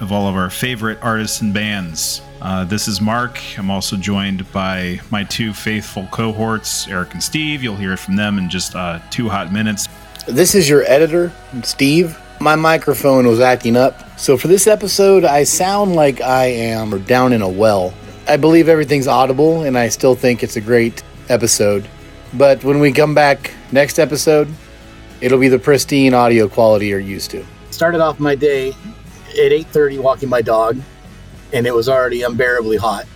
of all of our favorite artists and bands. Uh, this is Mark. I'm also joined by my two faithful cohorts, Eric and Steve. You'll hear it from them in just uh, two hot minutes. This is your editor, Steve. My microphone was acting up, so for this episode, I sound like I am or down in a well. I believe everything's audible, and I still think it's a great episode. But when we come back next episode, it'll be the pristine audio quality you're used to. Started off my day at 8:30 walking my dog, and it was already unbearably hot.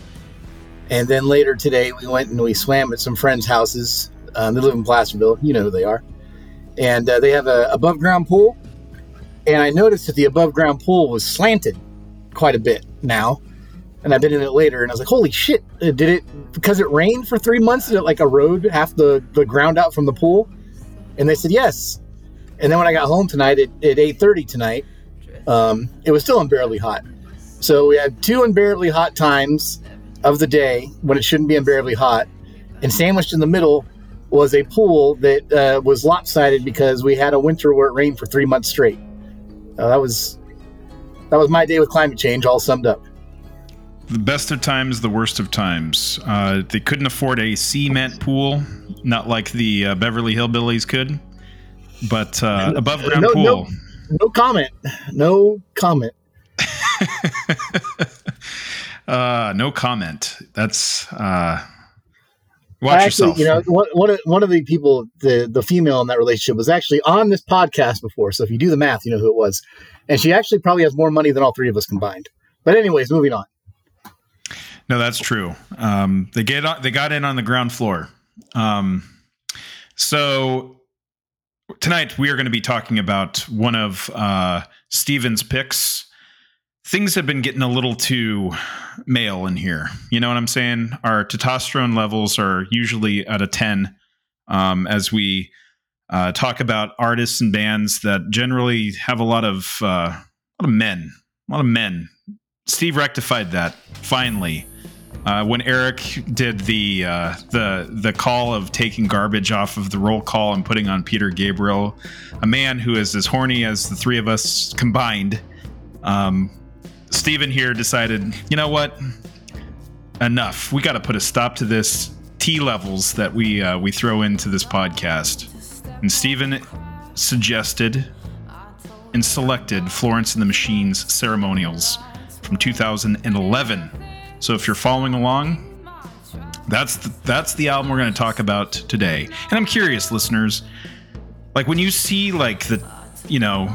And then later today, we went and we swam at some friends' houses. Um, they live in Placerville. You know who they are. And uh, they have a above ground pool. And I noticed that the above ground pool was slanted quite a bit now. And I've been in it later, and I was like, "Holy shit! Uh, Did it because it rained for three months? Did it like erode half the the ground out from the pool?" And they said yes. And then when I got home tonight at, at 8:30 tonight, um, it was still unbearably hot. So we had two unbearably hot times of the day when it shouldn't be unbearably hot, and sandwiched in the middle was a pool that uh, was lopsided because we had a winter where it rained for three months straight. Uh, that was that was my day with climate change, all summed up. The best of times, the worst of times. Uh, they couldn't afford a cement pool, not like the uh, Beverly Hillbillies could, but uh, above ground no, pool. no, no comment. No comment. Uh, no comment. That's uh, watch actually, yourself. you know, one, one of one of the people, the the female in that relationship, was actually on this podcast before. So if you do the math, you know who it was, and she actually probably has more money than all three of us combined. But anyways, moving on. No, that's true. Um, they get on, they got in on the ground floor. Um, so tonight we are going to be talking about one of uh, Steven's picks. Things have been getting a little too male in here. You know what I'm saying? Our testosterone levels are usually at a 10 um, as we uh, talk about artists and bands that generally have a lot of uh, a lot of men, a lot of men. Steve rectified that finally uh, when Eric did the uh, the the call of taking garbage off of the roll call and putting on Peter Gabriel, a man who is as horny as the three of us combined. Um, Steven here decided, you know what? Enough. We got to put a stop to this T levels that we uh, we throw into this podcast. And Steven suggested and selected Florence and the Machine's ceremonials from 2011. So if you're following along, that's the, that's the album we're going to talk about today. And I'm curious, listeners, like when you see like the, you know,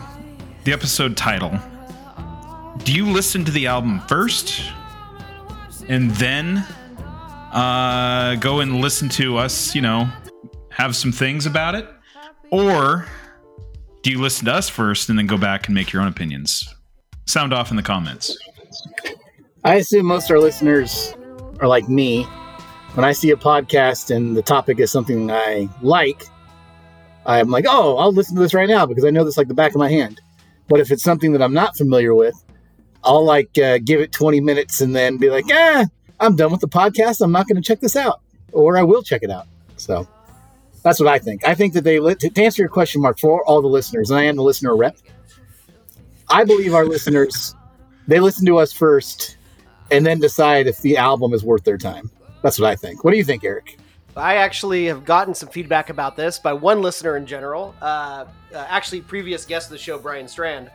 the episode title, do you listen to the album first and then uh, go and listen to us, you know, have some things about it? Or do you listen to us first and then go back and make your own opinions? Sound off in the comments. I assume most of our listeners are like me. When I see a podcast and the topic is something I like, I'm like, oh, I'll listen to this right now because I know this like the back of my hand. But if it's something that I'm not familiar with, I'll like uh, give it 20 minutes and then be like, eh, I'm done with the podcast. I'm not going to check this out, or I will check it out. So that's what I think. I think that they, to answer your question, Mark, for all the listeners, and I am the listener rep, I believe our listeners, they listen to us first and then decide if the album is worth their time. That's what I think. What do you think, Eric? I actually have gotten some feedback about this by one listener in general. Uh, uh, actually, previous guest of the show, Brian Strand.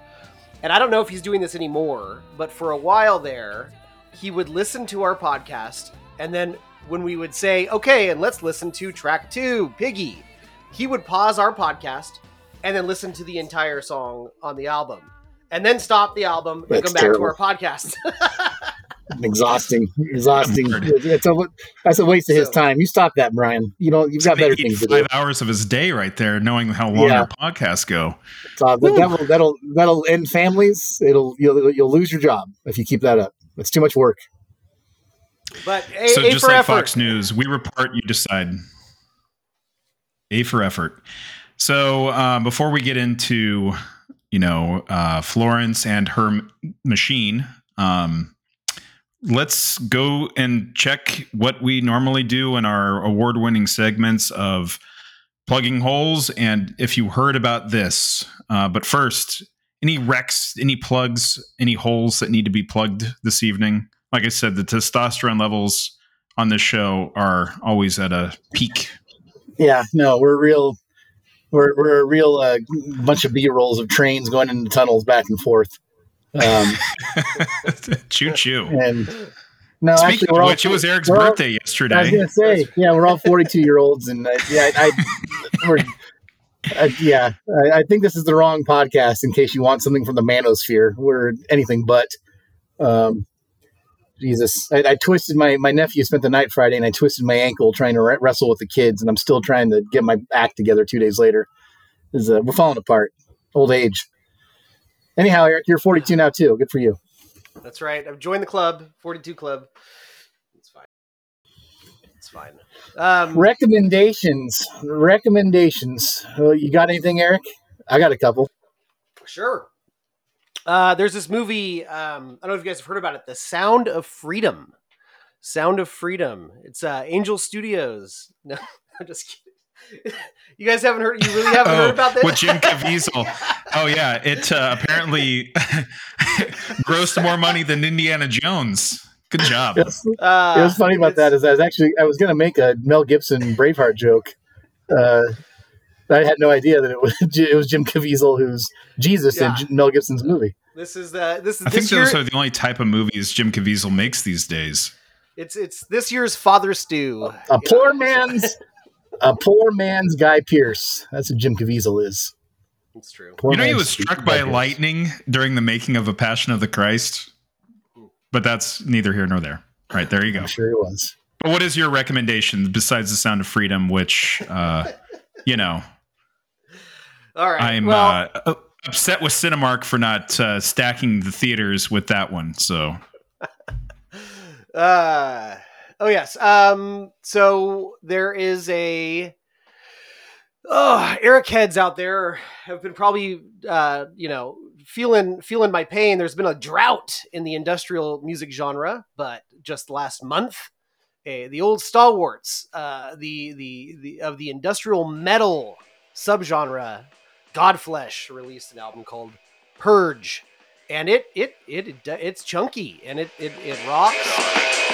And I don't know if he's doing this anymore, but for a while there, he would listen to our podcast. And then when we would say, okay, and let's listen to track two, Piggy, he would pause our podcast and then listen to the entire song on the album. And then stop the album and That's come back terrible. to our podcast. Exhausting, exhausting. It's a, that's a waste of his time. You stop that, Brian. You know you've got better things to five do. hours of his day right there, knowing how long Yeah. our podcasts go. So that, that'll that'll that'll end families. It'll you'll you'll lose your job if you keep that up. It's too much work. but A, so A just for like effort. Fox News, we report, you decide. A for effort. So uh, before we get into, you know, uh, Florence and her m- machine, um, let's go and check what we normally do in our award-winning segments of plugging holes. And if you heard about this, uh, but first, any wrecks, any plugs, any holes that need to be plugged this evening? Like I said, the testosterone levels on this show are always at a peak. Yeah, no, we're real. We're we're a real uh, bunch of b rolls of trains going into tunnels back and forth. Um, choo choo. And no, Speaking actually, of we're all, which, it was Eric's we're all- birthday I was yesterday. gonna say, yeah, we're all forty-two year olds, and uh, yeah, I, I we're. Uh, yeah, I, I think this is the wrong podcast. In case you want something from the manosphere, we're anything but. Um, Jesus, I, I twisted my my nephew spent the night Friday, and I twisted my ankle trying to re- wrestle with the kids, and I'm still trying to get my act together. Two days later, is uh, we're falling apart. Old age. Anyhow, Eric, you're 42 now too. Good for you. That's right. I've joined the club, 42 Club. It's fine. It's fine. Um, Recommendations. Recommendations. Uh, you got anything, Eric? I got a couple. Sure. Uh, there's this movie. Um, I don't know if you guys have heard about it. The Sound of Freedom. Sound of Freedom. It's uh, Angel Studios. No, I'm just kidding. You guys haven't heard. You really haven't heard about this? Oh, with Jim Caviezel. Oh yeah, it uh, apparently grossed more money than Indiana Jones. Good job. Yes. Uh, it was funny about that it's- I was actually I was going to make a Mel Gibson Braveheart joke. Uh, I had no idea that it was it was Jim Caviezel who's Jesus Yeah. in J- Mel Gibson's movie. This is the this is I think this year. those are the only type of movies Jim Caviezel makes these days. It's it's this year's Father Stu. A poor man's a poor man's Guy Pearce. That's what Jim Caviezel is. It's true. Poor you know, he was struck by Pearce. lightning during the making of A Passion of the Christ, but that's neither here nor there. Right there, you go. I'm sure he was. But what is your recommendation besides The Sound of Freedom, which, uh, you know, All right. I'm well, uh, upset with Cinemark for not uh, stacking the theaters with that one. So Uh, oh yes. Um, so there is a oh Eric heads out there have been probably uh, you know feeling feeling my pain. There's been a drought in the industrial music genre, but just last month, eh, the old stalwarts, uh, the, the the of the industrial metal subgenre, Godflesh released an album called Purge. And it it it, it it's chunky and it it, it rocks.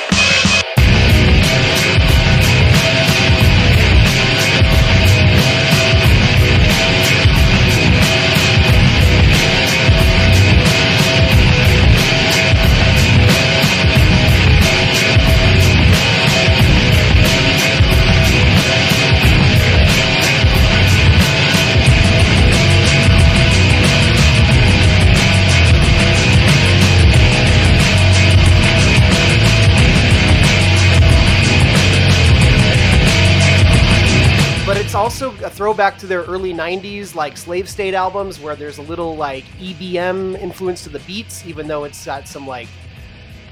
Also a throwback to their early 90s like slave state albums where there's a little like ebm influence to the beats even though it's got some like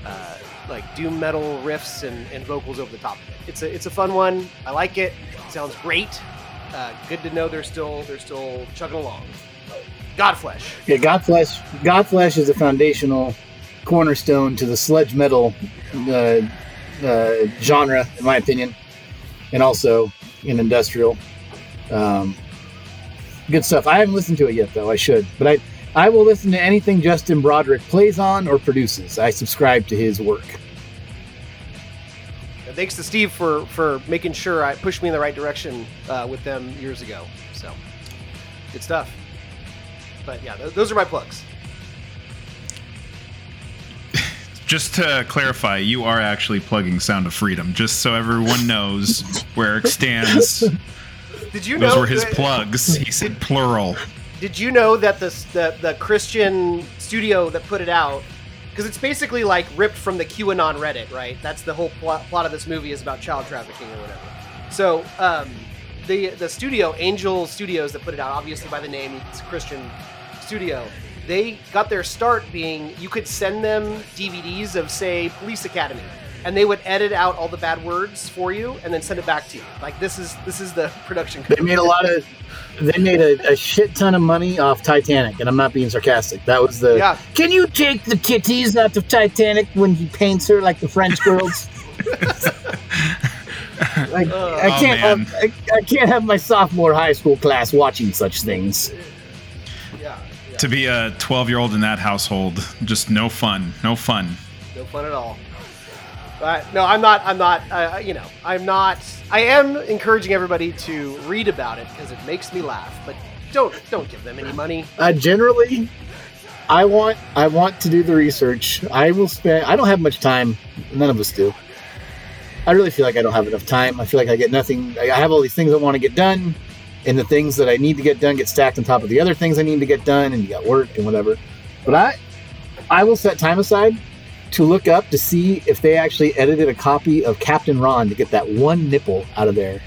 uh, like doom metal riffs and, and vocals over the top. Of it it's a it's a fun one. I like it sounds great. Uh, good to know they're still they're still chugging along. Godflesh. Yeah, Godflesh. Godflesh is a foundational cornerstone to the sludge metal uh, uh, genre, in my opinion, and also in industrial. Um, good stuff. I haven't listened to it yet, though. I should, but I I will listen to anything Justin Broadrick plays on or produces. I subscribe to his work. thanks to steve for for making sure i pushed me in the right direction uh, with them years ago so good stuff but yeah th- those are my plugs just to clarify, you are actually plugging Sound of Freedom, just so everyone knows where Eric stands. did you Those know were his that- plugs. He said plural. Did you know that the the, the Christian studio that put it out, because it's basically like ripped from the QAnon Reddit, right? That's the whole plot, plot of this movie is about child trafficking or whatever. So um, the the studio, Angel Studios, that put it out, obviously by the name, it's a Christian studio. They got their start being you could send them DVDs of say Police Academy, and they would edit out all the bad words for you and then send it back to you. Like this is this is the production. They made a lot of. They made a, a shit ton of money off Titanic, and I'm not being sarcastic. That was the. Yeah. Can you take the titties out of Titanic when he paints her like the French girls? I, Uh, I Oh, can't man. have I, I can't have my sophomore high school class watching such things. Yeah, yeah. To be a 12 year old in that household, just no fun. No fun. No fun at all. But no, I'm not. I'm not. Uh, you know, I'm not. I am encouraging everybody to read about it because it makes me laugh. But don't don't give them any money. Uh, generally, I want I want to do the research. I will spend. I don't have much time. None of us do. I really feel like I don't have enough time. I feel like I get nothing. I I have all these things I want to get done, and the things that I need to get done get stacked on top of the other things I need to get done, and you got work and whatever. But I, I will set time aside to look up to see if they actually edited a copy of Captain Ron to get that one nipple out of there.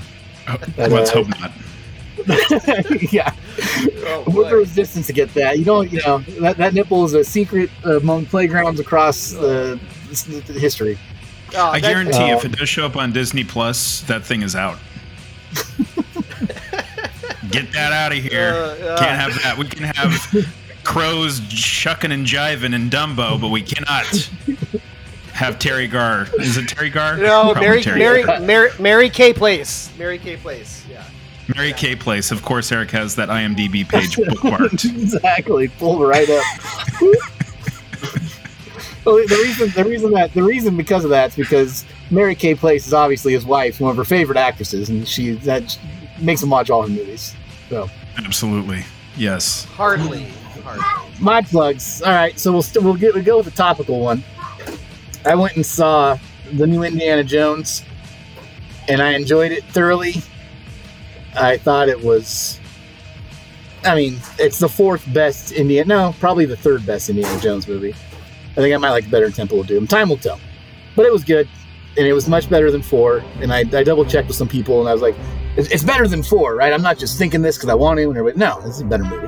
Oh, But, let's uh, hope not. yeah. Oh, With the resistance to get that, you don't, you know, that, that nipple is a secret among playgrounds across uh, history. Oh, I guarantee uh, if it does show up on Disney Plus, that thing is out. Get that out of here. Uh, uh. Can't have that. We can have crows shucking and jiving in Dumbo, but we cannot have Teri Garr. Is it Teri Garr? No, Probably Mary, Terry Mary, Gar. Mary, Mary Kay Place. Mary Kay Place. Yeah. Mary Kay Place. Of course, Eric has that IMDb page bookmarked. exactly, pulled right up. well, the reason, the reason that, the reason because of that is because Mary Kay Place is obviously his wife, one of her favorite actresses, and she that makes him watch all her movies. So Absolutely. Yes. Hardly. My plugs. All right, so we'll st- we'll get we go with the topical one. I went and saw the new Indiana Jones, and I enjoyed it thoroughly. I thought it was. I mean, it's the fourth best Indiana. No, probably the third best Indiana Jones movie. I think I might like better Temple of Doom. Time will tell, but it was good, and it was much better than four. And I, I double checked with some people, and I was like, it's, "It's better than four, right?" I'm not just thinking this because I want to. And everybody, no, this is a better movie.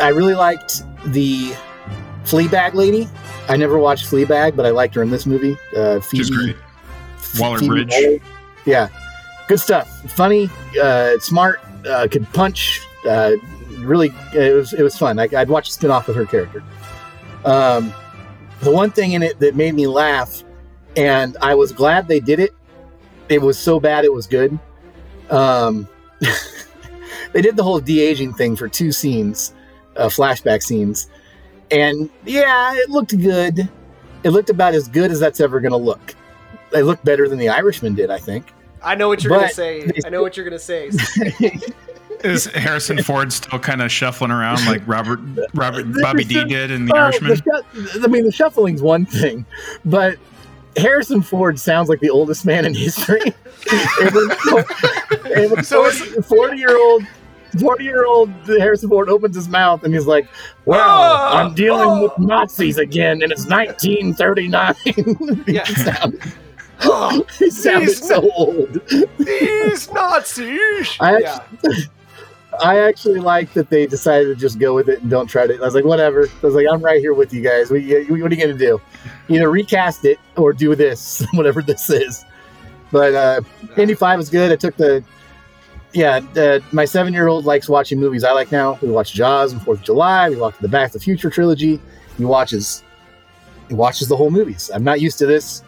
I really liked the Fleabag lady. I never watched Fleabag, but I liked her in this movie. Uh, Phoebe, is great. Waller Phoebe Bridge. Waller. Yeah, good stuff. Funny, uh, smart, uh, could punch. Uh, really, it was it was fun. I, I'd watch a spin off with her character. Um, the one thing in it that made me laugh, and I was glad they did it. It was so bad it was good. Um, they did the whole de aging thing for two scenes, uh, flashback scenes, and yeah, it looked good. It looked about as good as that's ever going to look. It looked better than the Irishman did, I think. I know what you're gonna say. I know what you're gonna say. Is Harrison Ford still kind of shuffling around like Robert Robert Bobby D did in The Well, Irishman? the shu- I mean, the shuffling's one thing, but Harrison Ford sounds like the oldest man in history. and when, So 40, 40 year old 40 year old Harrison Ford opens his mouth and he's like, Well, Oh, I'm dealing oh." with Nazis again, and it's 1939. Yeah. he sounded, oh, ah, he sounded These so old. these Nazis. I yeah. actually, I actually like that they decided to just go with it and don't try to. I was like, whatever. I was like, I'm right here with you guys. What, what are you going to do? Either recast it or do this, whatever this is. But uh, Indy 5 is good. I took the. Yeah, uh, my seven year old likes watching movies I like now. We watch Jaws and 4th of July. We watch the Back to the Future trilogy. He watches. He watches the whole movies. I'm not used to this.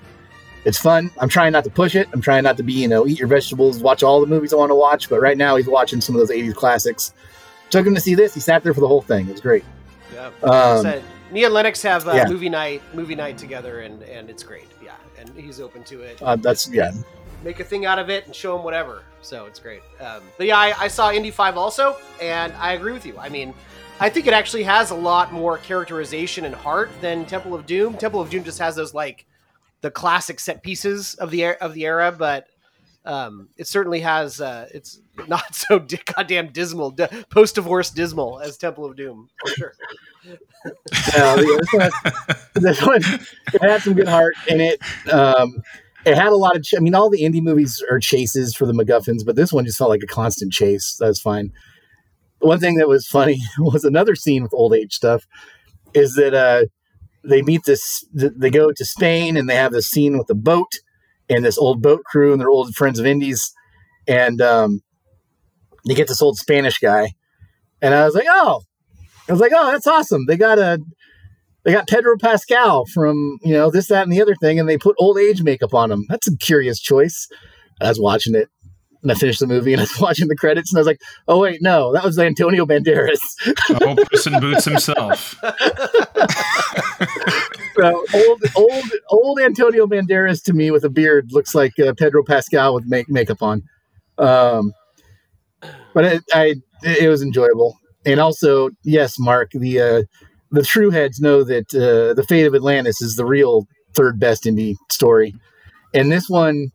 It's fun. I'm trying not to push it. I'm trying not to be, you know, eat your vegetables, watch all the movies I want to watch. But right now, he's watching some of those 80s classics. Took him to see this. He sat there for the whole thing. It was great. Yeah. Um, me and Lennox have uh, yeah. movie night, movie night together, and and it's great. Yeah, and he's open to it. Uh, that's, yeah. Make a thing out of it and show him whatever. So it's great. Um, but yeah, I, I saw Indy Five also, and I agree with you. I mean, I think it actually has a lot more characterization and heart than Temple of Doom. Temple of Doom just has those like the classic set pieces of the of the era, but um, it certainly has. Uh, it's not so di- goddamn dismal, di- post divorce dismal as Temple of Doom for sure. No, this one, this one it had some good heart in it. Um, it had a lot of. Ch- I mean, all the Indy movies are chases for the MacGuffins, but this one just felt like a constant chase. That's fine. One thing that was funny was another scene with old age stuff. Is that uh, they meet this? They go to Spain and they have this scene with the boat and this old boat crew and their old friends of Indy's, and um, they get this old Spanish guy, and I was like, oh, I was like, oh, that's awesome. They got a they got Pedro Pascal from you know this, that, and the other thing, and they put old age makeup on him. That's a curious choice. I was watching it, and I finished the movie, and I was watching the credits, and I was like, oh wait, no, that was Antonio Banderas. oh, Puss in Boots himself. so old, old, old Antonio Banderas to me with a beard looks like uh, Pedro Pascal with make, makeup on. Um, but it, I, it was enjoyable, and also, yes, Mark, the uh, the true heads know that uh, the fate of Atlantis is the real third best Indy story, and this one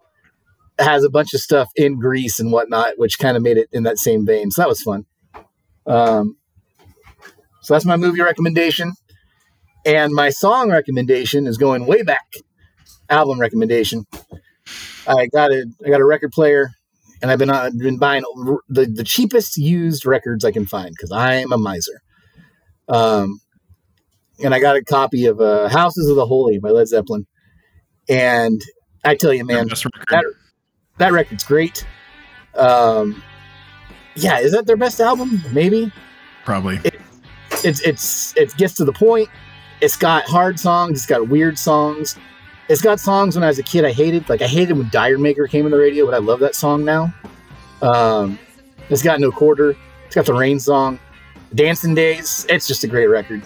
has a bunch of stuff in Greece and whatnot, which kind of made it in that same vein. So that was fun. Um, so that's my movie recommendation. And my song recommendation is going way back. Album recommendation. I got a I got a record player, and I've been uh, been buying the, the cheapest used records I can find because I'm a miser. Um, and I got a copy of uh, "Houses of the Holy" by Led Zeppelin, and I tell you, man, that that record's great. Um, yeah, is that their best album? Maybe, probably. It, it's it's it gets to the point. It's got hard songs. It's got weird songs. It's got songs when I was a kid I hated. Like I hated when D'yer Mak'er came in the radio, but I love that song now. Um, it's got no quarter. It's got the rain song, Dancing Days. It's just a great record.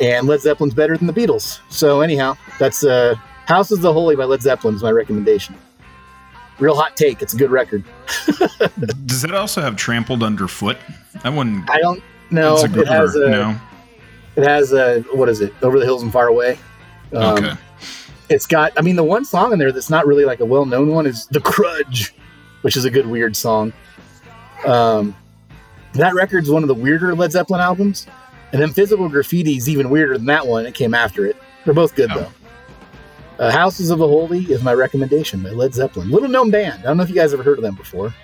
And Led Zeppelin's better than the Beatles. So anyhow, that's uh, House is the Holy by Led Zeppelin is my recommendation. Real hot take. It's a good record. Does it also have Trampled Underfoot? That one. I don't know. It has a, no. It has a what is it? Over the hills and far away. Um, okay. It's got. I mean, the one song in there that's not really like a well-known one is "The Crunge," which is a good weird song. Um, that record's one of the weirder Led Zeppelin albums, and then Physical Graffiti is even weirder than that one. It came after it. They're both good oh. though. Uh, Houses of the Holy is my recommendation by Led Zeppelin. Little known band. I don't know if you guys ever heard of them before.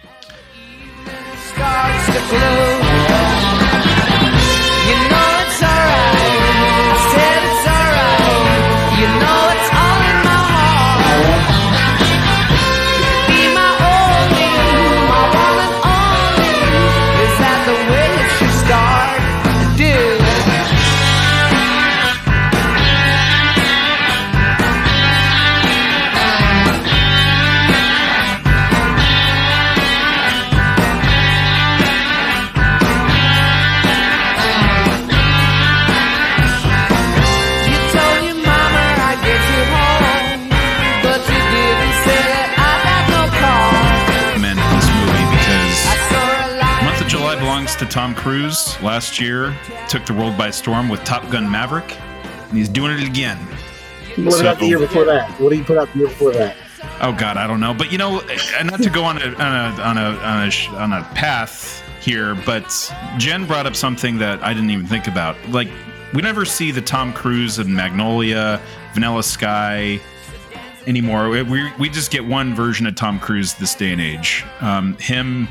Cruise last year, took the world by storm with Top Gun Maverick, and he's doing it again. What so, about the year before that? What did he put out the year before that? Oh God, I don't know. But you know, not to go on a on a on a on a, on a path here, but Jen brought up something that I didn't even think about. Like we never see the Tom Cruise and Magnolia, Vanilla Sky anymore. We we just get one version of Tom Cruise this day and age. Um, him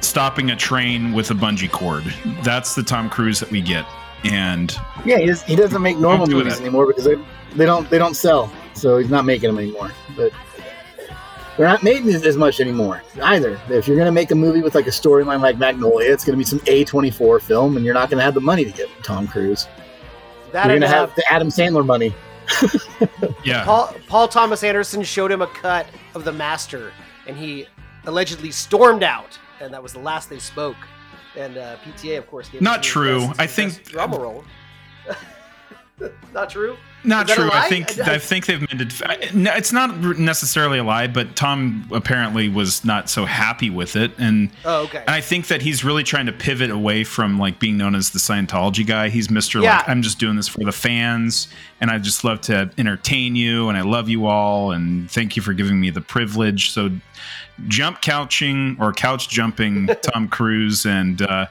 stopping a train with a bungee cord. That's the Tom Cruise that we get. And yeah, he, does, he doesn't make normal do movies that. anymore because they they don't they don't sell, so he's not making them anymore. But they're not making as much anymore either. If you're gonna make a movie with like a storyline like Magnolia, it's gonna be some A24 film, and you're not gonna have the money to get Tom Cruise. That you're gonna uh, have the Adam Sandler money. yeah. Paul, Paul Thomas Anderson showed him a cut of The Master, and he allegedly stormed out and that was the last they spoke. And uh, PTA, of course, gave not true. I think drum roll. not true. Not true. I think I, I, think they've mended. It's not necessarily a lie, but Tom apparently was not so happy with it, and oh, okay. And I think that he's really trying to pivot away from like being known as the Scientology guy. He's Mister yeah. like I'm just doing this for the fans, and I just love to entertain you, and I love you all, and thank you for giving me the privilege. So jump couching or couch jumping Tom Cruise and uh,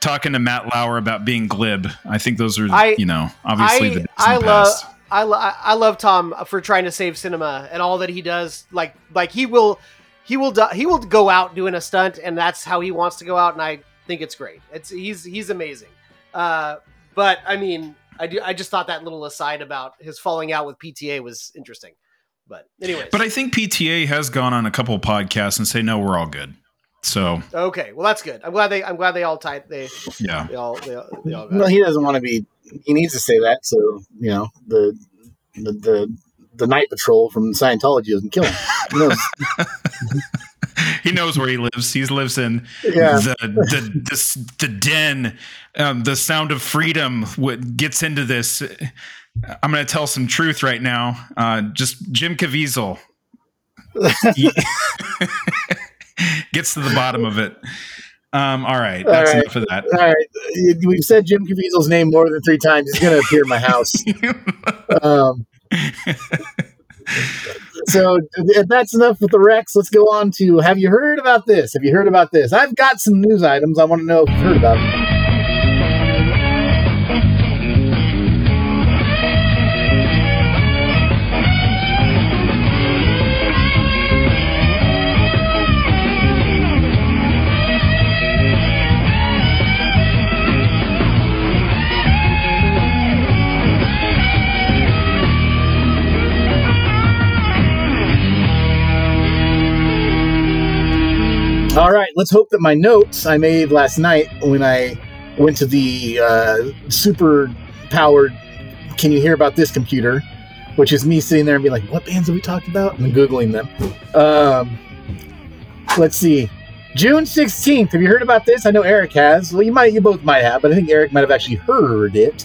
talking to Matt Lauer about being glib. I think those are, I, you know, obviously I, the I love. I, lo- I love Tom for trying to save cinema and all that he does. Like like he will he will do- he will go out doing a stunt and that's how he wants to go out and I think it's great. It's he's he's amazing. Uh, but I mean I do I just thought that little aside about his falling out with PTA was interesting. But anyway. But I think PTA has gone on a couple of podcasts and say, no, we're all good. So Okay, well that's good. I'm glad they I'm glad they all tied they yeah, they all they, all- they all got Well, it. he doesn't want to be. He needs to say that, so you know the the the, the night patrol from Scientology doesn't kill him. He knows. he knows where he lives. He lives in Yeah. the the this, the den. Um, the sound of freedom. What gets into this? I'm going to tell some truth right now. Uh, just Jim Caviezel gets to the bottom of it. Um, all right, All that's right. enough of that. All right, we've said Jim Caviezel's name more than three times. He's going to appear in my house. Um, so if that's enough with the Rex, let's go on to Have you heard about this? Have you heard about this? I've got some news items I want to know if you've heard about. All right, let's hope that my notes I made last night when I went to the uh, super powered Can You Hear About This computer, which is me sitting there and being like, what bands have we talked about? And Googling them. Um, let's see. June 16th. Have you heard about this? I know Eric has. Well, you might, you both might have, but I think Eric might have actually heard it.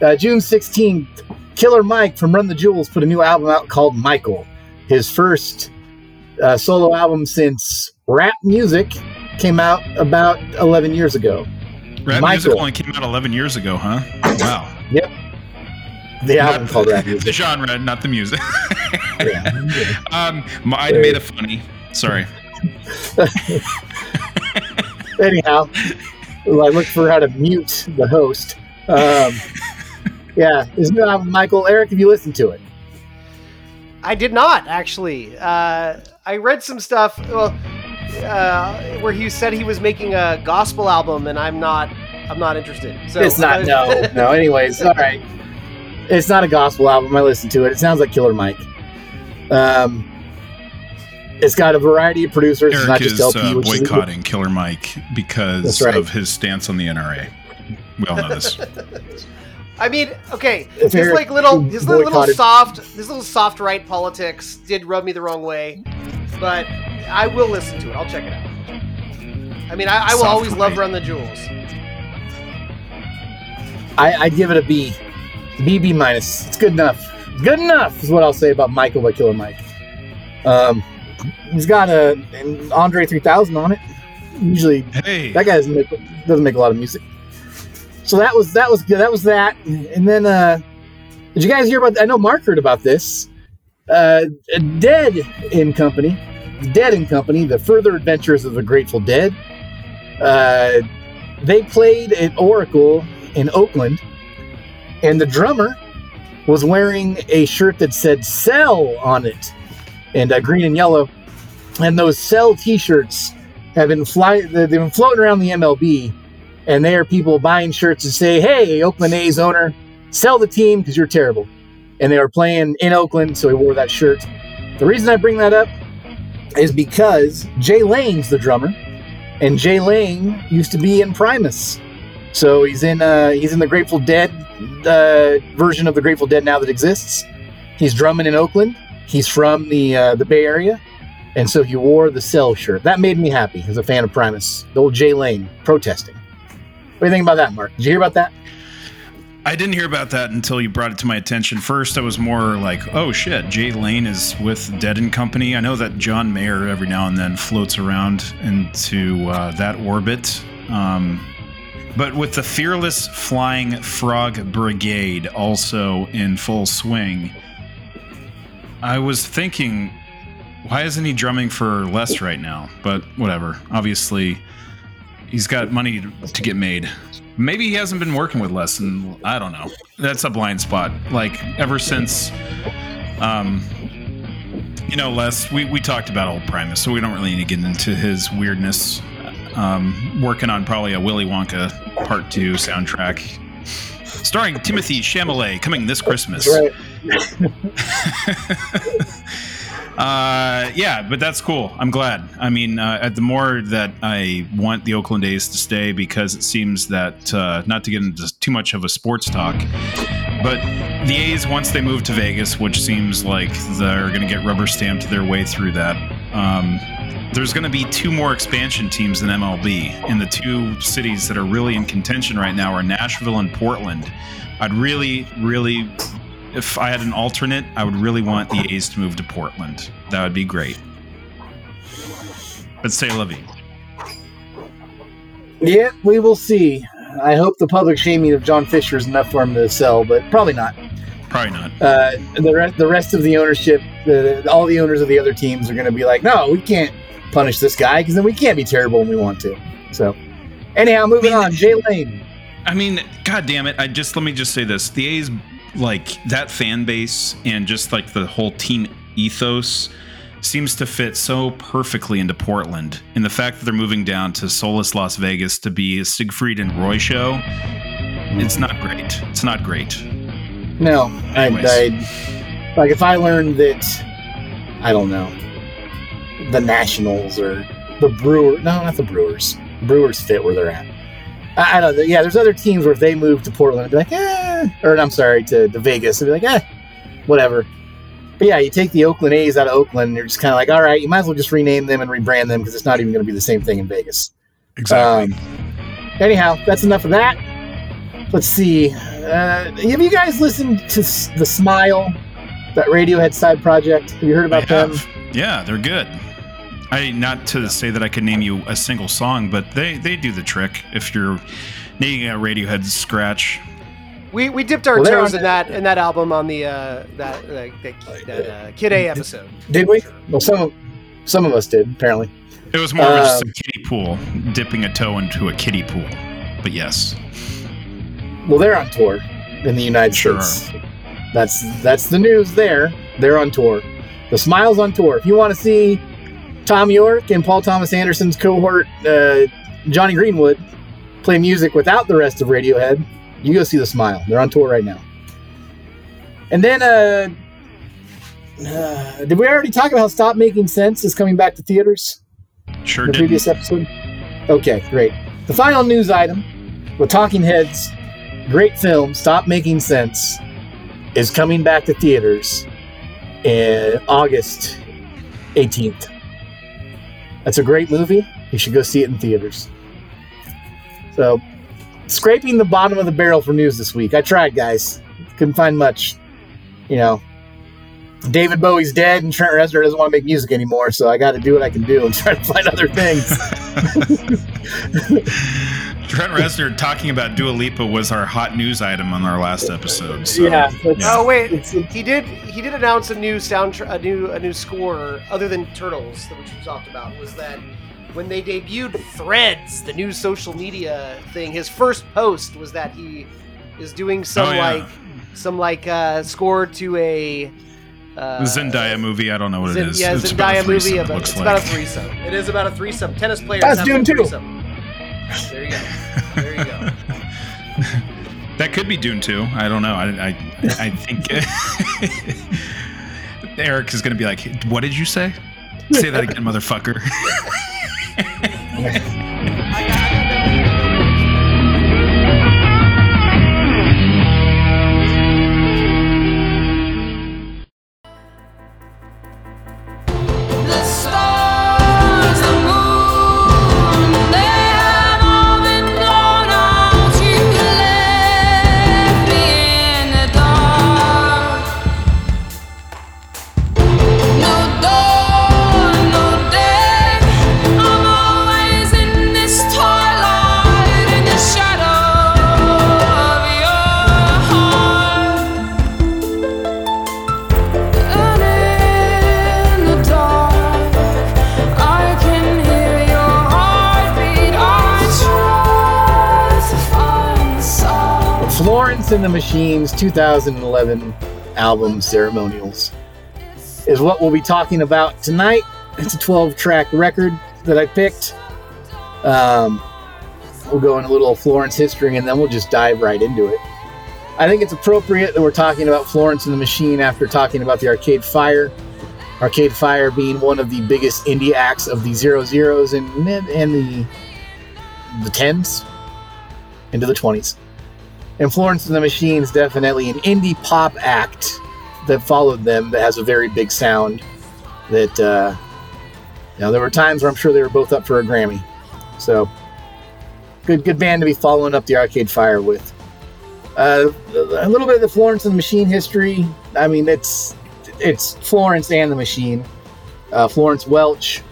Uh, June 16th, Killer Mike from Run the Jewels put a new album out called Michael. His first uh, solo album since Rap Music came out about 11 years ago. Rap Michael. music only came out 11 years ago, huh? Wow. Yep. The album Not called Rap The genre, not the music. Yeah. um, I made a funny. Sorry. Anyhow, I looked for how to mute the host. Um, yeah, his new album, Michael. Eric, have you listened to it? I did not actually. Uh, I read some stuff. Well, uh, where he said he was making a gospel album, and I'm not. I'm not interested. So it's not. No, no. Anyways, all right. It's not a gospel album. I listened to it. It sounds like Killer Mike. Um, it's got a variety of producers. it's not is just LP, uh, which is boycotting Killer Mike because right. of his stance on the NRA. We all know this. I mean, okay, If his Eric like little, his little, little soft, his little soft right politics did rub me the wrong way, but I will listen to it. I'll check it out. I mean, I, I will Soft always love. Run the Jewels. I, I'd give it a B. B B minus. It's good enough. Good enough is what I'll say about Michael by Killer Mike. Um, he's got a an Andre 3000 on it. Usually, Hey, that guy doesn't make doesn't make a lot of music. So that was that was good. That was that. And then, uh, did you guys hear about? I know Mark heard about this. Uh, Dead and Company, Dead and Company, the further adventures of the Grateful Dead. Uh, they played at Oracle in Oakland, and the drummer was wearing a shirt that said "Sell" on it, and uh, green and yellow. And those "Sell" T-shirts have been fly. They've been floating around the MLB, and they are people buying shirts to say, "Hey, Oakland A's owner, sell the team because you're terrible." And they were playing in Oakland, so he wore that shirt. The reason I bring that up is because Jay Lane's the drummer, and Jay Lane used to be in Primus. So he's in uh, he's in the Grateful Dead uh, version of the Grateful Dead now that exists. He's drumming in Oakland. He's from the uh, the Bay Area, and so he wore the Sell shirt. That made me happy as a fan of Primus. The old Jay Lane protesting. What do you think about that, Mark? Did you hear about that? I didn't hear about that until you brought it to my attention. First, I was more like, "Oh shit, Jay Lane is with Dead and Company." I know that John Mayer every now and then floats around into uh, that orbit, um, but with the Fearless Flying Frog Brigade also in full swing, I was thinking, why isn't he drumming for Les right now? But whatever. Obviously, he's got money to, to get made. Maybe he hasn't been working with Les, and I don't know. That's a blind spot. Like ever since, um, you know, Les, we, we talked about old Primus, so we don't really need to get into his weirdness. Um, working on probably a Willy Wonka Part Two soundtrack, starring Timothée Chalamet, coming this Christmas. Right. Uh, yeah, but that's cool. I'm glad. I mean, uh, the more that I want the Oakland A's to stay, because it seems that uh, not to get into too much of a sports talk, but the A's once they move to Vegas, which seems like they're going to get rubber stamped their way through that. Um, there's going to be two more expansion teams in MLB, and the two cities that are really in contention right now are Nashville and Portland. I'd really, really if I had an alternate, I would really want the A's to move to Portland. That would be great. But say Levy. Yeah, we will see. I hope the public shaming of John Fisher is enough for him to sell, but probably not. Probably not. Uh, the rest, the rest of the ownership, the, all the owners of the other teams are going to be like, no, we can't punish this guy because then we can't be terrible when we want to. So, anyhow, moving I mean, on. Jay Lane. I mean, god damn it! I just let me just say this: the A's like that fan base and just like the whole team ethos seems to fit so perfectly into Portland. And the fact that they're moving down to Solus Las Vegas to be a Siegfried and Roy show, it's not great. It's not great. No, I, I like if I learned that I don't know the Nationals or the Brewers. No, not the Brewers. Brewers fit where they're at. I, I don't know. Yeah, there's other teams where if they move to Portland, I'd be like, eh. Or I'm sorry, to, to Vegas, I'd be like, eh, whatever. But yeah, you take the Oakland A's out of Oakland, and you're just kind of like, all right, you might as well just rename them and rebrand them because it's not even going to be the same thing in Vegas. Exactly. Um, anyhow, that's enough of that. Let's see. Uh, have you guys listened to the Smile, that Radiohead side project? Have you heard about them? Yeah, they're good. I not to say that I could name you a single song, but they they do the trick if you're needing a Radiohead scratch. We, we dipped our well, toes in that in that album on the uh, that uh, that, that uh, Kid A episode. Did we? Well, some some of us did apparently. It was more um, of just a um, kiddie pool, dipping a toe into a kiddie pool. But yes. Well, they're on tour in the United sure. States. That's that's the news there. They're on tour. The Smiles on tour. If you want to see Thom Yorke and Paul Thomas Anderson's cohort, uh, Jonny Greenwood, play music without the rest of Radiohead, you go see The Smile. They're on tour right now. And then, uh, uh, did we already talk about how Stop Making Sense is coming back to theaters? Sure the did. previous episode? Okay, great. The final news item with Talking Heads, great film, Stop Making Sense, is coming back to theaters in August 18th. That's a great movie. You should go see it in theaters. So, scraping the bottom of the barrel for news this week. I tried, guys. Couldn't find much. You know, David Bowie's dead and Trent Reznor doesn't want to make music anymore, so I got to do what I can do and try to find other things. Trent Reznor talking about Dua Lipa was our hot news item on our last episode. So, yeah. yeah. Oh wait, he did he did announce a new sound a new a new score other than Turtles, which we talked about. Was that when they debuted Threads, the new social media thing? His first post was that he is doing some oh, yeah. like some like uh, score to a uh, Zendaya movie. I don't know what Zend- it is. Yeah, it's Zendaya movie. About, it's like. about a threesome. It is about a threesome. Tennis players. That's Dune too. There you go. There you go. that could be Dune 2. I don't know. I, I, I think Eric is going to be like, "What did you say? Say that again, motherfucker." the Machines 2011 album Ceremonials is what we'll be talking about tonight. It's a 12 track record that I picked. Um, we'll go in a little Florence history and then we'll just dive right into it. I think it's appropriate that we're talking about Florence and the Machine after talking about the Arcade Fire. Arcade Fire being one of the biggest indie acts of the zero zeros and and the the tens into the twenties. And Florence and the Machine is definitely an indie pop act that followed them that has a very big sound. That uh, you know, there were times where I'm sure they were both up for a Grammy. So good, good band to be following up the Arcade Fire with. Uh, a little bit of the Florence and the Machine history. I mean, it's it's Florence and the Machine. Uh, Florence Welch,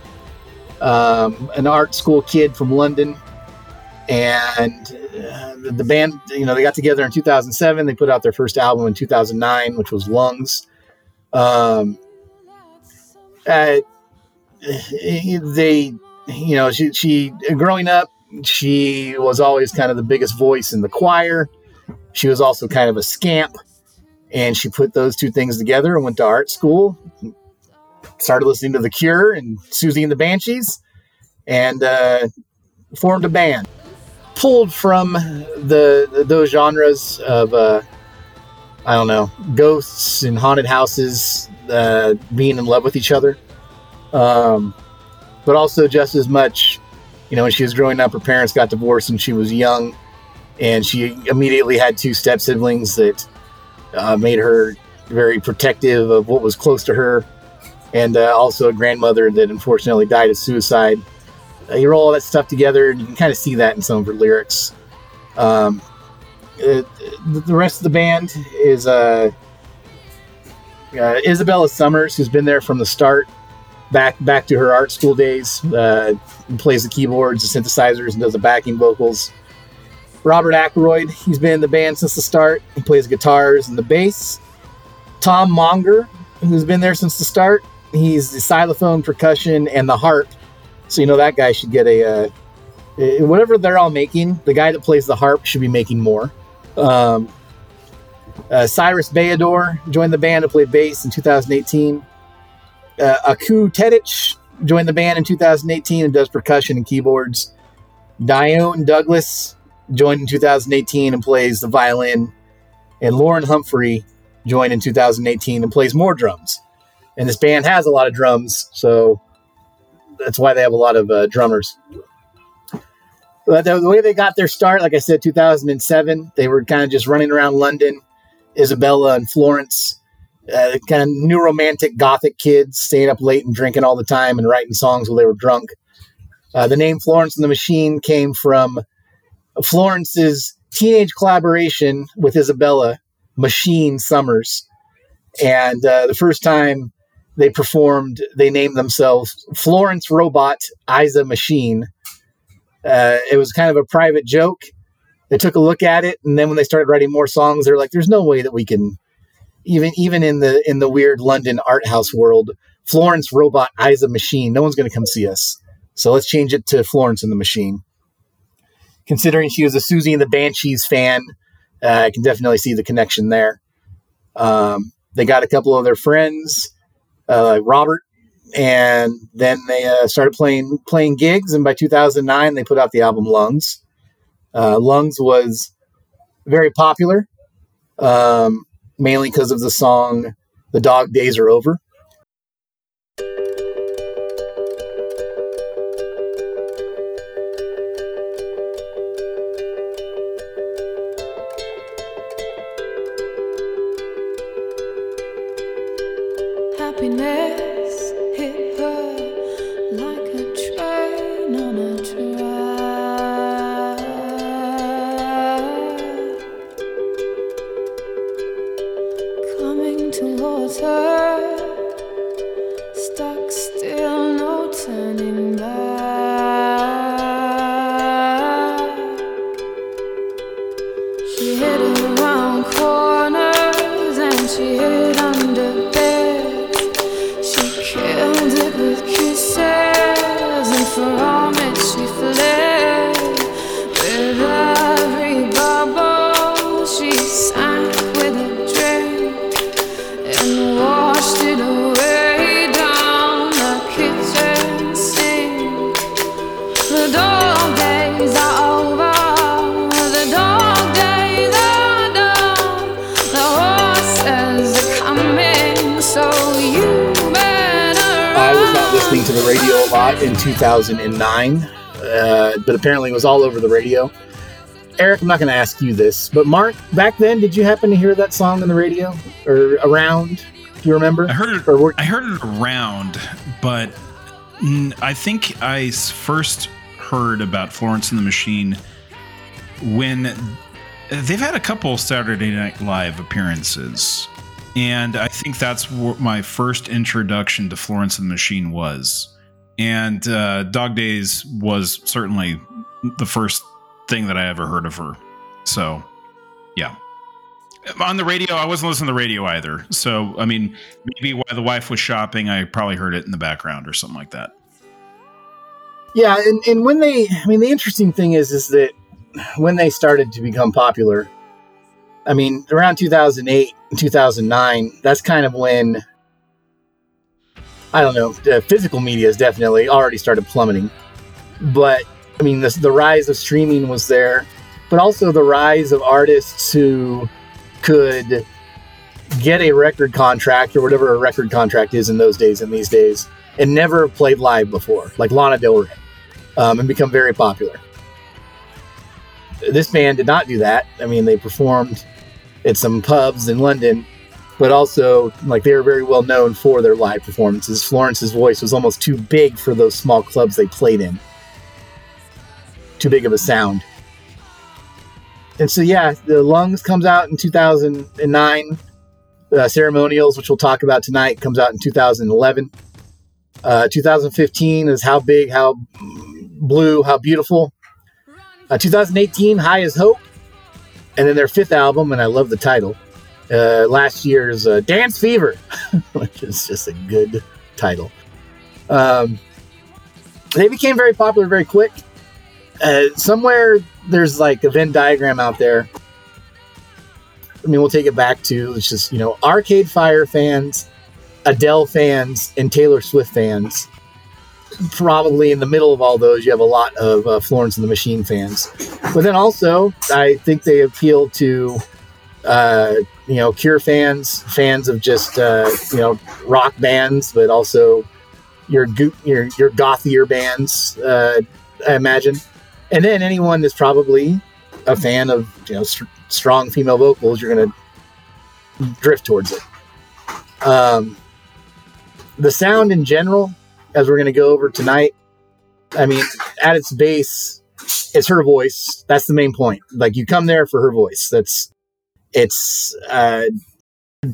um, an art school kid from London, and uh, the, band. You know, they got together in 2007. They put out their first album in 2009, which was Lungs. Um, uh, they, you know, she, she growing up, she was always kind of the biggest voice in the choir. She was also kind of a scamp, and she put those two things together and went to art school. Started listening to The Cure and Siouxsie and the Banshees, and uh, formed a band. Pulled from the those genres of uh, I don't know ghosts and haunted houses, uh, being in love with each other, um, but also just as much. You know, when she was growing up, her parents got divorced and she was young, and she immediately had two step siblings that uh, made her very protective of what was close to her, and uh, also a grandmother that unfortunately died of suicide. Uh, you roll all that stuff together, and you can kind of see that in some of her lyrics. Um, it, the rest of the band is uh, uh, Isabella Summers, who's been there from the start, back back to her art school days. Uh, plays the keyboards, the synthesizers, and does the backing vocals. Robert Ackroyd, he's been in the band since the start. He plays guitars and the bass. Tom Monger, who's been there since the start. He's the xylophone, percussion, and the harp. So you know that guy should get a uh, whatever they're all making. The guy that plays the harp should be making more. Um, uh, Cyrus Bayandor joined the band to play bass in 2018. Uh, Aku Tedic joined the band in 2018 and does percussion and keyboards. Dionne Douglas joined in 2018 and plays the violin. And Loren Humphrey joined in 2018 and plays more drums. And this band has a lot of drums, so that's why they have a lot of uh, drummers. But the, way they got their start, like I said, 2007, they were kind of just running around London, Isabella and Florence, uh, kind of new romantic gothic kids, staying up late and drinking all the time and writing songs while they were drunk. Uh, the name Florence and the Machine came from Florence's teenage collaboration with Isabella, Machine Summers. And uh, the first time they performed, they named themselves Florence Robot Isa Machine. Uh, it was kind of a private joke. They took a look at it, and then when they started writing more songs, they're like, "There's no way that we can, even even in the in the weird London art house world, Florence Robot Isa Machine. No one's going to come see us. So let's change it to Florence and the Machine." considering she was a Siouxsie and the Banshees fan, uh, I can definitely see the connection there. Um, they got a couple of their friends, uh, Robert, and then they uh, started playing playing gigs. And by 2009, they put out the album Lungs. Uh, Lungs was very popular, um, mainly because of the song "The Dog Days Are Over." Not going to ask you this, but Mark, back then, did you happen to hear that song on the radio or around? Do you remember? I heard it. Or were- I heard it around, but I think I first heard about Florence and the Machine when they've had a couple Saturday Night Live appearances, and I think that's what my first introduction to Florence and the Machine was. And uh, Dog Days was certainly the first thing that I ever heard of her. So, yeah. On the radio, I wasn't listening to the radio either. So, I mean, maybe while the wife was shopping, I probably heard it in the background or something like that. Yeah, and, and when they, I mean, the interesting thing is, is that when they started to become popular, I mean, around 2008 and 2009, that's kind of when, I don't know, physical media has definitely already started plummeting. But, I mean, this, the rise of streaming was there, but also the rise of artists who could get a record contract or whatever a record contract is in those days and these days and never played live before, like Lana Del Rey, um, and become very popular. This band did not do that. I mean, they performed at some pubs in London, but also like they were very well known for their live performances. Florence's voice was almost too big for those small clubs they played in. Too big of a sound. And so yeah, the Lungs comes out in 2009. Uh, Ceremonials, which we'll talk about tonight, comes out in 2011. Uh, 2015 is How Big, How Blue, How Beautiful. Uh, 2018, High as Hope. And then their fifth album, and I love the title, uh, last year's uh, Dance Fever, which is just a good title. Um, they became very popular very quick. Uh, somewhere there's like a Venn diagram out there. I mean, we'll take it back to it's just, you know, Arcade Fire fans, Adele fans, and Taylor Swift fans. Probably in the middle of all those, you have a lot of uh, Florence and the Machine fans. But then also, I think they appeal to, uh, you know, Cure fans, fans of just, uh, you know, rock bands, but also your go- your your gothier bands, uh, I imagine. And then anyone that's probably a fan of, you know, str- strong female vocals, you're going to drift towards it. Um, the sound in general, as we're going to go over tonight, I mean, at its base, it's her voice. That's the main point. Like you come there for her voice. That's it's uh,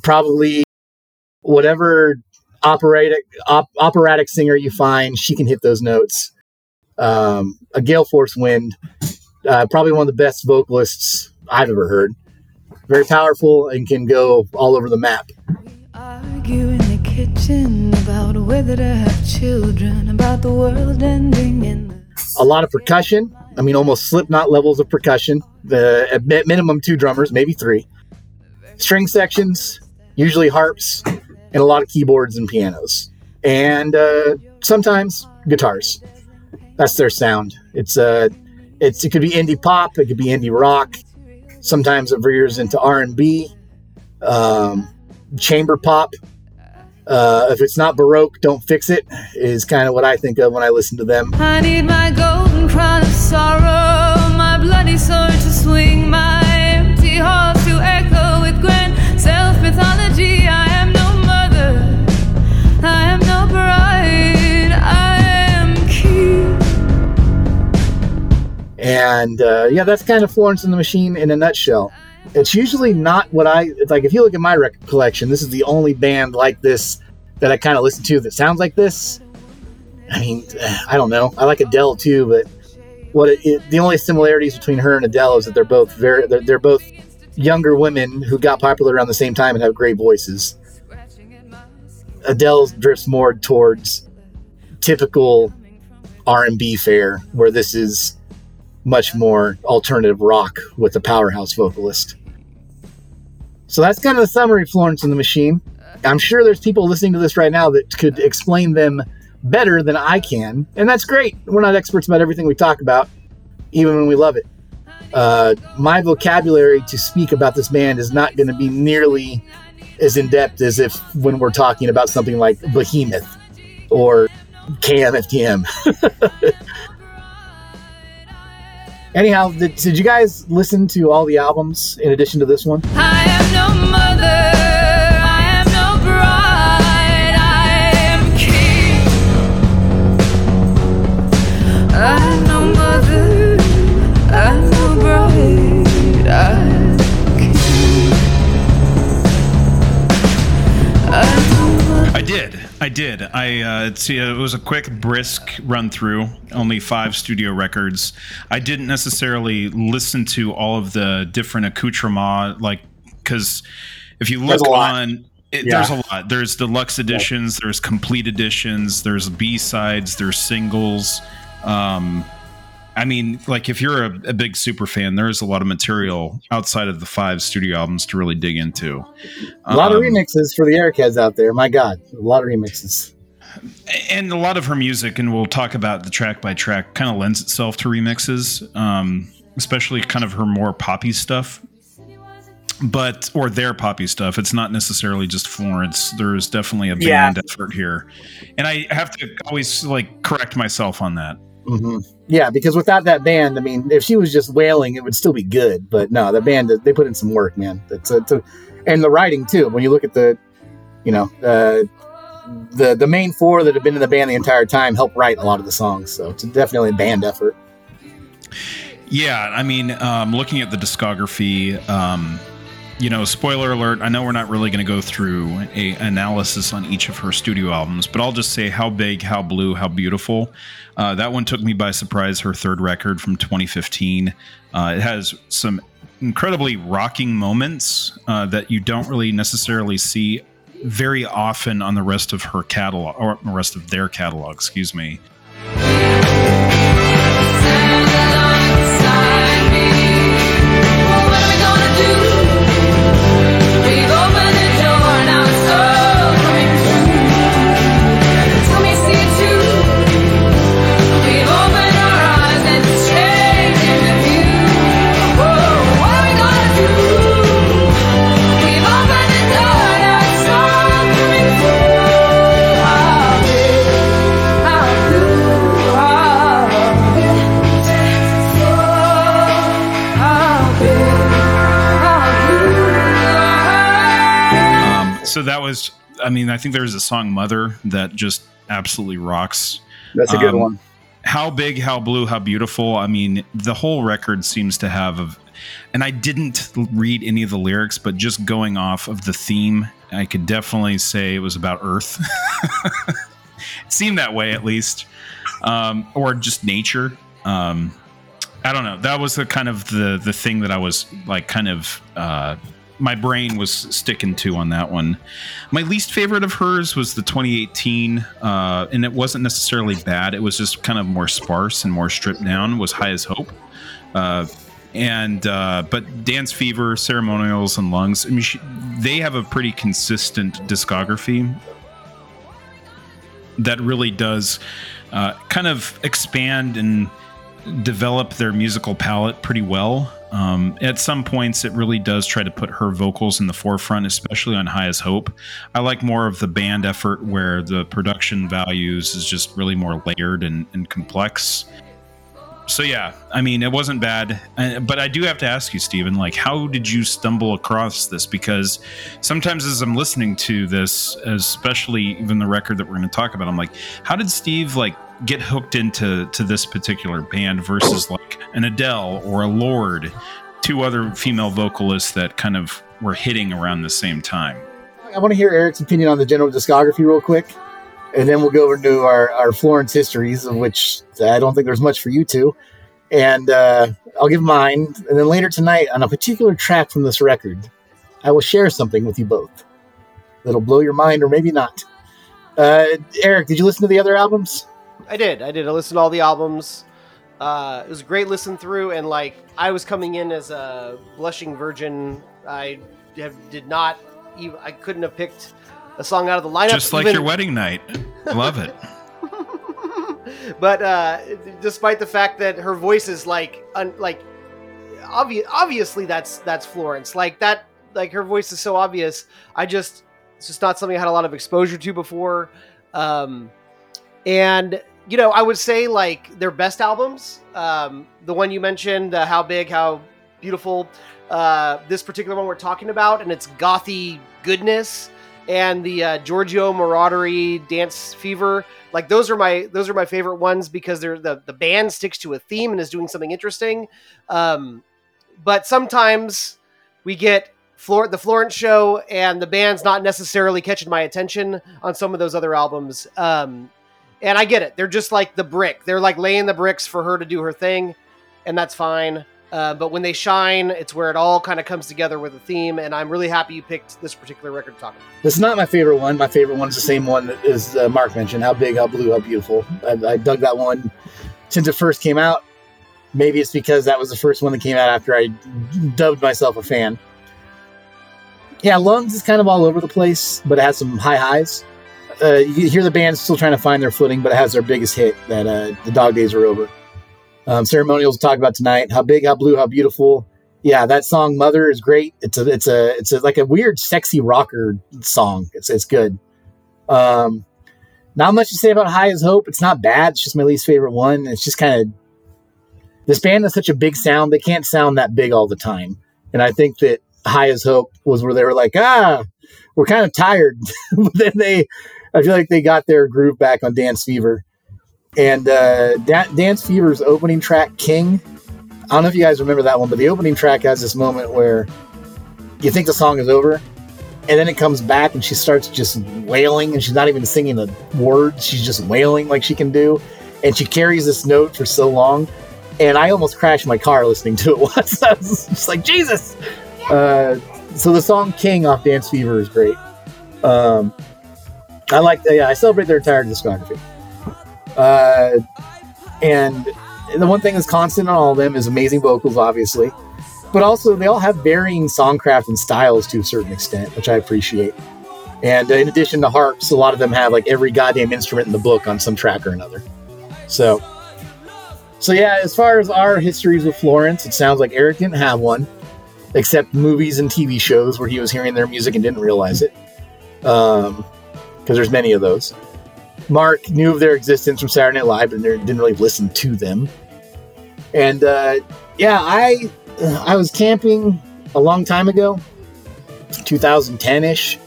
probably whatever operatic op- operatic singer you find, she can hit those notes. Um, a gale force wind, uh, probably one of the best vocalists I've ever heard. Very powerful and can go all over the map. Argue in the kitchen about whether to have children, about the world ending in the a lot of percussion. I mean, almost Slipknot levels of percussion. The at minimum two drummers, maybe three. String sections, usually harps, and a lot of keyboards and pianos, and uh, sometimes guitars. That's their sound. It's uh, it's it could be indie pop, it could be indie rock. Sometimes it veers into R and B, um, chamber pop. Uh, if it's not baroque, don't fix it. Is kind of what I think of when I listen to them. I need my golden crown of sorrow, my bloody sword to swing, my And uh, yeah, that's kind of Florence and the Machine in a nutshell. It's usually not what I it's like. If you look at my record collection, this is the only band like this that I kind of listen to that sounds like this. I mean, I don't know. I like Adele too, but what it, it, the only similarities between her and Adele is that they're both very they're, they're both younger women who got popular around the same time and have great voices. Adele drifts more towards typical R&B fare, where this is much more alternative rock with a powerhouse vocalist. So that's kind of the summary Florence and the Machine. I'm sure there's people listening to this right now that could explain them better than I can, and that's great. We're not experts about everything we talk about, even when we love it. Uh, my vocabulary to speak about this band is not going to be nearly as in depth as if when we're talking about something like Behemoth or KMFDM. Anyhow, did, did you guys listen to all the albums in addition to this one? I am no mother. Did. I uh, see. It was a quick, brisk run through. Only five studio records. I didn't necessarily listen to all of the different accoutrements, like because if you look on. It, Yeah. There's a lot. There's deluxe editions. There's complete editions. There's B sides. There's singles. Um, I mean, like if you're a, a big super fan, there's a lot of material outside of the five studio albums to really dig into. A lot of Um, remixes for the Eric heads out there. My God, a lot of remixes. and a lot of her music and we'll talk about the track by track kind of lends itself to remixes um, especially kind of her more poppy stuff but or their poppy stuff it's not necessarily just florence there's definitely a Yeah. band effort here and i have to always like correct myself on that hmm Yeah, because without that band, I mean, if she was just wailing, it would still be good. But no, the band they put in some work, man. It's, it's a, and the writing too. When you look at the, you know, uh, the the main four that have been in the band the entire time help write a lot of the songs. So it's definitely a band effort. Yeah, I mean, um, looking at the discography, um, you know, spoiler alert. I know we're not really going to go through a analysis on each of her studio albums, but I'll just say how big, how blue, how beautiful. Uh, that one took me by surprise. Her third record from 2015. Uh, it has some incredibly rocking moments uh, that you don't really necessarily see very often on the rest of her catalog or the rest of their catalog. Excuse me. So that was, I mean, I think there's a song "Mother" that just absolutely rocks. That's a good Um, one. How big, how blue, how beautiful. I mean, the whole record seems to have, a, and I didn't read any of the lyrics, but just going off of the theme, I could definitely say it was about Earth. it seemed that way, at least, um, or just nature. Um, I don't know. That was the kind of the the thing that I was like, kind of. Uh, my brain was sticking to on that one. My least favorite of hers was the 2018, uh, and it wasn't necessarily bad. It was just kind of more sparse and more stripped down. Was High as Hope, uh, and uh, but Dance Fever, Ceremonials, and Lungs. I mean, she, they have a pretty consistent discography that really does uh, kind of expand and develop their musical palette pretty well. Um, at some points, it really does try to put her vocals in the forefront, especially on High as Hope. I like more of the band effort where the production values is just really more layered and, and complex. So yeah, I mean, it wasn't bad, Uh, but I do have to ask you, Stephen, like, how did you stumble across this? Because sometimes as I'm listening to this, especially even the record that we're going to talk about, I'm like, how did Steve like get hooked into to this particular band versus like an Adele or a Lorde, two other female vocalists that kind of were hitting around the same time? I want to hear Eric's opinion on the general discography real quick, and then we'll go over to our, our Florence histories, of which I don't think there's much for you two. And uh, I'll give mine, and then later tonight on a particular track from this record, I will share something with you both that'll blow your mind, or maybe not. Uh, Eric, did you listen to the other albums? I did. I did. I listened to all the albums. Uh, it was a great listen through, and like I was coming in as a blushing virgin. I have, did not. Even, I couldn't have picked a song out of the lineup. Just like even- your wedding night. Love it. but uh, despite the fact that her voice is like, un, like, obvious. Obviously, that's that's Florence. Like that. Like her voice is so obvious. I just it's just not something I had a lot of exposure to before. Um, and you know, I would say like their best albums. Um, the one you mentioned, uh, how big, how beautiful. Uh, this particular one we're talking about, and it's gothy goodness, and the uh, Giorgio Moroder Dance Fever. Like those are my those are my favorite ones because they're the the band sticks to a theme and is doing something interesting. Um, but sometimes we get Flor- the Florence show and the band's not necessarily catching my attention on some of those other albums. Um, and I get it. They're just like the brick. They're like laying the bricks for her to do her thing, and that's fine. Uh, but when they shine, it's where it all kind of comes together with a theme. And I'm really happy you picked this particular record to talk about. This is not my favorite one. My favorite one is the same one that is uh, Mark mentioned. How big, how blue, how beautiful. I, I dug that one since it first came out. Maybe it's because that was the first one that came out after I dubbed myself a fan. Yeah, Lungs is kind of all over the place, but it has some high highs. Uh, you hear the band still trying to find their footing, but it has their biggest hit that uh, the dog days are over. Um, ceremonials to talk about tonight. How big, how blue, how beautiful. Yeah, that song "Mother" is great. It's a, it's a, it's a, like a weird, sexy rocker song. It's, it's good. Um, not much to say about "High as Hope." It's not bad. It's just my least favorite one. It's just kind of this band has such a big sound. They can't sound that big all the time, and I think that "High as Hope" was where they were like, ah, we're kind of tired. but then they, I feel like they got their groove back on Dance Fever. And uh, da- Dance Fever's opening track, King. I don't know if you guys remember that one, but the opening track has this moment where you think the song is over, and then it comes back and she starts just wailing, and she's not even singing the words, she's just wailing like she can do. And she carries this note for so long. And I almost crashed my car listening to it once. I was just like, Jesus! Uh, so the song King off Dance Fever is great. Um, I like, yeah, I celebrate their entire discography. Uh, and the one thing that's constant on all of them is amazing vocals, obviously, but also they all have varying songcraft and styles to a certain extent, which I appreciate. And in addition to harps, a lot of them have like every goddamn instrument in the book on some track or another. So, so yeah, as far as our histories with Florence, it sounds like Eric didn't have one, except movies and TV shows where he was hearing their music and didn't realize it. Um, because there's many of those. Mark knew of their existence from Saturday Night Live, but didn't really listen to them. And uh, yeah, I I was camping a long time ago, 2010 ish,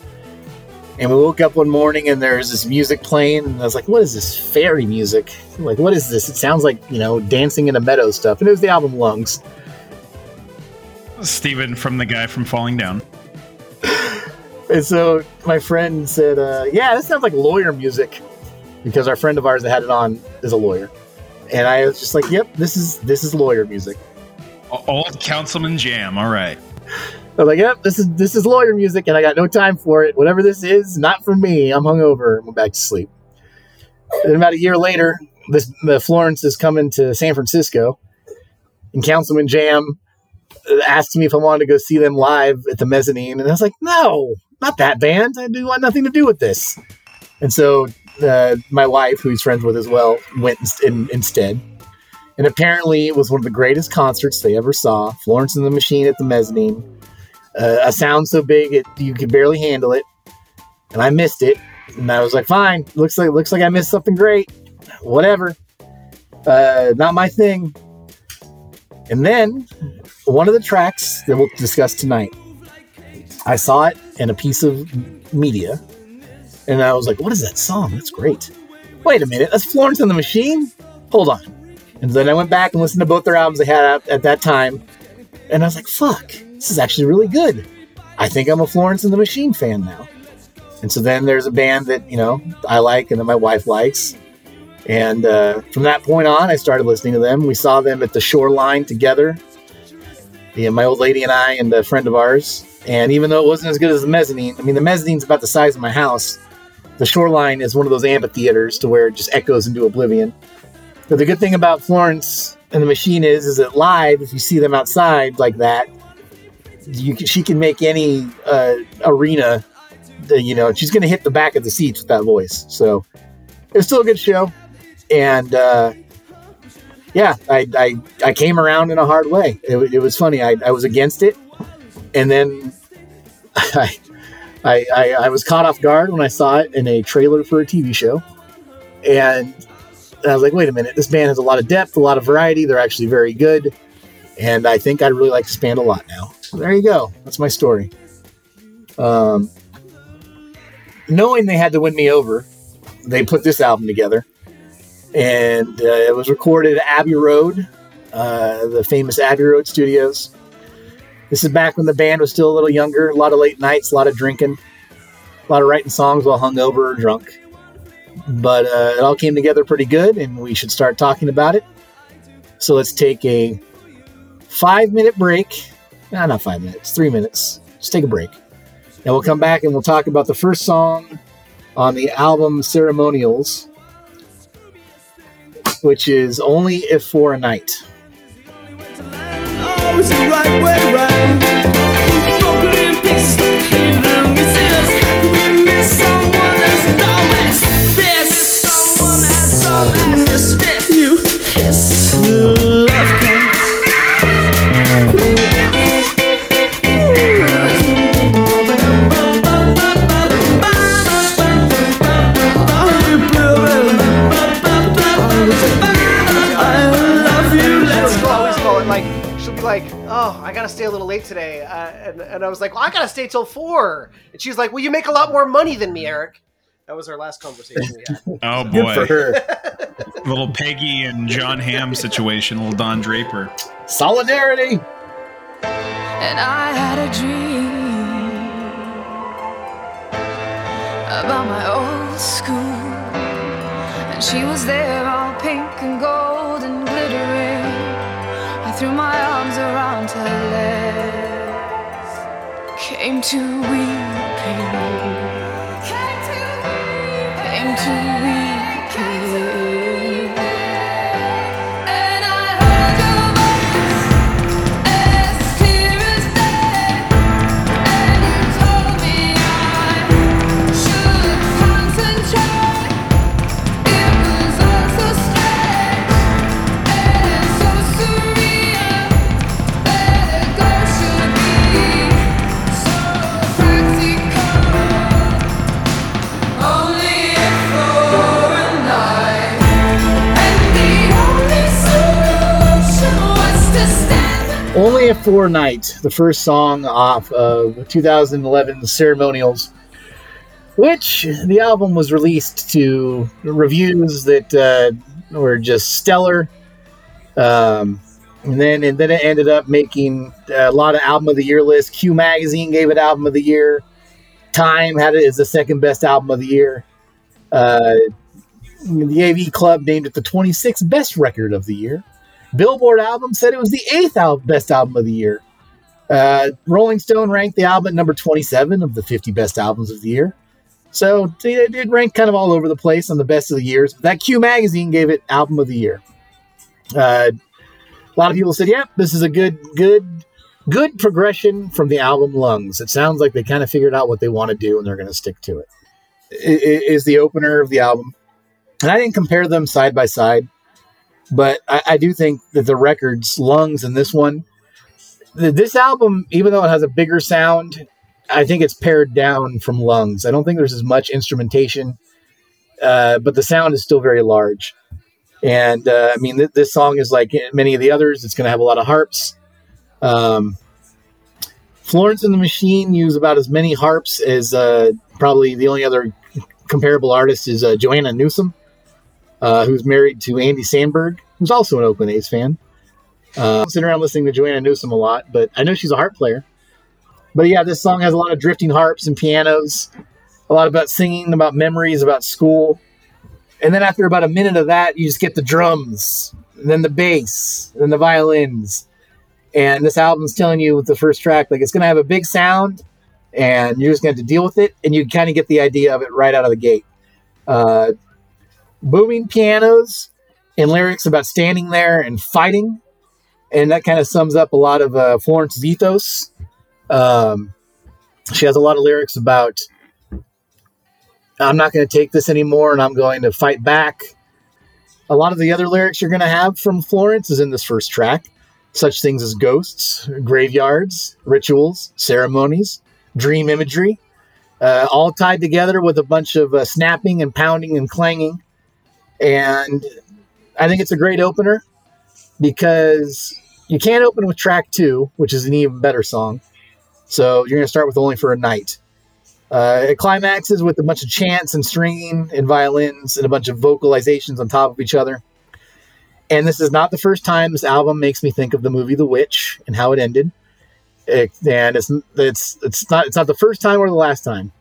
and we woke up one morning and there was this music playing, and I was like, "What is this fairy music? Like, what is this? It sounds like you know, dancing in a meadow stuff." And it was the album Lungs. Steven from the guy from Falling Down. And so my friend said, uh, "Yeah, this sounds like lawyer music," because our friend of ours that had it on is a lawyer. And I was just like, "Yep, this is this is lawyer music." Old Councilman Jam. All right. I was like, "Yep, this is this is lawyer music," and I got no time for it. Whatever this is, not for me. I'm hungover. I went back to sleep. And about a year later, this Florence is coming to San Francisco, and Councilman Jam asked me if I wanted to go see them live at the mezzanine, and I was like, "No, not that band. I do want nothing to do with this." And so uh, my wife, who he's friends with as well, went in, instead. And apparently, it was one of the greatest concerts they ever saw. Florence and the Machine at the mezzanine. Uh, a sound so big it you could barely handle it, and I missed it. And I was like, "Fine, looks like looks like I missed something great. Whatever, uh, not my thing." And then one of the tracks that we'll discuss tonight, I saw it in a piece of media, and I was like, "What is that song? That's great." Wait a minute, that's Florence and the Machine. Hold on. And then I went back and listened to both their albums they had at that time, and I was like, "Fuck, this is actually really good." I think I'm a Florence and the Machine fan now. And so then there's a band that you know I like and that my wife likes, and uh, from that point on, I started listening to them. We saw them at the Shoreline together. Yeah, my old lady and I and a friend of ours. And even though it wasn't as good as the mezzanine, I mean the mezzanine's about the size of my house. The Shoreline is one of those amphitheaters to where it just echoes into oblivion. But the good thing about Florence and the Machine is, is that live, if you see them outside like that, you she can make any uh, arena. You know, she's going to hit the back of the seats with that voice. So it was still a good show, and uh, yeah, I, I I came around in a hard way. It, it was funny. I, I was against it, and then I, I I I was caught off guard when I saw it in a trailer for a TV show, And I was like, wait a minute, this band has a lot of depth, a lot of variety. They're actually very good. And I think I'd really like this band a lot now. So there you go. That's my story. Um, knowing they had to win me over, they put this album together. And uh, it was recorded at Abbey Road, uh, the famous Abbey Road Studios. This is back when the band was still a little younger, a lot of late nights, a lot of drinking, a lot of writing songs while hungover or drunk. But uh, it all came together pretty good, and we should start talking about it. So let's take a five minute break. Nah, not five minutes, three minutes. Just take a break. And we'll come back and we'll talk about the first song on the album Ceremonials, which is Only If For a Night. Always the right way round. Like, "Oh, I gotta stay a little late today," uh, and and I was like, "Well, I gotta stay till 4. and she's like, "Well, you make a lot more money than me, Eric." That was our last conversation we had. Oh Good for boy, her. little Peggy and Jon Hamm situation, little Don Draper. Solidarity. And I had a dream about my old school. And she was there, all pink and gold and glittering. I threw my arms around her legs, came to weeping, came to weeping. A Four Night, the first song off of 2011 Ceremonials, which the album was released to reviews that uh, were just stellar. Um, and then and then it ended up making a lot of album of the year lists. Q Magazine gave it album of the year. Time had it as the second best album of the year. Uh, the AV Club named it the 26th best record of the year. Billboard album said it was the eighth al- best album of the year. Uh, Rolling Stone ranked the album at number 27 of the 50 best albums of the year. So it did rank kind of all over the place on the best of the years. That Q magazine gave it album of the year. Uh, a lot of people said, "Yep, this is a good, good, good progression from the album Lungs." It sounds like they kind of figured out what they want to do and they're going to stick to it. I- i- Is the opener of the album, and I didn't compare them side by side but I, I do think that the records, Lungs, and this one, th- this album, even though it has a bigger sound, I think it's pared down from Lungs. I don't think there's as much instrumentation, uh, but the sound is still very large. And uh, I mean, th- this song is like many of the others. It's going to have a lot of harps. Um, Florence and the Machine use about as many harps as uh, probably the only other comparable artist is uh, Joanna Newsom uh, who's married to Andy Samberg, who's also an Oakland A's fan. Uh, sitting around listening to Joanna Newsom a lot, but I know she's a harp player. But yeah, this song has a lot of drifting harps and pianos, a lot about singing, about memories, about school. And then after about a minute of that, you just get the drums, and then the bass, and then the violins. And this album's telling you with the first track, like it's going to have a big sound, and you're just going to deal with it. And you kind of get the idea of it right out of the gate. Uh, booming pianos and lyrics about standing there and fighting. And that kind of sums up a lot of uh, Florence's ethos. Um, she has a lot of lyrics about, I'm not going to take this anymore and I'm going to fight back. A lot of the other lyrics you're going to have from Florence is in this first track. Such things as ghosts, graveyards, rituals, ceremonies, dream imagery, uh, all tied together with a bunch of uh, snapping and pounding and clanging And I think it's a great opener because you can't open with track two, which is an even better song. So you're going to start with Only for a Night. Uh, it climaxes with a bunch of chants and stringing and violins and a bunch of vocalizations on top of each other. And this is not the first time this album makes me think of the movie The Witch and how it ended. It, and it's it's it's not it's not the first time or the last time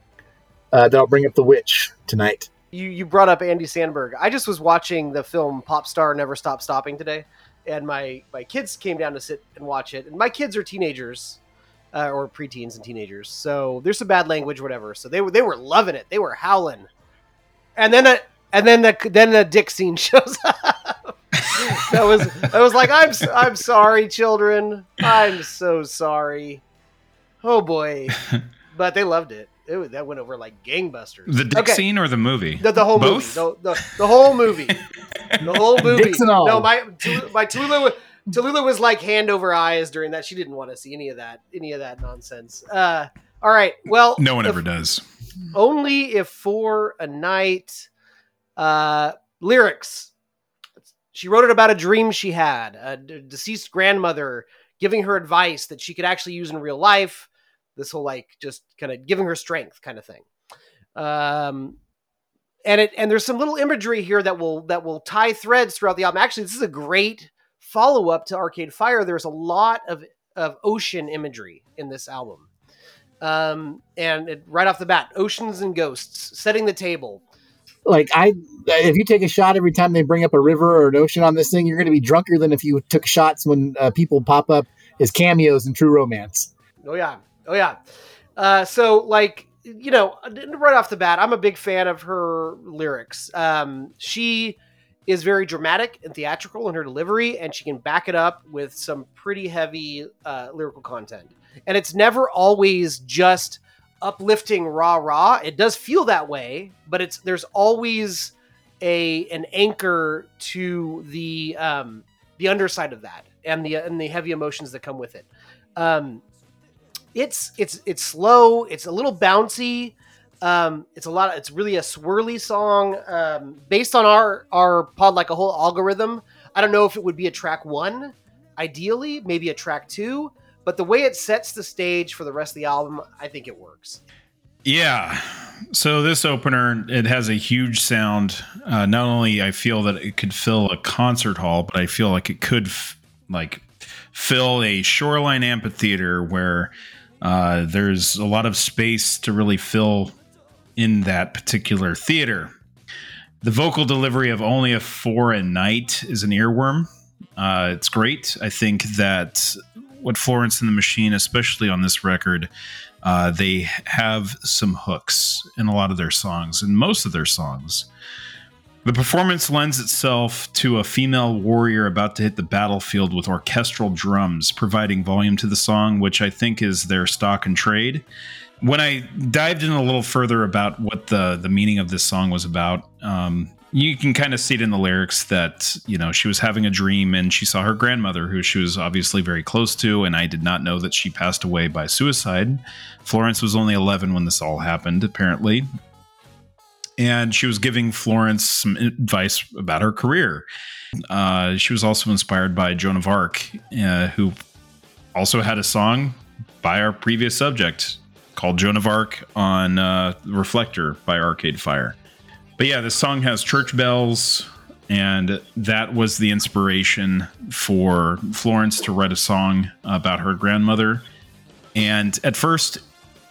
uh, that I'll bring up The Witch tonight. You you brought up Andy Samberg. I just was watching the film Pop Star Never Stop Stopping today, and my my kids came down to sit and watch it. And my kids are teenagers, uh, or preteens and teenagers, so there's some bad language, whatever. So they were they were loving it. They were howling. And then a, and then the then the dick scene shows up. that was I was like I'm I'm sorry, children. I'm so sorry. Oh boy, but they loved it. It that went over like gangbusters. The dick Okay. scene or the movie? The, the whole Both? movie. The, the, the whole movie. The whole movie. Dicks and all. No, my Tul- my Tallulah, Tallulah was like hand over eyes during that. She didn't want to see any of that any of that nonsense. Uh, all right. Well, no one if- ever does. Only if for a night. Uh, lyrics. She wrote it about a dream she had, a d- deceased grandmother giving her advice that she could actually use in real life. This whole like just kind of giving her strength kind of thing. Um, and it and there's some little imagery here that will that will tie threads throughout the album. Actually, this is a great follow up to Arcade Fire. There's a lot of of ocean imagery in this album. Um, and it, right off the bat, oceans and ghosts, setting the table. Like I, if you take a shot every time they bring up a river or an ocean on this thing, you're going to be drunker than if you took shots when uh, people pop up as cameos in True Romance. Oh yeah, oh yeah. Uh, so like you know, right off the bat, I'm a big fan of her lyrics. Um, she is very dramatic and theatrical in her delivery, and she can back it up with some pretty heavy uh, lyrical content. And it's never always just uplifting rah rah. It does feel that way, but it's there's always a an anchor to the um, the underside of that and the and the heavy emotions that come with it. Um, it's it's it's slow. It's a little bouncy. Um, it's a lot. it's really a swirly song. Um, based on our our Pod Like a Hole algorithm, I don't know if it would be a track one. Ideally, maybe a track two. But the way it sets the stage for the rest of the album, I think it works. Yeah. So this opener, it has a huge sound. Uh, not only I feel that it could fill a concert hall, but I feel like it could f- like fill a shoreline amphitheater where uh, there's a lot of space to really fill in that particular theater. The vocal delivery of only a four a night is an earworm. Uh, it's great. I think that what Florence and the Machine, especially on this record, uh, they have some hooks in a lot of their songs, and most of their songs. The performance lends itself to a female warrior about to hit the battlefield with orchestral drums, providing volume to the song, which I think is their stock and trade. When I dived in a little further about what the the meaning of this song was about, um, you can kind of see it in the lyrics that you know she was having a dream and she saw her grandmother, who she was obviously very close to, and I did not know that she passed away by suicide. Florence was only 11 when this all happened, apparently. And she was giving Florence some advice about her career. Uh, she was also inspired by Joan of Arc, uh, who also had a song by our previous subject called Joan of Arc on uh, Reflector by Arcade Fire. But yeah, this song has church bells, and that was the inspiration for Florence to write a song about her grandmother. And at first,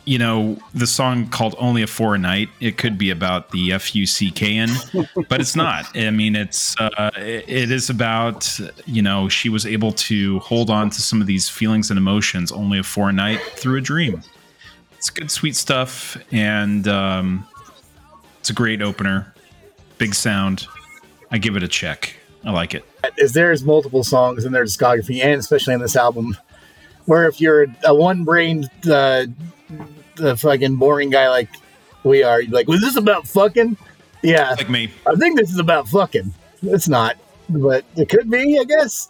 you know, the song called Only a Four a Night, it could be about the F U C K N, but it's not. I mean, it's, uh, it is about, you know, she was able to hold on to some of these feelings and emotions only a four a night through a dream. It's good, sweet stuff. And um, it's a great opener. Big sound. I give it a check. I like it. Is there's multiple songs in their discography, and especially in this album, where if you're a one-brained, uh, the fucking boring guy like we are, you're like, was this about fucking? Yeah, Like me. I think this is about fucking. It's not, but it could be, I guess.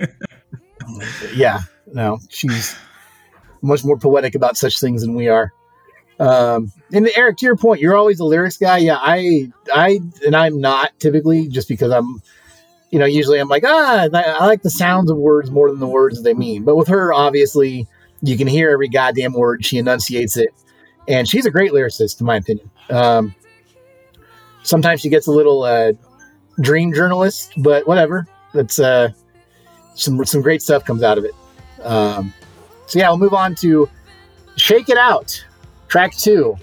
yeah, no, she's much more poetic about such things than we are. Um, and Eric, to your point, you're always a lyrics guy. Yeah, I I and I'm not typically just because I'm, you know, usually I'm like ah, I I like the sounds of words more than the words they mean. But with her, obviously, you can hear every goddamn word. She enunciates it, and she's a great lyricist, in my opinion. Um, sometimes she gets a little uh, dream journalist, but whatever. That's uh, some some great stuff comes out of it. Um, so yeah, we'll move on to "Shake It Out," track two.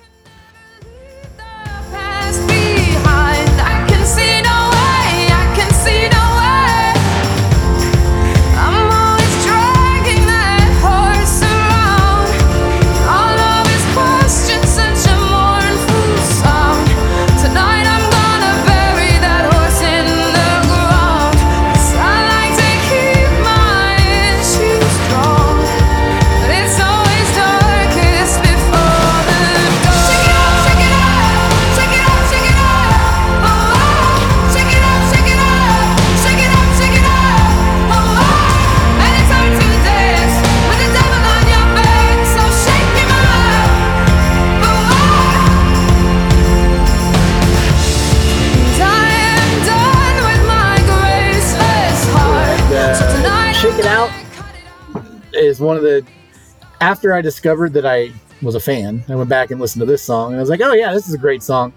After I discovered that I was a fan, I went back and listened to this song and I was like, oh yeah, this is a great song.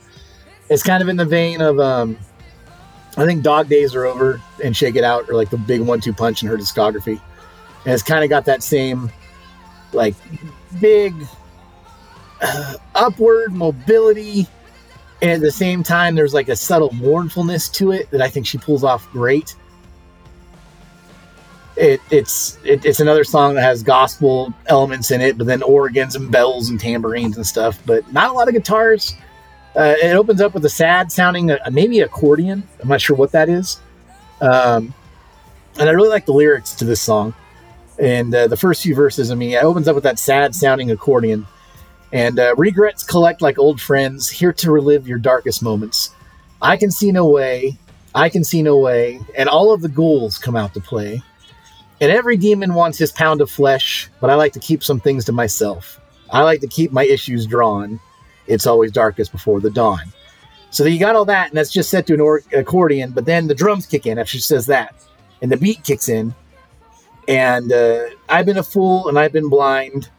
It's kind of in the vein of um I think Dog Days Are Over and Shake It Out are like the big one two punch in her discography. And it's kind of got that same like big uh, upward mobility and at the same time there's like a subtle mournfulness to it that I think she pulls off great it, it's it, it's another song that has gospel elements in it, but then organs and bells and tambourines and stuff, but not a lot of guitars. Uh, it opens up with a sad sounding, uh, maybe accordion. I'm not sure what that is. Um, and I really like the lyrics to this song. And uh, the first few verses, I mean, it opens up with that sad sounding accordion. And uh, regrets collect like old friends, here to relive your darkest moments. I can see no way, I can see no way, and all of the ghouls come out to play. And every demon wants his pound of flesh, but I like to keep some things to myself. I like to keep my issues drawn. It's always darkest before the dawn. So you got all that, and that's just set to an or- accordion, but then the drums kick in after she says that, and the beat kicks in. And uh, I've been a fool and I've been blind.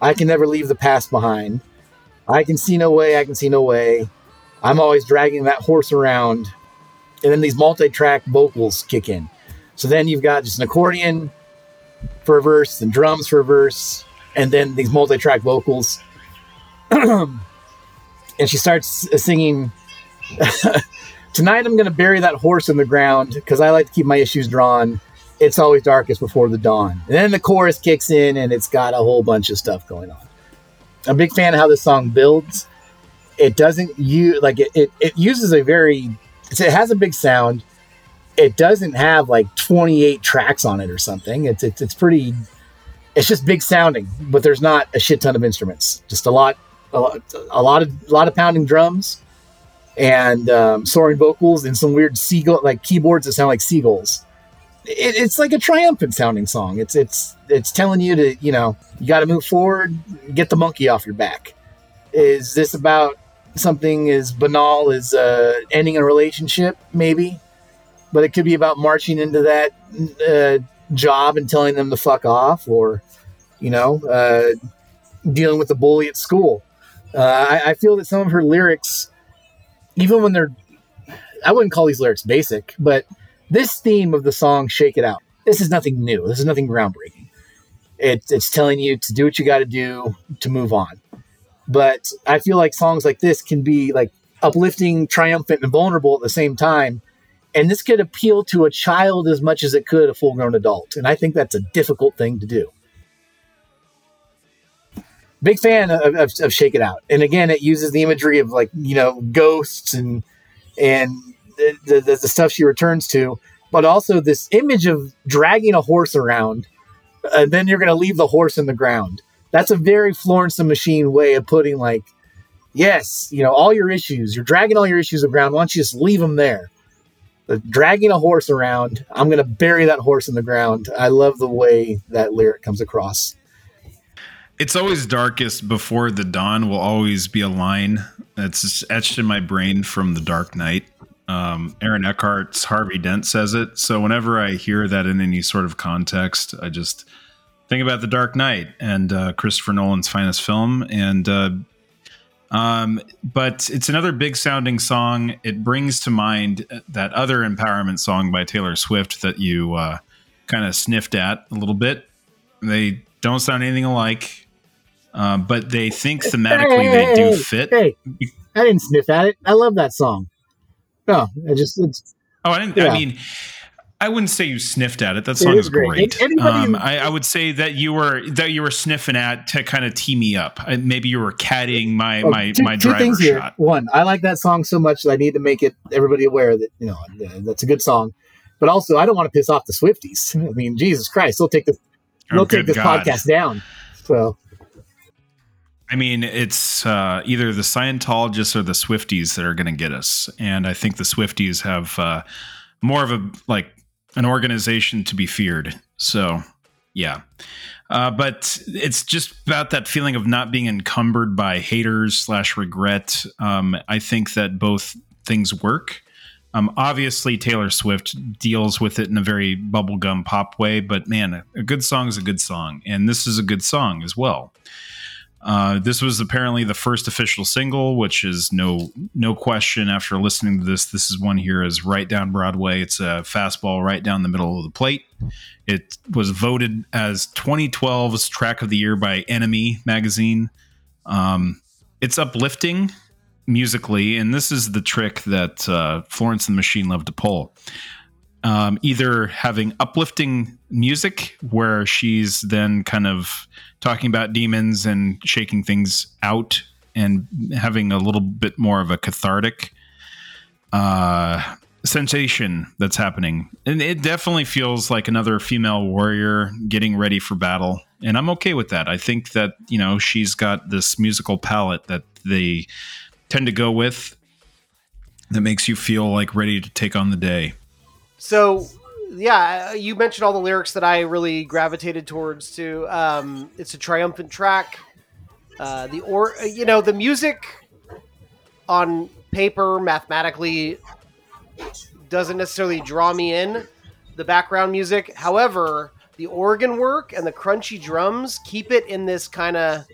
I can never leave the past behind. I can see no way, I can see no way. I'm always dragging that horse around. And then these multi track vocals kick in. So then you've got just an accordion for a verse and drums for a verse, and then these multi-track vocals. and she starts singing. Tonight I'm going to bury that horse in the ground because I like to keep my issues drawn. It's always darkest before the dawn. And then the chorus kicks in, and it's got a whole bunch of stuff going on. I'm a big fan of how this song builds. It doesn't you like it. It, it uses a very. It has a big sound it doesn't have like 28 tracks on it or something. It's it's, it's pretty. It's just big sounding, but there's not a shit ton of instruments. Just a lot, a lot, a lot of a lot of pounding drums, and um, soaring vocals, and some weird seagull like keyboards that sound like seagulls. It, it's like a triumphant sounding song. It's it's it's telling you to you know you got to move forward, get the monkey off your back. Is this about something as banal as uh, ending a relationship? Maybe but it could be about marching into that uh, job and telling them to fuck off, or you know, uh, dealing with the bully at school. Uh, I, I feel that some of her lyrics, even when they're, I wouldn't call these lyrics basic, but this theme of the song "Shake It Out," this is nothing new. This is nothing groundbreaking. It, it's telling you to do what you got to do to move on. But I feel like songs like this can be like uplifting, triumphant, and vulnerable at the same time and this could appeal to a child as much as it could a full grown adult. And I think that's a difficult thing to do. Big fan of, of, of Shake It Out. And again, it uses the imagery of like, you know, ghosts and, and the, the, the, stuff she returns to, but also this image of dragging a horse around. And then you're going to leave the horse in the ground. That's a very Florence Machine way of putting like, yes, you know, all your issues, you're dragging all your issues around. Why don't you just leave them there? Dragging a horse around, I'm going to bury that horse in the ground. I love the way that lyric comes across. It's always darkest before the dawn will always be a line that's etched in my brain from The Dark Knight. Um, Aaron Eckhart's Harvey Dent says it. So whenever I hear that in any sort of context, I just think about The Dark Knight and uh, Christopher Nolan's finest film. And uh, um, but it's another big sounding song. It brings to mind that other empowerment song by Taylor Swift that you uh, kind of sniffed at a little bit. They don't sound anything alike, uh, but they think thematically they do fit. Hey, I didn't sniff at it. I love that song. No, I just it's Oh, I didn't. Yeah. I mean, I wouldn't say you sniffed at it. That song is is great. great. Um, who- I, I would say that you were that you were sniffing at to kind of tee me up. I, maybe you were caddying my oh, my two, my two driver things here. shot. One, I like that song so much that I need to make it everybody aware that you know that's a good song. But also, I don't want to piss off the Swifties. I mean, Jesus Christ, they'll take this Oh, they'll take this God. podcast down. So I mean, it's uh, either the Scientologists or the Swifties that are going to get us, and I think the Swifties have uh, more of a like an organization to be feared. So, yeah. Uh, but it's just about that feeling of not being encumbered by haters slash regret. Um, I think that both things work. Um, obviously, Taylor Swift deals with it in a very bubblegum pop way, but man, a, a good song is a good song, and this is a good song as well. Uh, this was apparently the first official single, which is no no question. After listening to this, this is one here is right down Broadway. It's a fastball right down the middle of the plate. It was voted as 2012's track of the year by NME magazine. Um, it's uplifting musically, and this is the trick that uh, Florence and the Machine love to pull. Um, either having uplifting music where she's then kind of talking about demons and shaking things out and having a little bit more of a cathartic uh, sensation that's happening. And it definitely feels like another female warrior getting ready for battle. And I'm okay with that. I think that, you know, she's got this musical palette that they tend to go with that makes you feel like ready to take on the day. So, yeah, you mentioned all the lyrics that I really gravitated towards too. Um, it's a triumphant track. Uh, the or you know the music on paper mathematically doesn't necessarily draw me in. The background music, however, the organ work and the crunchy drums keep it in this kind of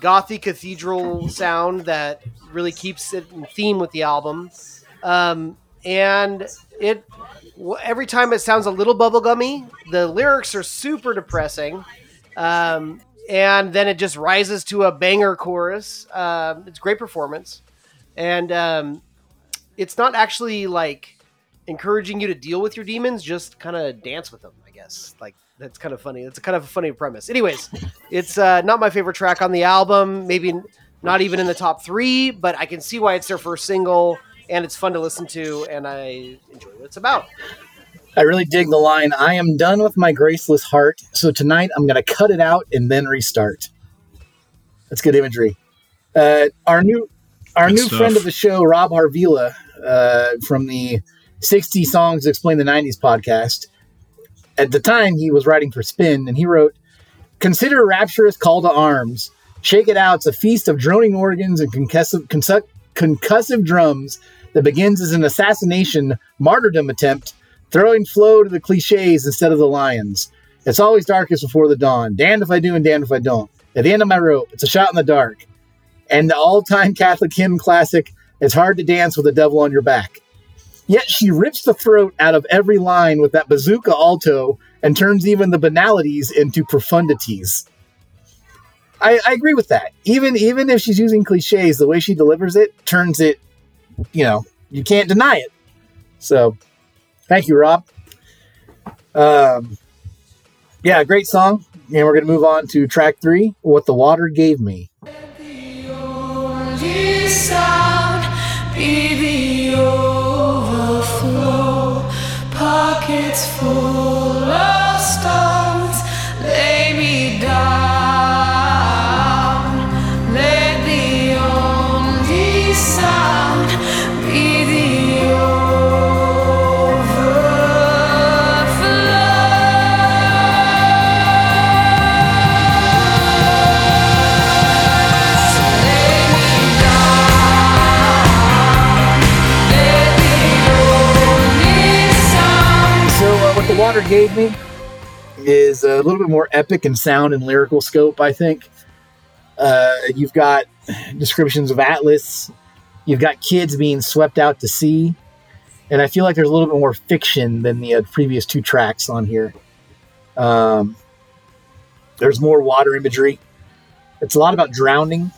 gothy cathedral sound that really keeps it in theme with the album. Um, and it every time it sounds a little bubblegummy. The lyrics are super depressing, um, and then it just rises to a banger chorus. Um, it's great performance, and um, it's not actually like encouraging you to deal with your demons. Just kind of dance with them, I guess. Like that's kind of funny. That's kind of a funny premise. Anyways, it's uh, not my favorite track on the album. Maybe not even in the top three, but I can see why it's their first single, and it's fun to listen to, and I enjoy what it's about. I really dig the line, I am done with my graceless heart, so tonight I'm going to cut it out and then restart. That's good imagery. Uh, our new our Good new stuff. friend of the show, Rob Harvilla, uh, from the 60 Songs to Explain the 90s podcast, at the time he was writing for Spin, and he wrote, Consider rapturous call to arms. Shake it out. It's a feast of droning organs and concussive, concussive drums that begins as an assassination martyrdom attempt throwing Flo to the cliches instead of the lions. It's always darkest before the dawn. Damned if I do and damned if I don't. At the end of my rope, it's a shot in the dark. And the all time Catholic hymn classic, It's Hard to Dance with the Devil on Your Back. Yet she rips the throat out of every line with that bazooka alto and turns even the banalities into profundities. I, I agree with that. Even even if she's using cliches, the way she delivers it turns it, you know, you can't deny it. So Thank you, Rob. Um, yeah, great song. And we're going to move on to track three What the Water Gave Me. Pockets full of stones, Gave Me is a little bit more epic in sound and lyrical scope, I think. Uh, you've got descriptions of Atlas, you've got kids being swept out to sea, and I feel like there's a little bit more fiction than the uh, previous two tracks on here. Um, there's more water imagery. It's a lot about drowning,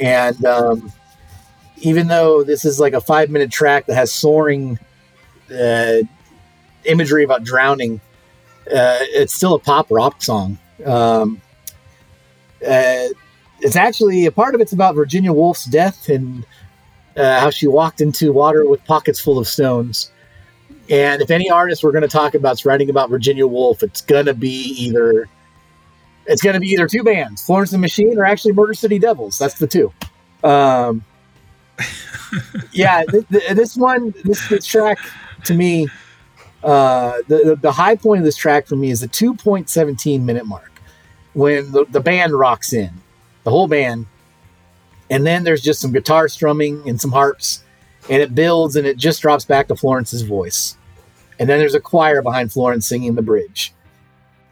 and um, even though this is like a five minute track that has soaring uh, imagery about drowning, uh, it's still a pop rock song. Um, uh, it's actually a part of it's about Virginia Woolf's death and uh, how she walked into water with pockets full of stones. And if any artist we're going to talk about is writing about Virginia Woolf, it's going to be either it's going to be either two bands, Florence and the Machine, or actually Murder City Devils. That's the two. Um, yeah, th- th- this one, this, this track to me, uh, the, the high point of this track for me is the 2.17 minute mark when the, the band rocks in, the whole band, and then there's just some guitar strumming and some harps, and it builds and it just drops back to Florence's voice, and then there's a choir behind Florence singing the bridge.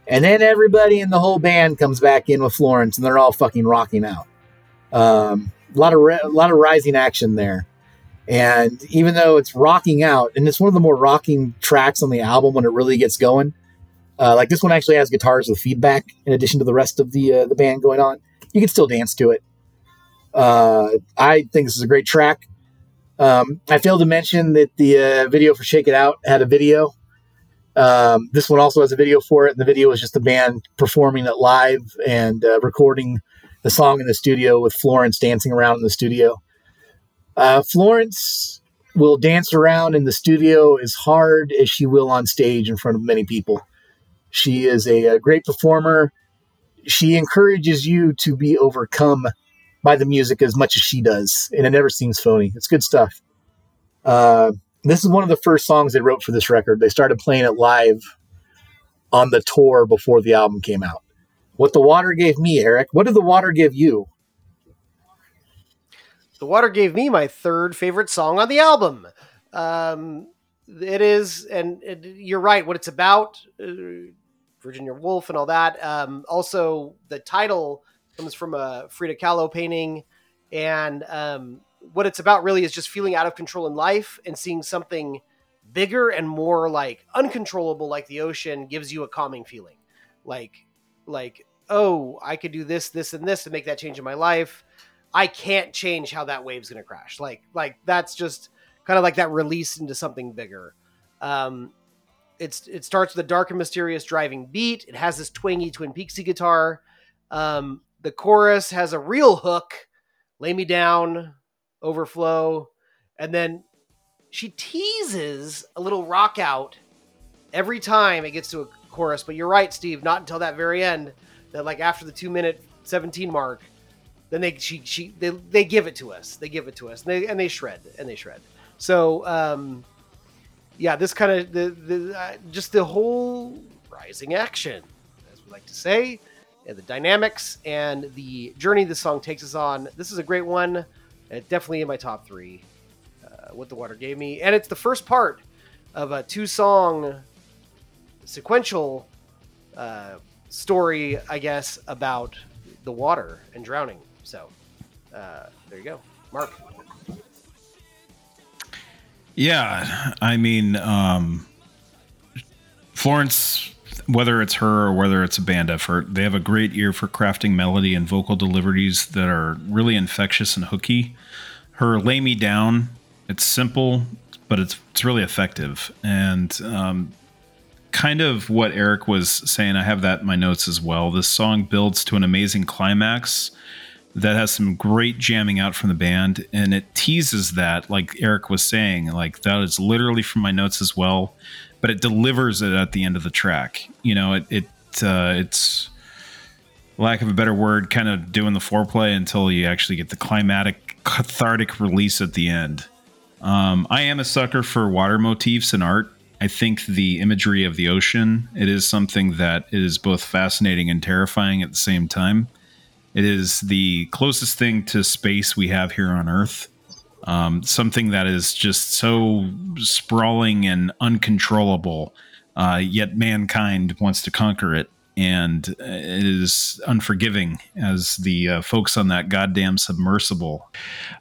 And then everybody in the whole band comes back in with Florence, and they're all fucking rocking out. Um, a lot of ri- a lot of rising action there, and even though it's rocking out, and it's one of the more rocking tracks on the album when it really gets going. Uh, like this one actually has guitars with feedback in addition to the rest of the uh, the band going on. You can still dance to it. Uh, I think this is a great track. Um, I failed to mention that the uh, video for "Shake It Out" had a video. Um, this one also has a video for it. And the video is just the band performing it live and uh, recording the song in the studio with Florence dancing around in the studio. Uh, Florence will dance around in the studio as hard as she will on stage in front of many people. She is a, a great performer. She encourages you to be overcome by the music as much as she does, and it never seems phony. It's good stuff. Uh, this is one of the first songs they wrote for this record. They started playing it live on the tour before the album came out. What the water gave me, Eric. What did the water give you? The Water gave me my third favorite song on the album. Um, it is, and it, you're right. What it's about, uh, Virginia Woolf and all that. Um, also, the title comes from a Frida Kahlo painting, and um, what it's about really is just feeling out of control in life and seeing something bigger and more like uncontrollable, like the ocean, gives you a calming feeling. Like, like, oh, I could do this, this, and this to make that change in my life. I can't change how that wave's going to crash. Like, like that's just kind of like that release into something bigger. Um, it's it starts with a dark and mysterious driving beat. It has this twangy Twin Peaksy guitar. Um, the chorus has a real hook, "Lay Me Down," overflow, and then she teases a little rock out every time it gets to a chorus. But you're right, Steve. Not until that very end, that like after the two minute seventeen mark, then they she she they, they give it to us. They give it to us, and they and they shred and they shred. So um, yeah, this kind of the the uh, just the whole rising action, as we like to say, and the dynamics and the journey the song takes us on. This is a great one. Uh, definitely in my top three. Uh, what the water gave me, and it's the first part of a two song sequential uh, story, I guess, about the water and drowning. So uh, there you go, Mark. Yeah, I mean, um, Florence, whether it's her or whether it's a band effort, they have a great ear for crafting melody and vocal deliveries that are really infectious and hooky. Her "Lay Me Down," it's simple, but it's it's really effective and um, kind of what Eric was saying. I have that in my notes as well. This song builds to an amazing climax that has some great jamming out from the band and it teases that like eric was saying like that is literally from my notes as well but it delivers it at the end of the track. You know it, it uh, it's lack of a better word kind of doing the foreplay until you actually get the climatic cathartic release at the end. Um, i am a sucker for water motifs in art. I think the imagery of the ocean it is something that is both fascinating and terrifying at the same time it is the closest thing to space we have here on Earth. Um, something that is just so sprawling and uncontrollable uh, yet mankind wants to conquer it, and uh, it is unforgiving as the uh, folks on that goddamn submersible.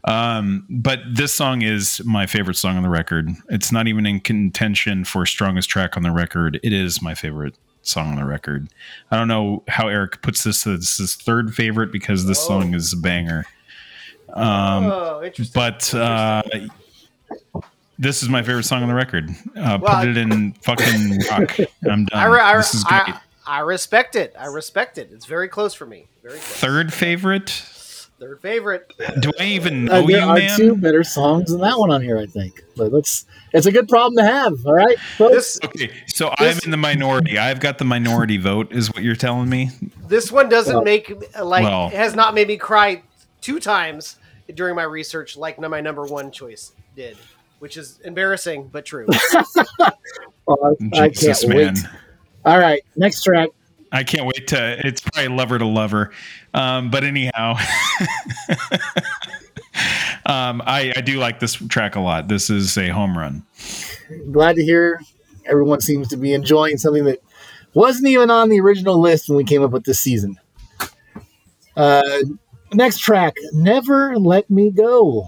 Um, but this song is my favorite song on the record. It's not even in contention for strongest track on the record. It is my favorite song on the record. I don't know how Eric puts this as his third favorite because this Oh. song is a banger. Um, oh, interesting. but uh, this is my favorite song on the record. Uh, Well, put it in fucking rock. I'm done. I, re- I, this is great. I, I respect it. I respect it. It's very close for me. Very close. Third favorite? Third favorite. Do I even know Uh, know there you, are man? two better songs than that one on here, I think. But let's. It's a good problem to have. All right, folks. This Okay, so I'm in the minority. I've got the minority vote, is what you're telling me. this one doesn't Well- make like Well- it has not made me cry two times during my research like my number one choice did, which is embarrassing but true. Oh, I Jesus, can't man. wait. All right, next track. I can't wait to. It's probably lover to lover, um, but anyhow, um, I, I do like this track a lot. This is a home run. Glad to hear everyone seems to be enjoying something that wasn't even on the original list when we came up with this season. Uh, next track, "Never Let Me Go."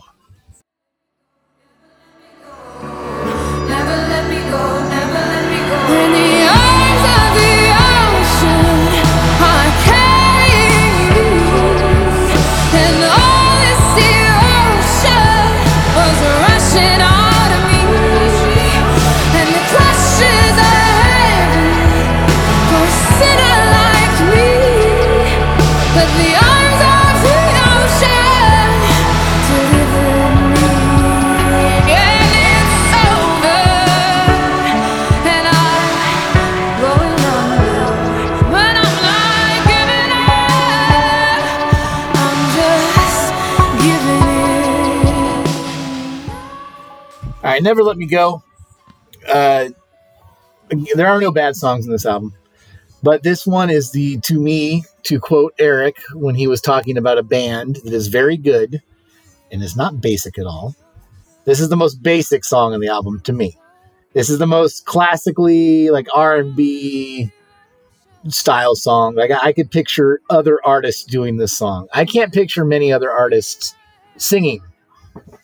"Never Let Me Go." Uh, there are no bad songs in this album, but this one is the to me to quote Eric when he was talking about a band that is very good and is not basic at all. This is the most basic song on the album to me. This is the most classically like R and B style song. Like I could picture other artists doing this song. I can't picture many other artists singing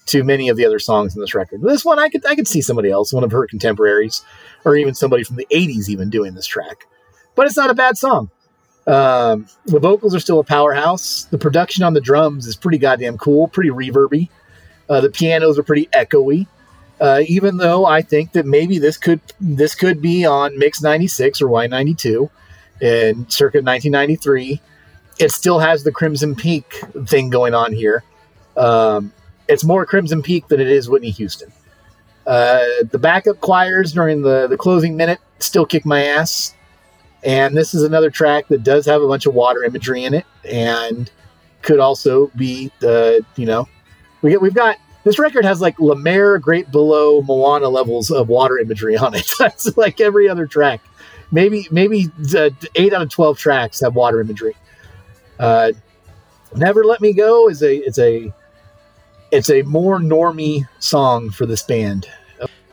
to many of the other songs in this record. This one I could I could see somebody else, one of her contemporaries, or even somebody from the '80s even doing this track. But it's not a bad song. Um, the vocals are still a powerhouse. The production on the drums is pretty goddamn cool, pretty reverby. Uh, the pianos are pretty echoey. Uh, even though I think that maybe this could this could be on Mix 96 or Y92 in circa 1993, it still has the Crimson Peak thing going on here. Um, it's more Crimson Peak than it is Whitney Houston. Uh, the backup choirs during the, the closing minute still kick my ass. And this is another track that does have a bunch of water imagery in it and could also be the, you know, we get, we've got this record has like Lemaire, Great Below, Moana levels of water imagery on it. That's like every other track. Maybe maybe uh, eight out of twelve tracks have water imagery. Uh, Never Let Me Go is a it's a it's a more normie song for this band.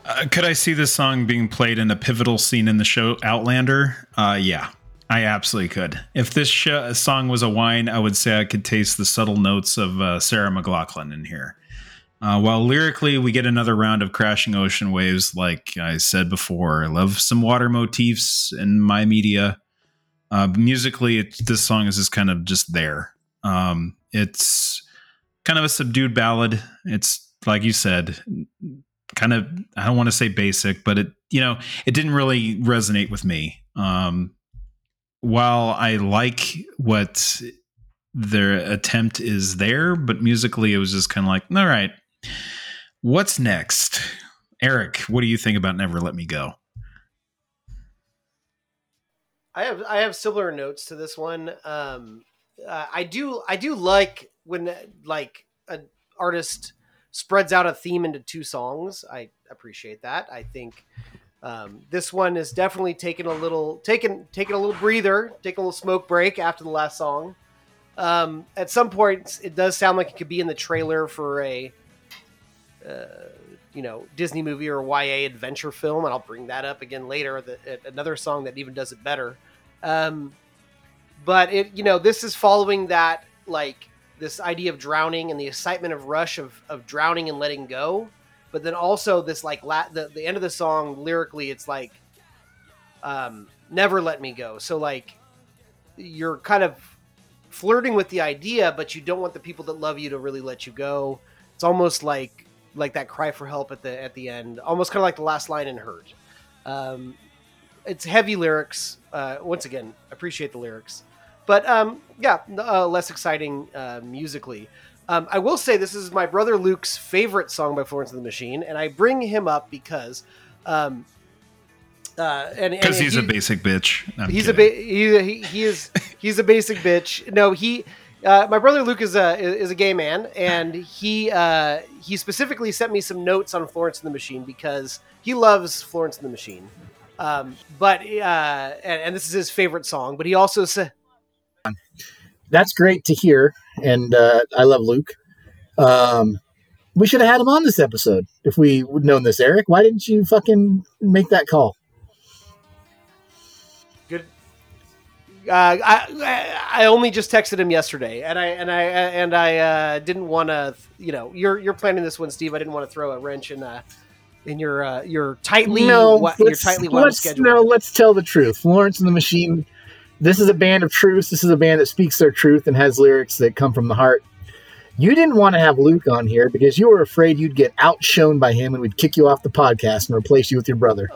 Uh, could I see this song being played in a pivotal scene in the show Outlander? Uh, yeah, I absolutely could. If this sh- song was a wine, I would say I could taste the subtle notes of uh, Sarah McLachlan in here. Uh, while lyrically, we get another round of crashing ocean waves, like I said before. I love some water motifs in my media. Uh, musically, it, this song is just kind of just there. Um, it's kind of a subdued ballad. It's like you said, kind of I don't want to say basic, but it you know it didn't really resonate with me. Um, while I like what their attempt is there, but musically it was just kind of like, all right, what's next? Eric, what do you think about Never Let Me Go? I have I have similar notes to this one. Um, uh, I do I do like when like an artist spreads out a theme into two songs. I appreciate that. I think um, this one is definitely taking a little taking taking a little breather, taking a little smoke break after the last song. Um, at some point, it does sound like it could be in the trailer for a uh, you know Disney movie or YA adventure film, and I'll bring that up again later. The, another song that even does it better. Um, but it you know this is following that like this idea of drowning and the excitement of rush of of drowning and letting go, but then also this like la- the the end of the song lyrically, it's like um, never let me go. So like you're kind of flirting with the idea, but you don't want the people that love you to really let you go. It's almost like like that cry for help at the at the end, almost kind of like the last line in Hurt. Um, it's heavy lyrics. Uh, once again, appreciate the lyrics, but um, yeah, uh, less exciting uh, musically. Um, I will say this is my brother Luke's favorite song by Florence and the Machine, and I bring him up because. Um, uh, and Because he's he- a basic bitch. I'm he's a kidding. ba- he, he, he is he's a basic bitch. No, he uh, my brother Luke is a is a gay man, and he uh, he specifically sent me some notes on Florence and the Machine because he loves Florence and the Machine. Um, but uh, and, and this is his favorite song. But he also said, That's great to hear, and uh, I love Luke. Um, we should have had him on this episode if we would known this, Eric. Why didn't you fucking make that call? "Good." Uh, I I only just texted him yesterday, and I and I and I uh, didn't want to. You know, you're you're planning this one, Steve. I didn't want to throw a wrench in uh, in your uh, your tightly no, wa- your tightly wound schedule. no, let's tell the truth. Florence and the Machine. This is a band of truth. This is a band that speaks their truth and has lyrics that come from the heart. You didn't want to have Luke on here because you were afraid you'd get outshone by him and we'd kick you off the podcast and replace you with your brother.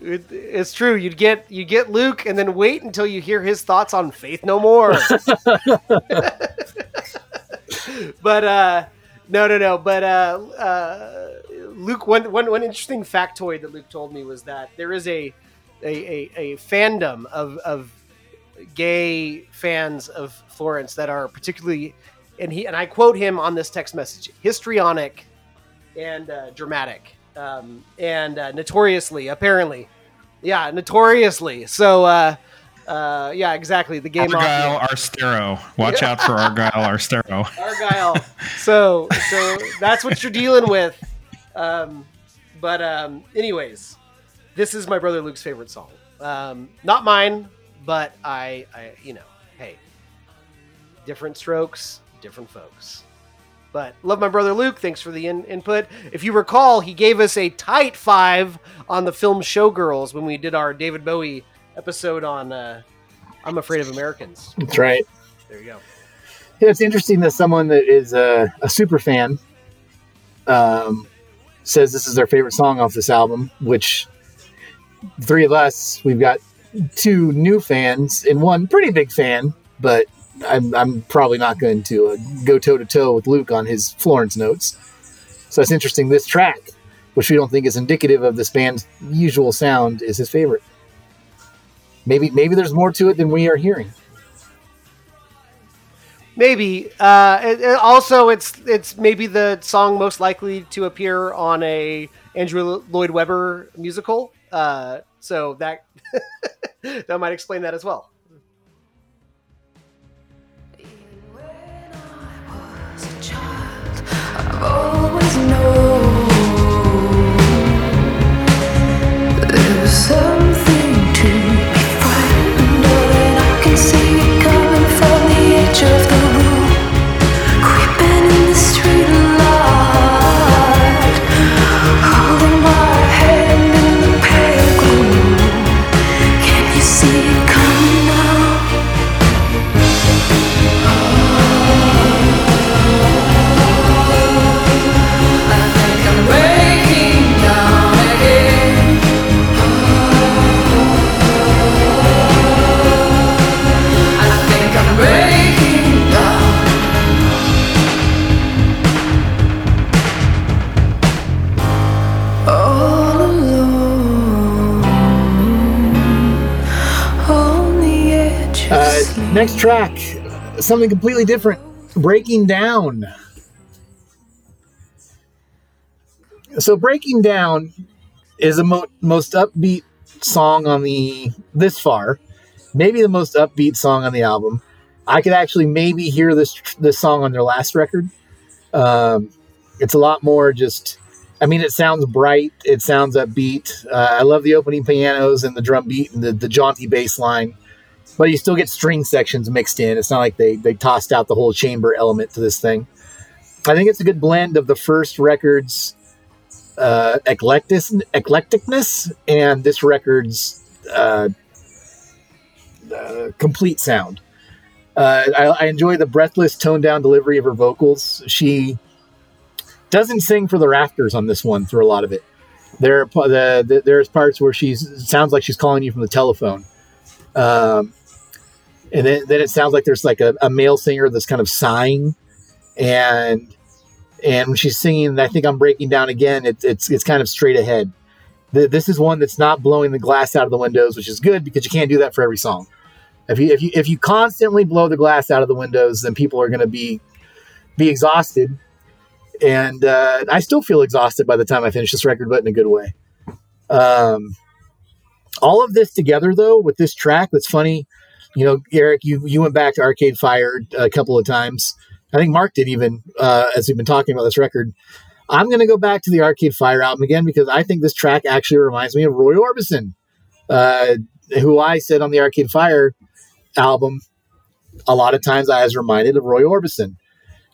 It's true. You'd get you get Luke, and then wait until you hear his thoughts on Faith No More. but uh, no, no, no. But uh, uh, Luke, one, one one interesting factoid that Luke told me was that there is a a, a, a fandom of of gay fans of Florence that are particularly, and he and I quote him on this text message: histrionic and uh, dramatic, um, and uh, notoriously, apparently, yeah, notoriously. So, uh, uh, yeah, exactly. The game Argyle Arstero. Watch out for Argyle Arstero. Argyle. so, so that's what you're dealing with. Um, but, um, anyways, this is my brother Luke's favorite song. Um, not mine, but I, I, you know, hey, different strokes, different folks. But love my brother Luke. Thanks for the in- input. If you recall, he gave us a tight five on the film Showgirls when we did our David Bowie episode on uh, I'm Afraid of Americans. That's right. There you go. Yeah, it's interesting that someone that is a, a super fan um, says this is their favorite song off this album, which three of us, we've got two new fans and one pretty big fan, but I'm, I'm probably not going to uh, go toe to toe with Luke on his Florence notes. So it's interesting. This track, which we don't think is indicative of this band's usual sound, is his favorite. Maybe maybe there's more to it than we are hearing. Maybe. Uh, it, it- also, it's it's maybe the song most likely to appear on a Andrew Lloyd Webber musical. Uh, so that that might explain that as well. I've always next track, something completely different. Breaking Down. So, Breaking Down is the mo- most upbeat song on the this far, maybe the most upbeat song on the album. I could actually maybe hear this this song on their last record. Um, it's a lot more just I mean, it sounds bright. It sounds upbeat. Uh, I love the opening pianos and the drum beat and the, the jaunty bass line. But you still get string sections mixed in. It's not like they, they tossed out the whole chamber element to this thing. I think it's a good blend of the first record's uh, eclectic, eclecticness and this record's uh, uh, complete sound. Uh, I, I enjoy the breathless, toned down delivery of her vocals. She doesn't sing for the rafters on this one through a lot of it. There, are, the, the, there's parts where she's it sounds like she's calling you from the telephone, um, and then, then it sounds like there's like a, a male singer that's kind of sighing, and and when she's singing, I think I'm breaking down again. It, it's it's kind of straight ahead. Th this is one that's not blowing the glass out of the windows, which is good because you can't do that for every song. If you if you if you constantly blow the glass out of the windows, then people are going to be be exhausted and uh, I still feel exhausted by the time I finish this record, but in a good way. Um, all of this together, though, with this track, that's funny. You know, Eric, you you went back to Arcade Fire a couple of times. I think Mark did even uh, as we've been talking about this record. I'm going to go back to the Arcade Fire album again because I think this track actually reminds me of Roy Orbison, uh, who I said on the Arcade Fire album. A lot of times I was reminded of Roy Orbison.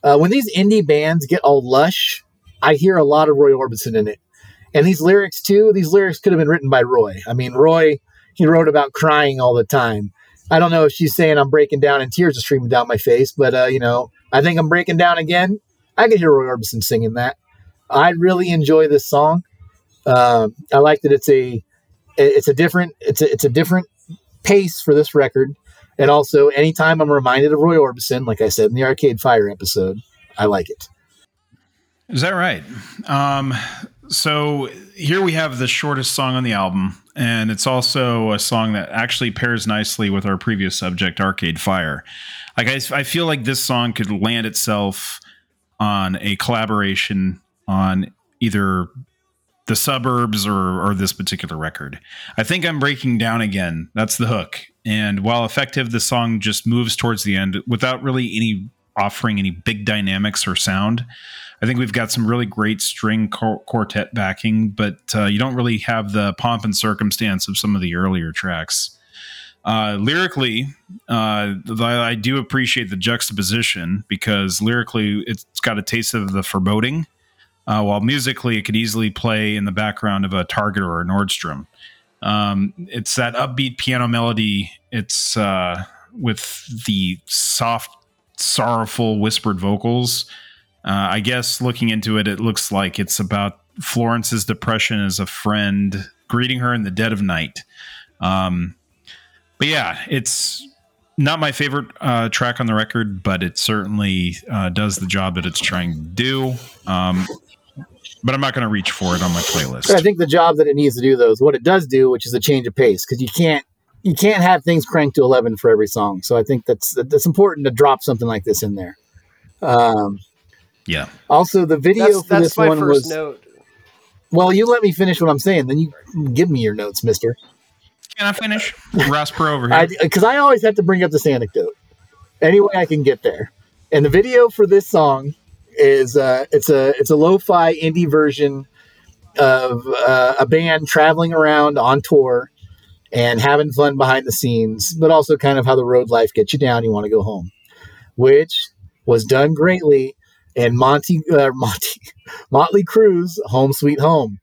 Uh, when these indie bands get all lush, I hear a lot of Roy Orbison in it. And these lyrics, too, these lyrics could have been written by Roy. I mean, Roy, he wrote about crying all the time. I don't know if she's saying I'm breaking down and tears are streaming down my face, but, uh, you know, I think I'm breaking down again. I could hear Roy Orbison singing that. I really enjoy this song. Um, I like that it's a it's a different it's a, it's a different pace for this record. And also, anytime I'm reminded of Roy Orbison, like I said in the Arcade Fire episode, I like it. Is that right? Um, so here we have the shortest song on the album, and it's also a song that actually pairs nicely with our previous subject, Arcade Fire. Like I, I feel like this song could land itself on a collaboration on either the suburbs or or this particular record. I think I'm breaking down again. That's the hook. And while effective, the song just moves towards the end without really any offering any big dynamics or sound. I think we've got some really great string qu- quartet backing, but uh, you don't really have the pomp and circumstance of some of the earlier tracks. Uh, lyrically, uh, I do appreciate the juxtaposition because lyrically it's got a taste of the foreboding, uh, while musically it could easily play in the background of a Target or a Nordstrom. Um, it's that upbeat piano melody. It's uh, with the soft, sorrowful whispered vocals. Uh, I guess looking into it, it looks like it's about Florence's depression as a friend greeting her in the dead of night. Um, but yeah, it's not my favorite uh, track on the record, but it certainly uh, does the job that it's trying to do. Um, but I'm not going to reach for it on my playlist. I think the job that it needs to do though is what it does do, which is a change of pace because you can't you can't have things cranked to eleven for every song. So I think that's that's important to drop something like this in there. Um, yeah. also, the video That's, for that's this my one first was note. well. You let me finish what I'm saying, then you give me your notes, Mister. Can I finish? Ross Perot over here. Because I, always have to bring up this anecdote any way I can get there. And the video for this song is uh, it's a it's a lo-fi indie version of uh, a band traveling around on tour and having fun behind the scenes, but also kind of how the road life gets you down. You want to go home, which was done greatly in Monty uh, Monty Motley Crue's "Home Sweet Home."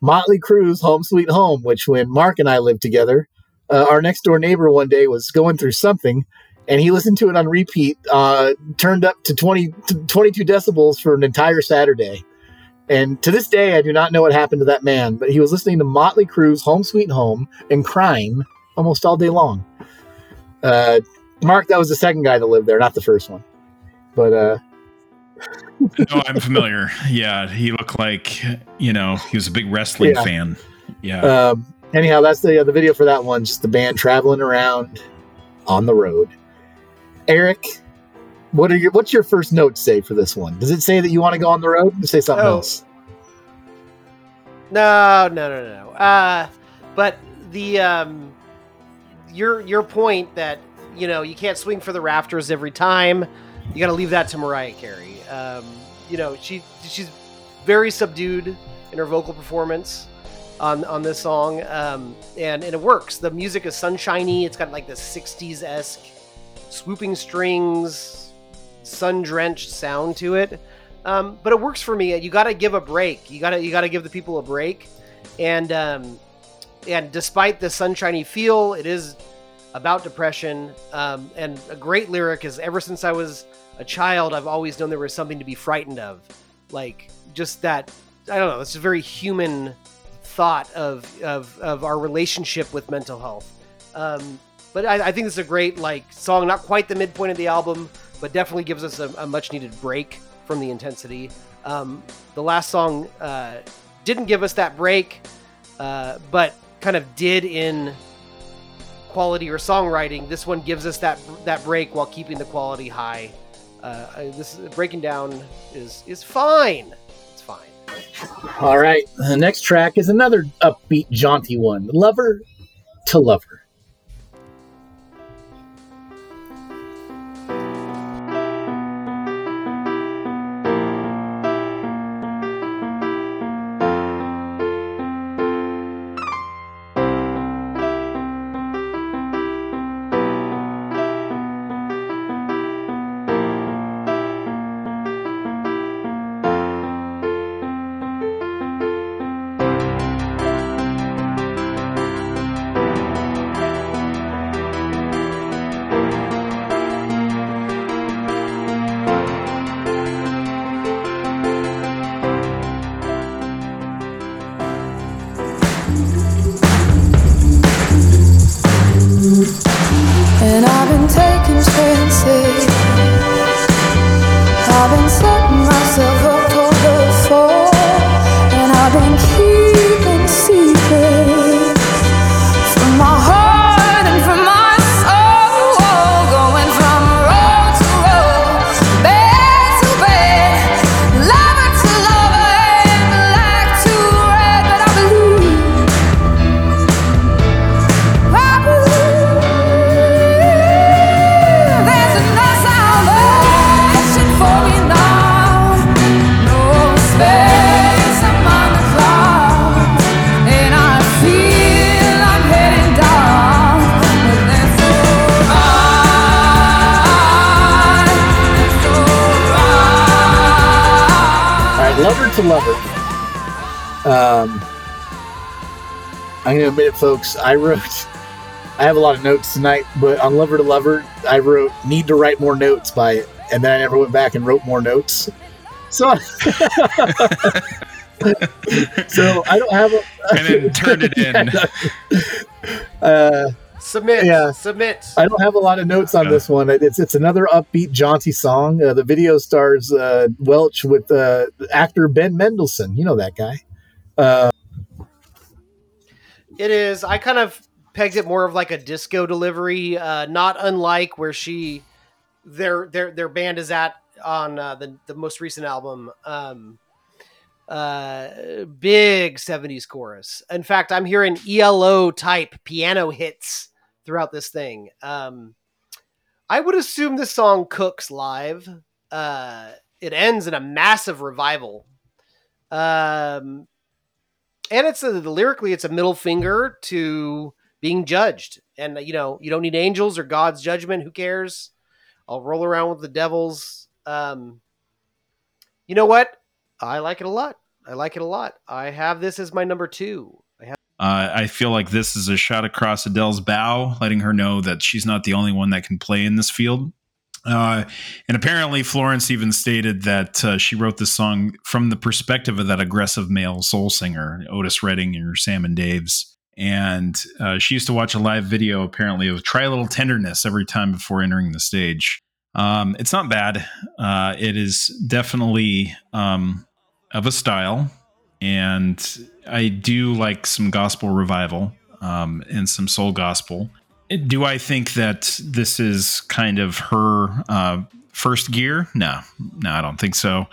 Motley Crue's "Home Sweet Home," which when Mark and I lived together, uh, our next door neighbor one day was going through something, and he listened to it on repeat, uh, turned up to 20 to 22 decibels for an entire Saturday. And to this day, I do not know what happened to that man, but he was listening to Motley Crue's "Home Sweet Home" and crying almost all day long. Uh, Mark, that was the second guy that lived there, not the first one. But uh, no, I'm familiar. Yeah, he looked like you know he was a big wrestling Yeah. fan. Yeah. Um, anyhow, that's the uh, the video for that one. Just the band traveling around on the road. Eric, what are your what's your first note say for this one? Does it say that you want to go on the road? Or say something Oh. else. No, no, no, no. Uh, but the um, your your point that you know you can't swing for the rafters every time. You got to leave that to Mariah Carey. Um, you know she she's very subdued in her vocal performance on on this song, um, and and it works. The music is sunshiny. It's got like the '60s esque swooping strings, sun drenched sound to it. Um, but it works for me. You got to give a break. You got to you got to give the people a break, and um, and despite the sunshiny feel, it is about depression. Um, and a great lyric is ever since I was a child, I've always known there was something to be frightened of, like just that. I don't know. It's a very human thought of of, of our relationship with mental health. Um, but I, I think it's a great like song. Not quite the midpoint of the album, but definitely gives us a, a much needed break from the intensity. Um, the last song uh, didn't give us that break, uh, but kind of did in quality or songwriting. This one gives us that that break while keeping the quality high. Uh, this breaking down is is fine. It's fine. All right. The next track is another upbeat, jaunty one Lover to Lover. To admit it, folks. I wrote, I have a lot of notes tonight, but on Lover to Lover, I wrote, need to write more notes by it. And then I never went back and wrote more notes. So, so I don't have a. And then turned it in. uh, Submit. Yeah. Submit. I don't have a lot of notes on Yeah. this one. It's it's another upbeat, jaunty song. Uh, the video stars uh, Welch with uh, actor Ben Mendelsohn. You know that guy. It is. I kind of pegged it more of like a disco delivery, uh, not unlike where she, their their their band is at on uh, the the most recent album. Um, uh, big '70s chorus. In fact, I'm hearing ELO type piano hits throughout this thing. Um, I would assume this song cooks live. Uh, it ends in a massive revival. Um, and it's a, lyrically it's a middle finger to being judged. And you know you don't need angels or god's judgment. Who cares? I'll roll around with the devils. Um you know what? I like it a lot. I like it a lot. I have this as my number two. I have Uh, I feel like this is a shot across Adele's bow, letting her know that she's not the only one that can play in this field. Uh, and apparently, Florence even stated that uh, she wrote this song from the perspective of that aggressive male soul singer, Otis Redding or Sam and Dave's. And uh, she used to watch a live video, apparently, of Try a Little Tenderness every time before entering the stage. Um, it's not bad. Uh, it is definitely um, of a style. And I do like some gospel revival um, and some soul gospel. Do I think that this is kind of her uh, first gear? No, no, I don't think so.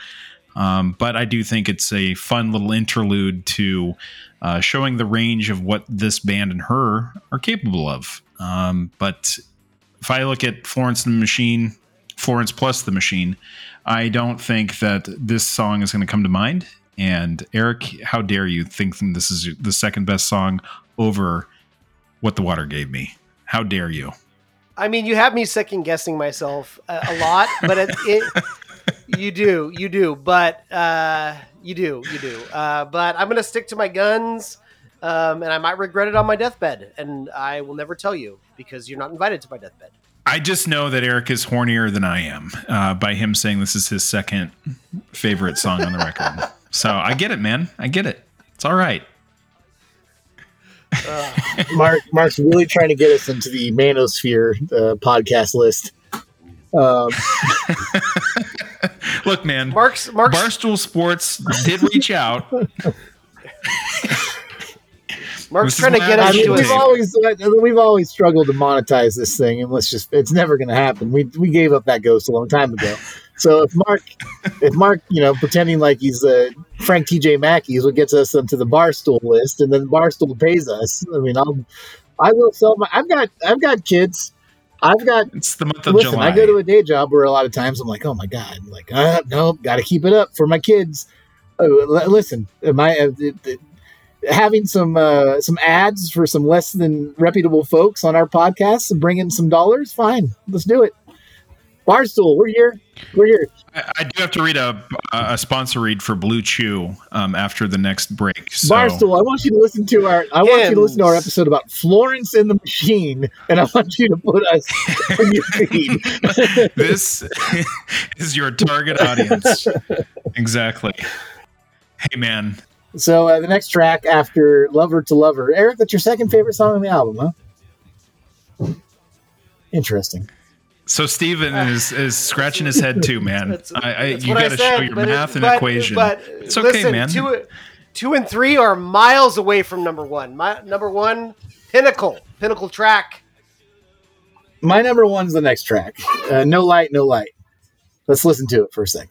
Um, but I do think it's a fun little interlude to uh, showing the range of what this band and her are capable of. Um, but if I look at Florence and the Machine, Florence plus the Machine, I don't think that this song is going to come to mind. And Eric, how dare you think this is the second best song over what the water gave me? How dare you? I mean, you have me second guessing myself a, a lot, but it, it you do, you do, but uh, you do, you do. Uh, but I'm gonna stick to my guns, um, and I might regret it on my deathbed, and I will never tell you because you're not invited to my deathbed. I just know that Eric is hornier than I am uh, by him saying this is his second favorite song on the record. so I get it, man. I get it. It's all right. Mark Mark's really trying to get us into the Manosphere uh, podcast list. Um, Look, man. Mark's Mark's Barstool Sports did reach out. Mark's trying to get I I us mean, to we've a, always we've always struggled to monetize this thing, and let's just it's never going to happen. We we gave up that ghost a long time ago. So if Mark, if Mark, you know, pretending like he's uh, Frank T.J. Mackey is what gets us onto the Barstool list, and then Barstool pays us. I mean, I'll I will sell my. I've got I've got kids. I've got It's the month of listen, July. I go to a day job where a lot of times I'm like, oh my god, I'm like, uh, no, got to keep it up for my kids. Uh, l- listen, am I uh, having some uh, some ads for some less than reputable folks on our podcast and bring in some dollars? Fine, let's do it. Barstool, we're here. We're here. I, I do have to read a a sponsor read for Blue Chew um, after the next break. So Barstool, I want you to listen to our. I want you to listen to our episode about Florence and the Machine, and I want you to put us on your feed. this is your target audience. exactly. Hey, man. So uh, the next track after "Lover to Lover," Eric, that's your second favorite song on the album, huh? Interesting. So Steven is is scratching his head too, man. That's- I, I, you got to show your but it- math and but- equation. But it's okay, listen, man. Two, two and three are miles away from number one. My number one, Pinnacle, Pinnacle track. My number one's the next track. Uh, no light, no light. Let's listen to it for a second.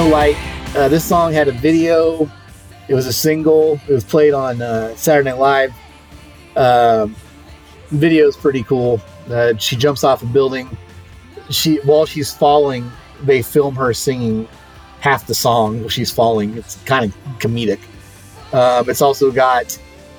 No light. Uh, this song had a video. It was a single. It was played on uh, Saturday Night Live. Um, video is pretty cool. Uh, she jumps off a building. She while she's falling, they film her singing half the song while she's falling. It's kind of comedic. Um, it's also got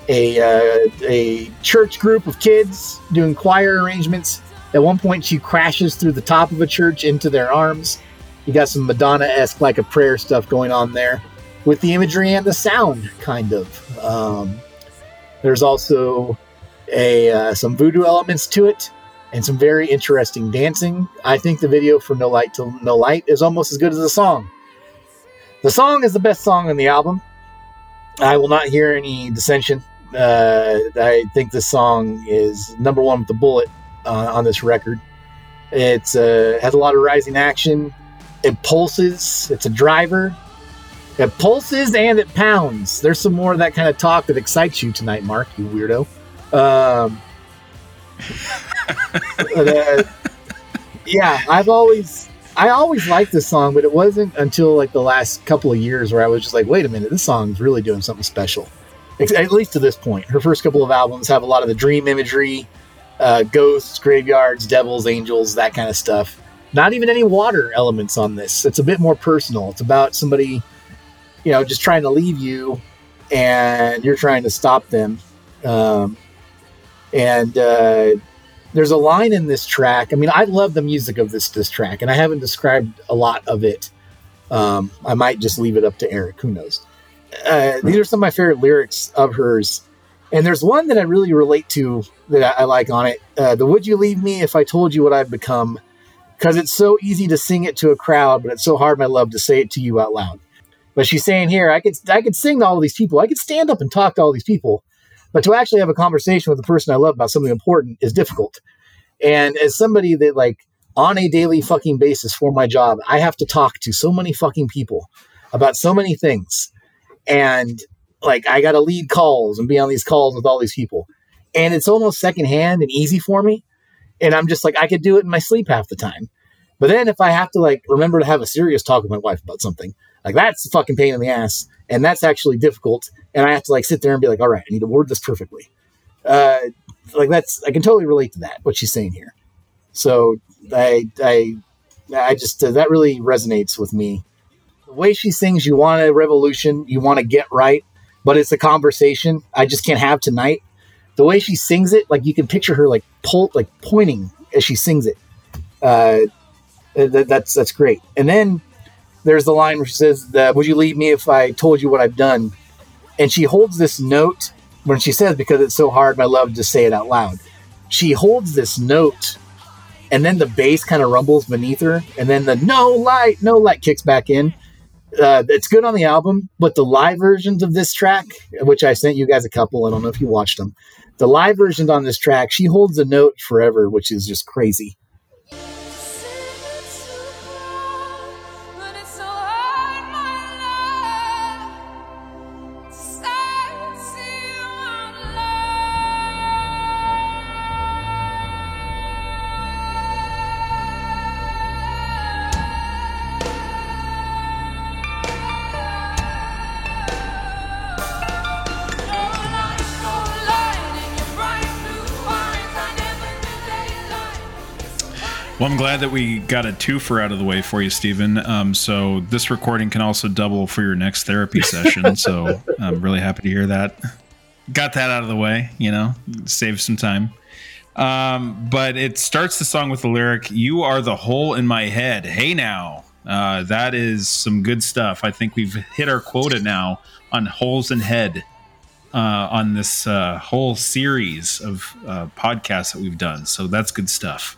a uh, a church group of kids doing choir arrangements. At one point, she crashes through the top of a church into their arms. You got some Madonna esque, like a prayer stuff going on there with the imagery and the sound, kind of. Um, there's also a uh, some voodoo elements to it and some very interesting dancing. I think the video for No Light Till No Light is almost as good as the song. The song is the best song on the album. I will not hear any dissension. Uh, I think this song is number one with the bullet uh, on this record. It uh, has a lot of rising action. It pulses. It's a driver. It pulses and it pounds. There's some more of that kind of talk that excites you tonight, Mark. You weirdo. Um, but, uh, yeah, I've always I always liked this song, but it wasn't until like the last couple of years where I was just like, wait a minute, this song's really doing something special. At least to this point, her first couple of albums have a lot of the dream imagery, uh, ghosts, graveyards, devils, angels, that kind of stuff. Not even any water elements on this. It's a bit more personal. It's about somebody, you know, just trying to leave you, and you're trying to stop them. Um, and uh, there's a line in this track. I mean, I love the music of this this track, and I haven't described a lot of it. Um, I might just leave it up to Eric. Who knows? Uh, these are some of my favorite lyrics of hers, and there's one that I really relate to that I, I like on it. Uh, the "Would you leave me if I told you what I've become?" Because it's so easy to sing it to a crowd, but it's so hard, my love, to say it to you out loud. But she's saying here, I could I could sing to all these people, I could stand up and talk to all these people, but to actually have a conversation with the person I love about something important is difficult. And as somebody that like on a daily fucking basis for my job, I have to talk to so many fucking people about so many things. And like I got to lead calls and be on these calls with all these people. And it's almost secondhand and easy for me. And I'm just like, I could do it in my sleep half the time. But then if I have to like remember to have a serious talk with my wife about something, like that's a fucking pain in the ass. And that's actually difficult. And I have to like sit there and be like, all right, I need to word this perfectly. Uh, like that's I can totally relate to that what she's saying here. So I I I just uh, that really resonates with me. The way she sings, you want a revolution, you want to get right, but it's a conversation I just can't have tonight. The way she sings it, like you can picture her like pull like pointing as she sings it. Uh, that, that's that's great. And then there's the line where she says, that, "Would you leave me if I told you what I've done?" And she holds this note when she says, "Because it's so hard, my love, to say it out loud." She holds this note, and then the bass kind of rumbles beneath her, and then the "No light, no light" kicks back in. Uh, it's good on the album, but the live versions of this track, which I sent you guys a couple, I don't know if you watched them. The live versions on this track, she holds the note forever, which is just crazy. Well, I'm glad that we got a twofer out of the way for you, Stephen. Um, so this recording can also double for your next therapy session. so I'm really happy to hear that. Got that out of the way, you know, save some time. Um, but it starts the song with the lyric, You are the hole in my head. Hey now. Uh, that is some good stuff. I think we've hit our quota now on holes in head uh, on this uh, whole series of uh, podcasts that we've done. So that's good stuff.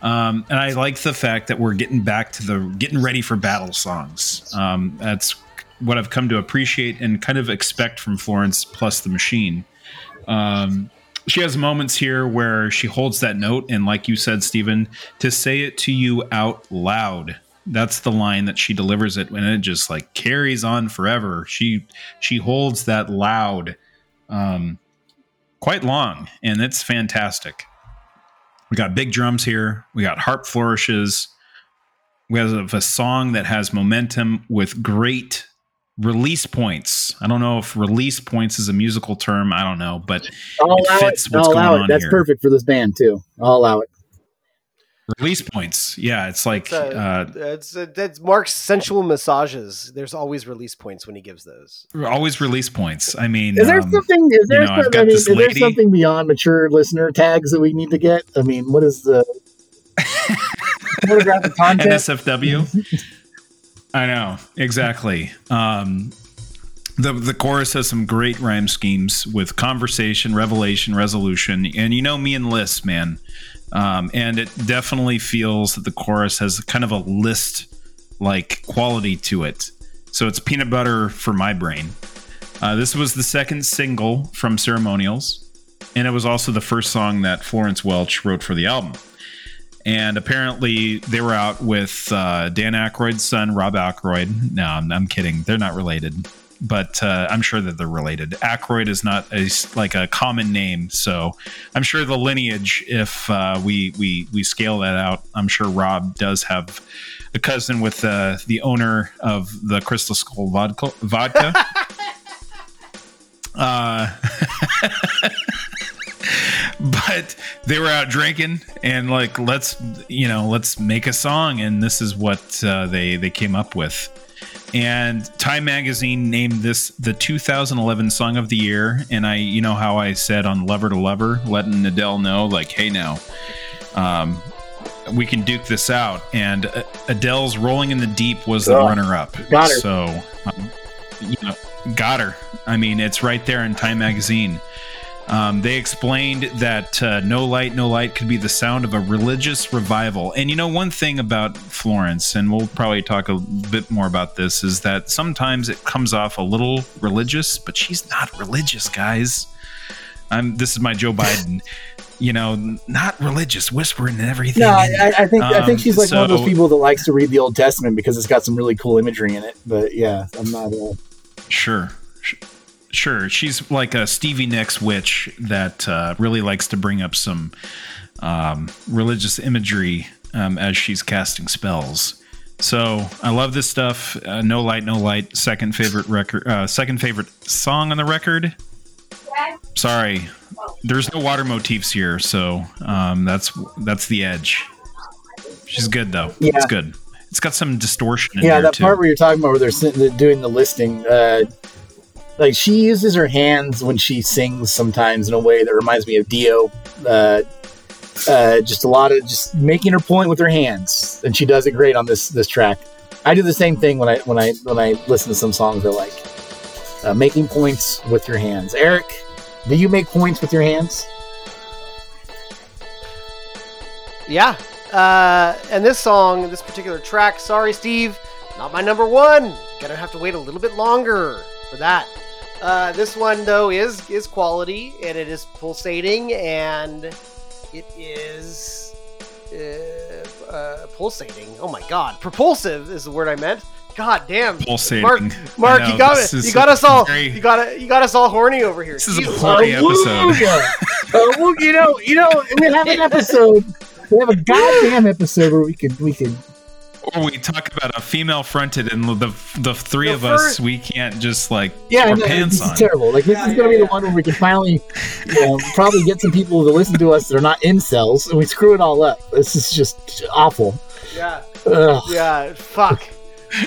Um, and I like the fact that we're getting back to the getting ready for battle songs. Um, that's what I've come to appreciate and kind of expect from Florence plus the machine. Um, she has moments here where she holds that note, and like you said, Stephen, to say it to you out loud. That's the line that she delivers it, and it just like carries on forever. She she holds that loud, um, quite long, and it's fantastic. We got big drums here. We got harp flourishes. We have a song that has momentum with great release points. I don't know if release points is a musical term. I don't know, but I'll it fits it. what's I'll going on That's here. perfect for this band too. I'll allow it. Release points. Yeah, it's like It's, uh, uh, it's, uh, that's Mark's sensual massages. There's always release points when he gives those. always release points. I mean, Is there um, something? Is there? you know, some, I mean, is there something beyond mature listener tags that we need to get? I mean, what is the photographic content? NSFW. I know exactly. Um, the the chorus has some great rhyme schemes with conversation, revelation, resolution, and you know me and lists, man. Um, and it definitely feels that the chorus has kind of a list like quality to it. So it's peanut butter for my brain. Uh, this was the second single from Ceremonials, and it was also the first song that Florence Welch wrote for the album and apparently they were out with uh, Dan Aykroyd's son, Rob Ackroyd. No, I'm, I'm kidding. They're not related. But uh, I'm sure that they're related. Aykroyd is not a like a common name, so I'm sure the lineage. If uh, we we we scale that out, I'm sure Rob does have a cousin with uh, the owner of the Crystal Skull vodka. vodka. uh, but they were out drinking and like let's you know let's make a song and this is what uh, they they came up with and time magazine named this the 2011 song of the year. And i you know how i said on lover to lover letting adele know like hey now um we can duke this out. And uh, adele's rolling in the deep was the Oh, runner up got her. so um, you know got her. I mean it's right there in time magazine um, they explained that uh, No Light, No Light could be the sound of a religious revival. And you know, one thing about Florence, and we'll probably talk a bit more about this, is that sometimes it comes off a little religious, but she's not religious, guys. I'm, this is my Joe Biden. You know, not religious, whispering and everything. No, I, I- think I think Um, she's like one of those people that likes to read the Old Testament because it's got some really cool imagery in it. But yeah, I'm not. Uh, Sure. Sh- Sure. She's like a Stevie Nicks witch that uh, really likes to bring up some um, religious imagery um, as she's casting spells. So I love this stuff. Uh, no light, no light. Second favorite record. Uh, second favorite song on the record. Sorry, there's no water motifs here, so um, that's that's the edge. She's good though. Yeah. It's good. It's got some distortion in yeah, that too. part where you're talking about where they're they're doing the listing. Uh, like she uses her hands when she sings sometimes in a way that reminds me of Dio. Uh, uh, just a lot of just making her point with her hands, and she does it great on this this track. I do the same thing when I when I when I listen to some songs I like. Uh, making points with your hands. Eric, do you make points with your hands? Yeah. Uh, and this song, this particular track, sorry, Steve, not my number one. Gonna have to wait a little bit longer for that. Uh, this one though is is quality, and it is pulsating, and it is uh, uh, pulsating. Oh my god, propulsive is the word I meant. God damn, Pulsating. Mark, I Mark, know, you got this it. is You got us all. very- You got You got us all horny over here. This is a horny episode. Hallelujah. Uh, well, you know, you know, we have an episode. We have a goddamn episode where we can we could Or we talk about a female fronted, and the the three The of us, we can't just like Yeah, keep our know, pants this on. is terrible. Like this is going to be the one where we can finally, you know, probably get some people to listen to us that are not incels, and we screw it all up. This is just awful. Yeah. Ugh. Yeah, fuck.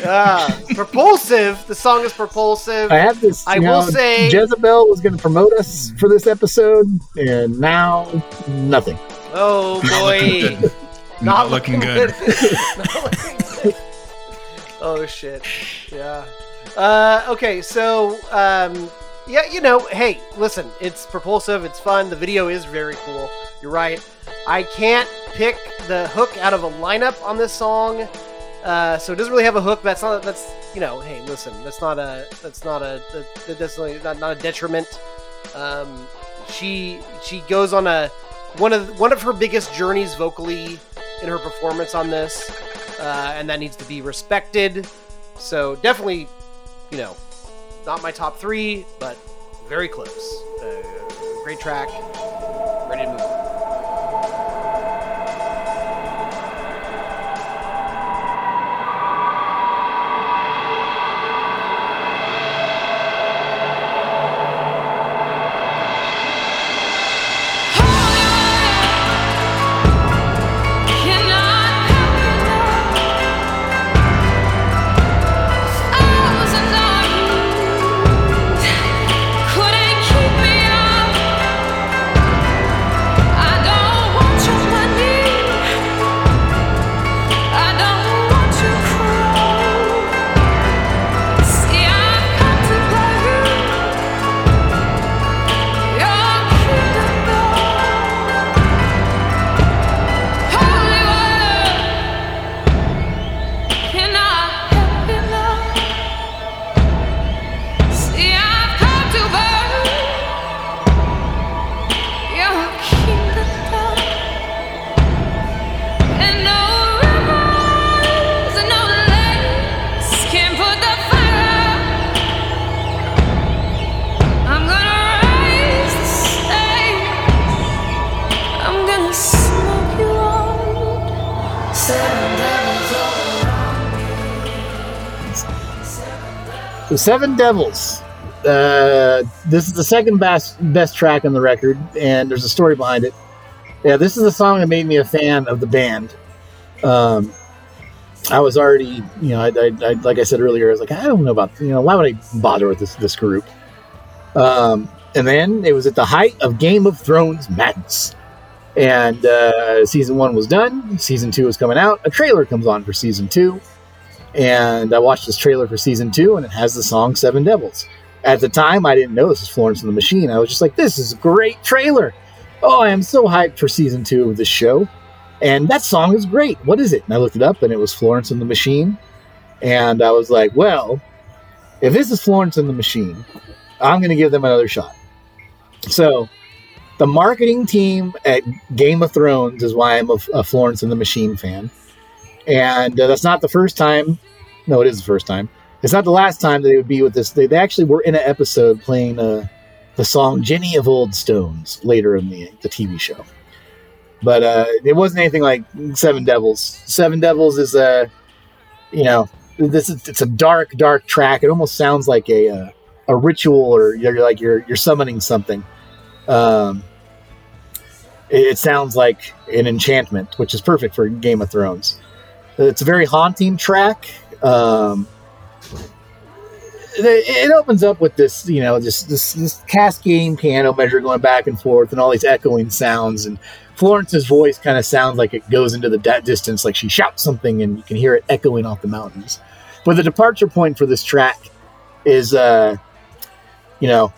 Uh, propulsive. The song is propulsive. I have this. I you will know, say- Jezebel was going to promote us for this episode, and now nothing. Oh boy. Not looking good. Not looking good. oh shit. Yeah. Uh, okay, so um, yeah, you know, hey, listen, it's propulsive, it's fun, the video is very cool. You're right. I can't pick the hook out of a lineup on this song. Uh, so it doesn't really have a hook. That's not. That's you know. Hey, listen. That's not a. That's not a. that- That's not, not, not a detriment. Um, she she goes on a one of one of her biggest journeys vocally in her performance on this, uh, and that needs to be respected. So definitely, you know, not my top three, but very close. Uh, great track. Ready to move. on. The Seven Devils. Uh, this is the second best best track on the record, and there's a story behind it. Yeah, this is the song that made me a fan of the band. Um, I was already, you know, I, I, I, like I said earlier, I was like, I don't know about, you know, why would I bother with this this group? Um, and then it was at the height of Game of Thrones madness, and uh, season one was done. Season two was coming out. A trailer comes on for season two, and I watched this trailer for season two, and it has the song Seven Devils. At the time, I didn't know this was Florence and the Machine. I was just like, this is a great trailer. Oh, I am so hyped for season two of this show. And that song is great. What is it? And I looked it up, and it was Florence and the Machine. And I was like, well, if this is Florence and the Machine, I'm going to give them another shot. So, the marketing team at Game of Thrones is why I'm a, a Florence and the Machine fan. And uh, that's not the first time. No, it is the first time. It's not the last time that they would be with this. They, they actually were in an episode playing uh, the song Jenny of Old Stones later in the, the TV show. But uh, it wasn't anything like Seven Devils. Seven Devils is a, you know, this is it's a dark, dark track. It almost sounds like a uh, a ritual, or you're like you're you're summoning something. Um, it, it sounds like an enchantment, which is perfect for Game of Thrones. It's a very haunting track. Um, it opens up with this, you know, this, this cascading piano measure going back and forth, and all these echoing sounds. And Florence's voice kind of sounds like it goes into the distance, like she shouts something, and you can hear it echoing off the mountains. But the departure point for this track is, uh, you know,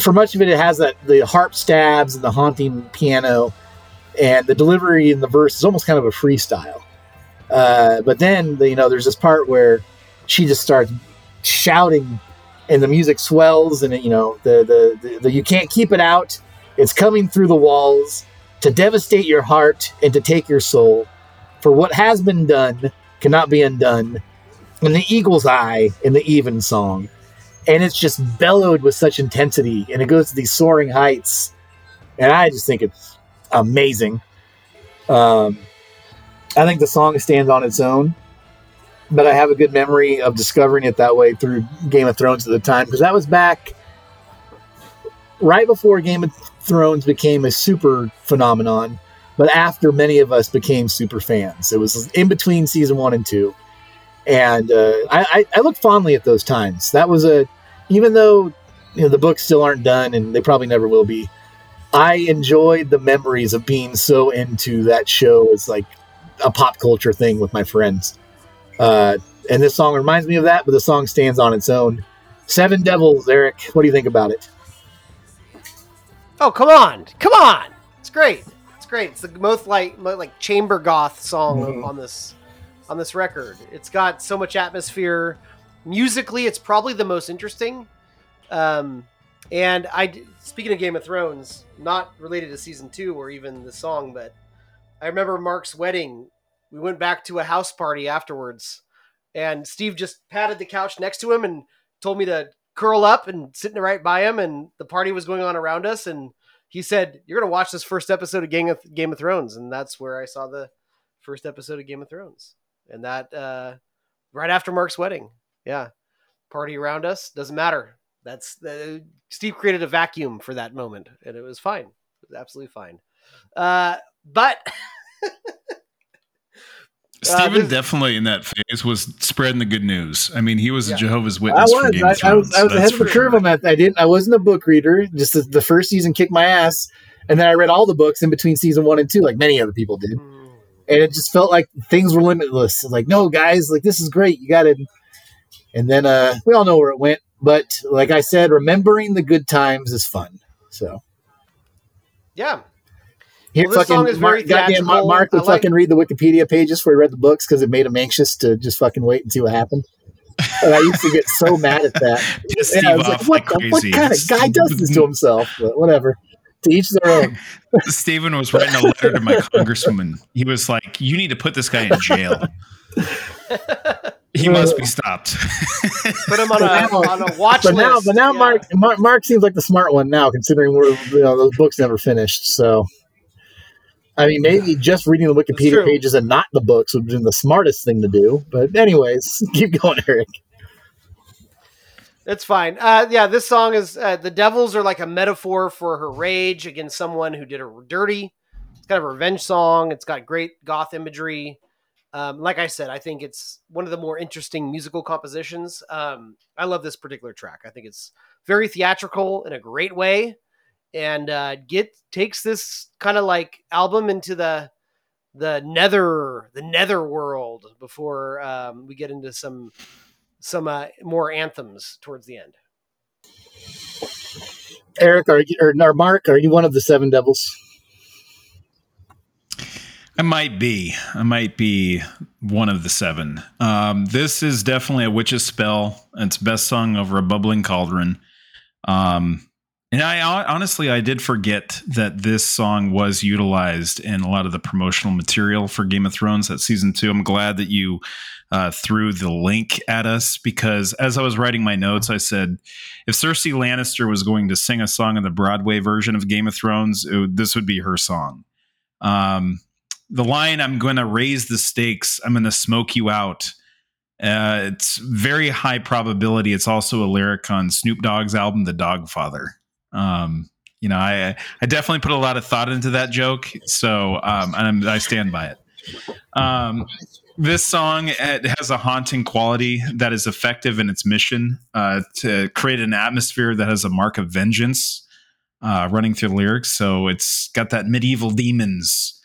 for much of it, it has that the harp stabs and the haunting piano, and the delivery in the verse is almost kind of a freestyle. Uh, but then, you know, there's this part where she just starts shouting and the music swells and it, you know the, the the the you can't keep it out. It's coming through the walls to devastate your heart and to take your soul. For what has been done cannot be undone. In the eagle's eye in the even song. And it's just bellowed with such intensity and it goes to these soaring heights. And i just think it's amazing. Um i think the song stands on its own but I have a good memory of discovering it that way through Game of Thrones at the time because that was back right before Game of Thrones became a super phenomenon, but after many of us became super fans. It was in between season one and two, and uh, I, I, I look fondly at those times. That was a even though you know the books still aren't done and they probably never will be. I enjoyed the memories of being so into that show as like a pop culture thing with my friends. Uh, and this song reminds me of that, but the song stands on its own. Seven Devils, Eric. What do you think about it? Oh, come on, come on! It's great. It's great. It's the most like mo- like chamber goth song Mhm. on this on this record. It's got so much atmosphere. Musically, it's probably the most interesting. Um, and I, speaking of Game of Thrones, not related to season two or even the song, but I remember Mark's wedding. We went back to a house party afterwards, and Steve just patted the couch next to him and told me to curl up and sitting right by him. And the party was going on around us, and he said, "You're gonna watch this first episode of Game of Game of Thrones," and that's where I saw the first episode of Game of Thrones, and that uh, right after Mark's wedding. Yeah, party around us doesn't matter. That's Steve created a vacuum for that moment, and it was fine. It was absolutely fine. Uh, but Stephen this- definitely in that phase was spreading the good news. I mean, he was Yeah. a Jehovah's I Witness for was. Game I, of I was. Thrones. I was That's ahead of the for curve sure. on that. I didn't. I wasn't a book reader. Just the, the first season kicked my ass, and then I read all the books in between season one and two, like many other people did. Mm, And it just felt like things were limitless. Like, no, guys, like this is great. You got it. And then uh, we all know where it went. But like I said, remembering the good times is fun. So yeah, here, Well, this fucking song is very Mark, goddamn Mark, theatrical. Mark would like- fucking read the Wikipedia pages before he read the books because it made him anxious to just fucking wait and see what happened. And I used to get so mad at that. Piss Yeah, I was like, off what, like the, crazy. what kind of guy does this to himself? But whatever. To each their own. Stephen was writing a letter to my congresswoman. He was like, "You need to put this guy in jail. He must be stopped." put him on a Now- on a watch But now, list. but now Yeah. Mark, Mark, Mark seems like the smart one now, considering we're you know those books never finished. So, I mean, maybe just reading the Wikipedia pages and not the books would have been the smartest thing to do. But anyways, keep going, Eric. It's fine. Uh, yeah, this song is uh, the devils are like a metaphor for her rage against someone who did her dirty. It's kind of a revenge song. It's got great goth imagery. Um, like I said, I think it's one of the more interesting musical compositions. Um, I love this particular track. I think it's very theatrical in a great way, and uh, get takes this kind of like album into the the nether the nether world before um, we get into some some uh, more anthems towards the end. Eric, are you, or, or Mark, are you one of the seven devils? I might be. I might be one of the seven. Um, this is definitely a witch's spell. It's best sung over a bubbling cauldron. Um, and I honestly, I did forget that this song was utilized in a lot of the promotional material for Game of Thrones at season two. I'm glad that you uh, threw the link at us because as I was writing my notes, I said if Cersei Lannister was going to sing a song in the Broadway version of Game of Thrones, this would be her song. Um, the line "I'm going to raise the stakes," "I'm going to smoke you out." Uh, it's very high probability. It's also a lyric on Snoop Dogg's album, "The Dogfather." Um, you know, I I definitely put a lot of thought into that joke, so um, and I'm, I stand by it. Um, this song it has a haunting quality that is effective in its mission uh, to create an atmosphere that has a mark of vengeance uh, running through the lyrics. So it's got that medieval demons.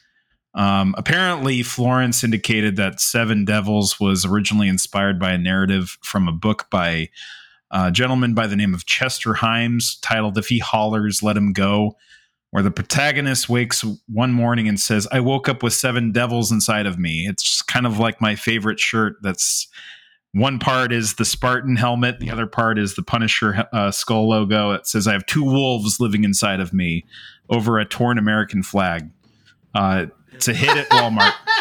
Um, apparently, Florence indicated that Seven Devils was originally inspired by a narrative from a book by a gentleman by the name of Chester Himes titled If He Hollers, Let Him Go, where the protagonist wakes one morning and says, I woke up with seven devils inside of me. It's kind of like my favorite shirt that's one part is the Spartan helmet, the other part is the Punisher uh, skull logo. It says, I have two wolves living inside of me over a torn American flag. Uh, it's a hit at Walmart.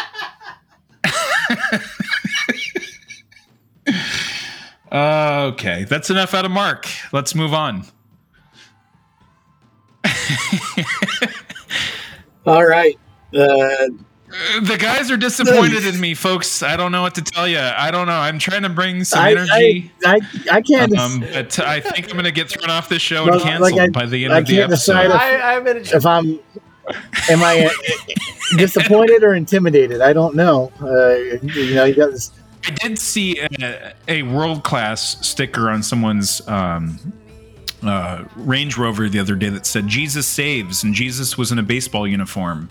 Uh, okay, that's enough out of Mark. Let's move on. All right. Uh, The guys are disappointed in me, folks. I don't know what to tell you. I don't know. I'm trying to bring some I, energy, I, I, I can't. um, but I think I'm going to get thrown off this show Well, and canceled like I- by the end I of the can't decide episode. if- I, I'm in a, if I'm, am I uh, disappointed or intimidated? I don't know. Uh, you know, you got this. I did see a, a world class sticker on someone's um, uh, Range Rover the other day that said "Jesus saves," and Jesus was in a baseball uniform.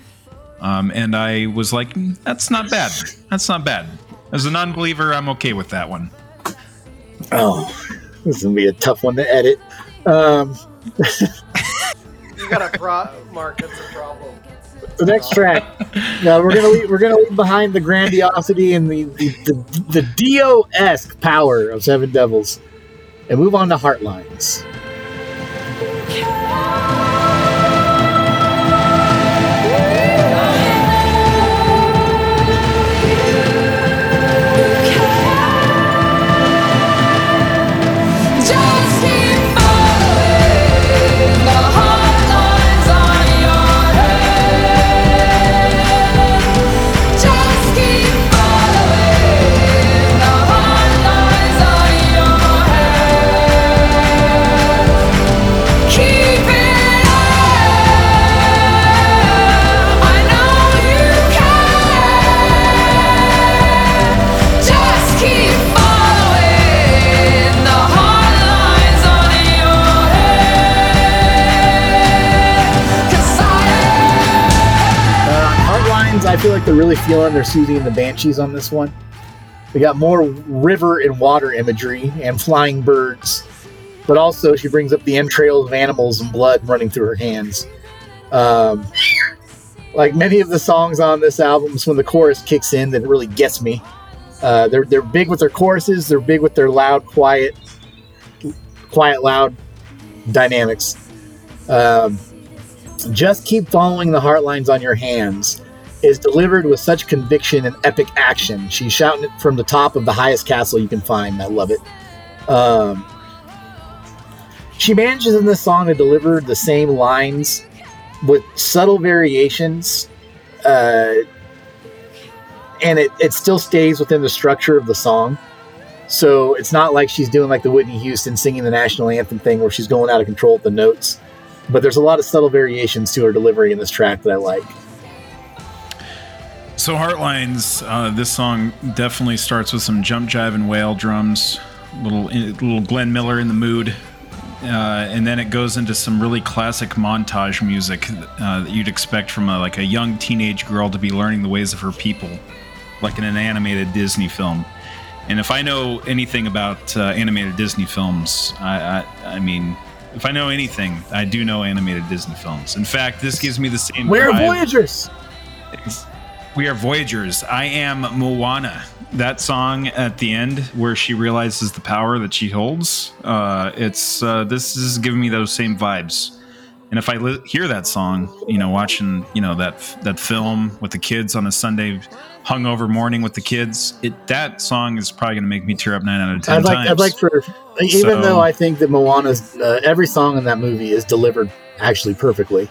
Um, and I was like, "Mm, "That's not bad. That's not bad." As a non-believer, I'm okay with that one. Oh, this is gonna be a tough one to edit. Um, you got a pro, Mark. That's a problem. The next track. Now we're gonna leave, we're gonna leave behind the grandiosity and the the, the, the Dio esque power of Seven Devils, and move on to Heartlines. Feel like they're really feeling their Siouxsie and the Banshees on this one. We got more river and water imagery and flying birds, but also she brings up the entrails of animals and blood running through her hands. Um, like many of the songs on this album, it's when the chorus kicks in that it really gets me. Uh, they're they're big with their choruses. They're big with their loud, quiet, quiet, loud dynamics. Um, just keep following the heart lines on your hands is delivered with such conviction and epic action. She's shouting it from the top of the highest castle you can find. I love it. Um, she manages in this song to deliver the same lines with subtle variations, uh, and it, it still stays within the structure of the song. So it's not like she's doing like the Whitney Houston singing the national anthem thing where she's going out of control with the notes. But there's a lot of subtle variations to her delivery in this track that I like. So Heartlines, uh, this song definitely starts with some jump jive and wail drums, little little Glenn Miller in the mood, uh, and then it goes into some really classic montage music uh, that you'd expect from a, like a young teenage girl to be learning the ways of her people, like in an animated Disney film. And if I know anything about uh, animated Disney films, I, I, I mean, if I know anything, I do know animated Disney films. In fact, this gives me the same. Where are vibe. We are Voyagers. I am Moana. That song at the end where she realizes the power that she holds. Uh, it's uh, this is giving me those same vibes. And if I li- hear that song, you know, watching you know that that film with the kids on a Sunday hungover morning with the kids, it that song is probably going to make me tear up nine out of 10 I'd like, times. I'd like for, even So- though I think that Moana's uh, every song in that movie is delivered actually perfectly.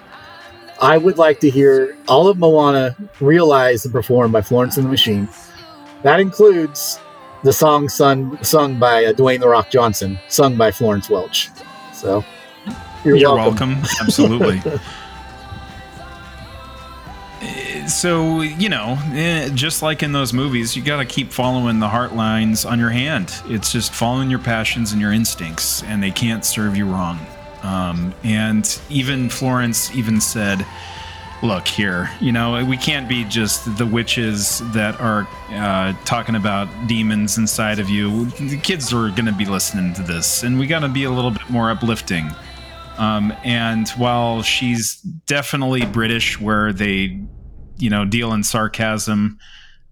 I would like to hear all of Moana realized and performed by Florence and the Machine. That includes the song sung sung by uh, Dwayne the Rock Johnson, sung by Florence Welch. So you're, You're welcome. welcome. Absolutely. Eh, so you know, eh, just like in those movies, you got to keep following the heart lines on your hand. It's just following your passions and your instincts, and they can't serve you wrong. Um, and even Florence even said, "Look here, you know, we can't be just the witches that are uh, talking about demons inside of you. The kids are going to be listening to this, and we got to be a little bit more uplifting." Um, and while she's definitely British, where they, you know, deal in sarcasm,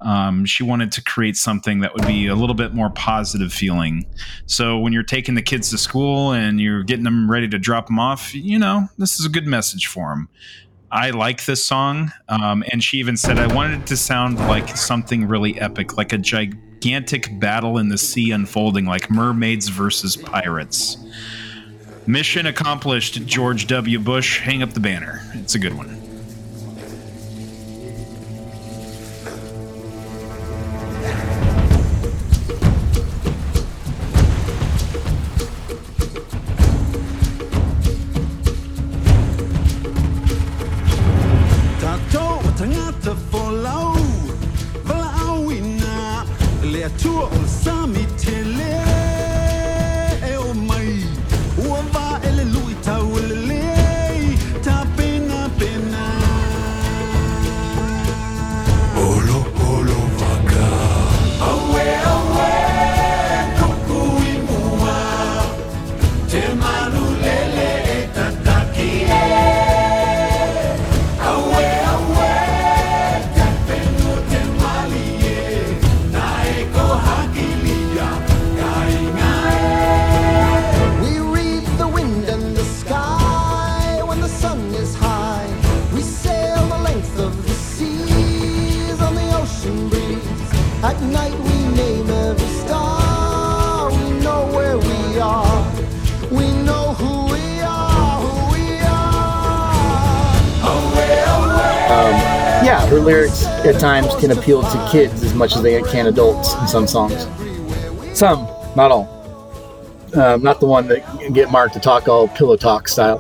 um, she wanted to create something that would be a little bit more positive feeling. So when you're taking the kids to school and you're getting them ready to drop them off, you know, this is a good message for them. I like this song. Um, and she even said, I wanted it to sound like something really epic, like a gigantic battle in the sea unfolding, like mermaids versus pirates. Mission accomplished, George W. Bush. Hang up the banner. It's a good one. Can appeal to kids as much as they can adults in some songs. Some, not all. Um, not the one that get Mark to talk all pillow talk style.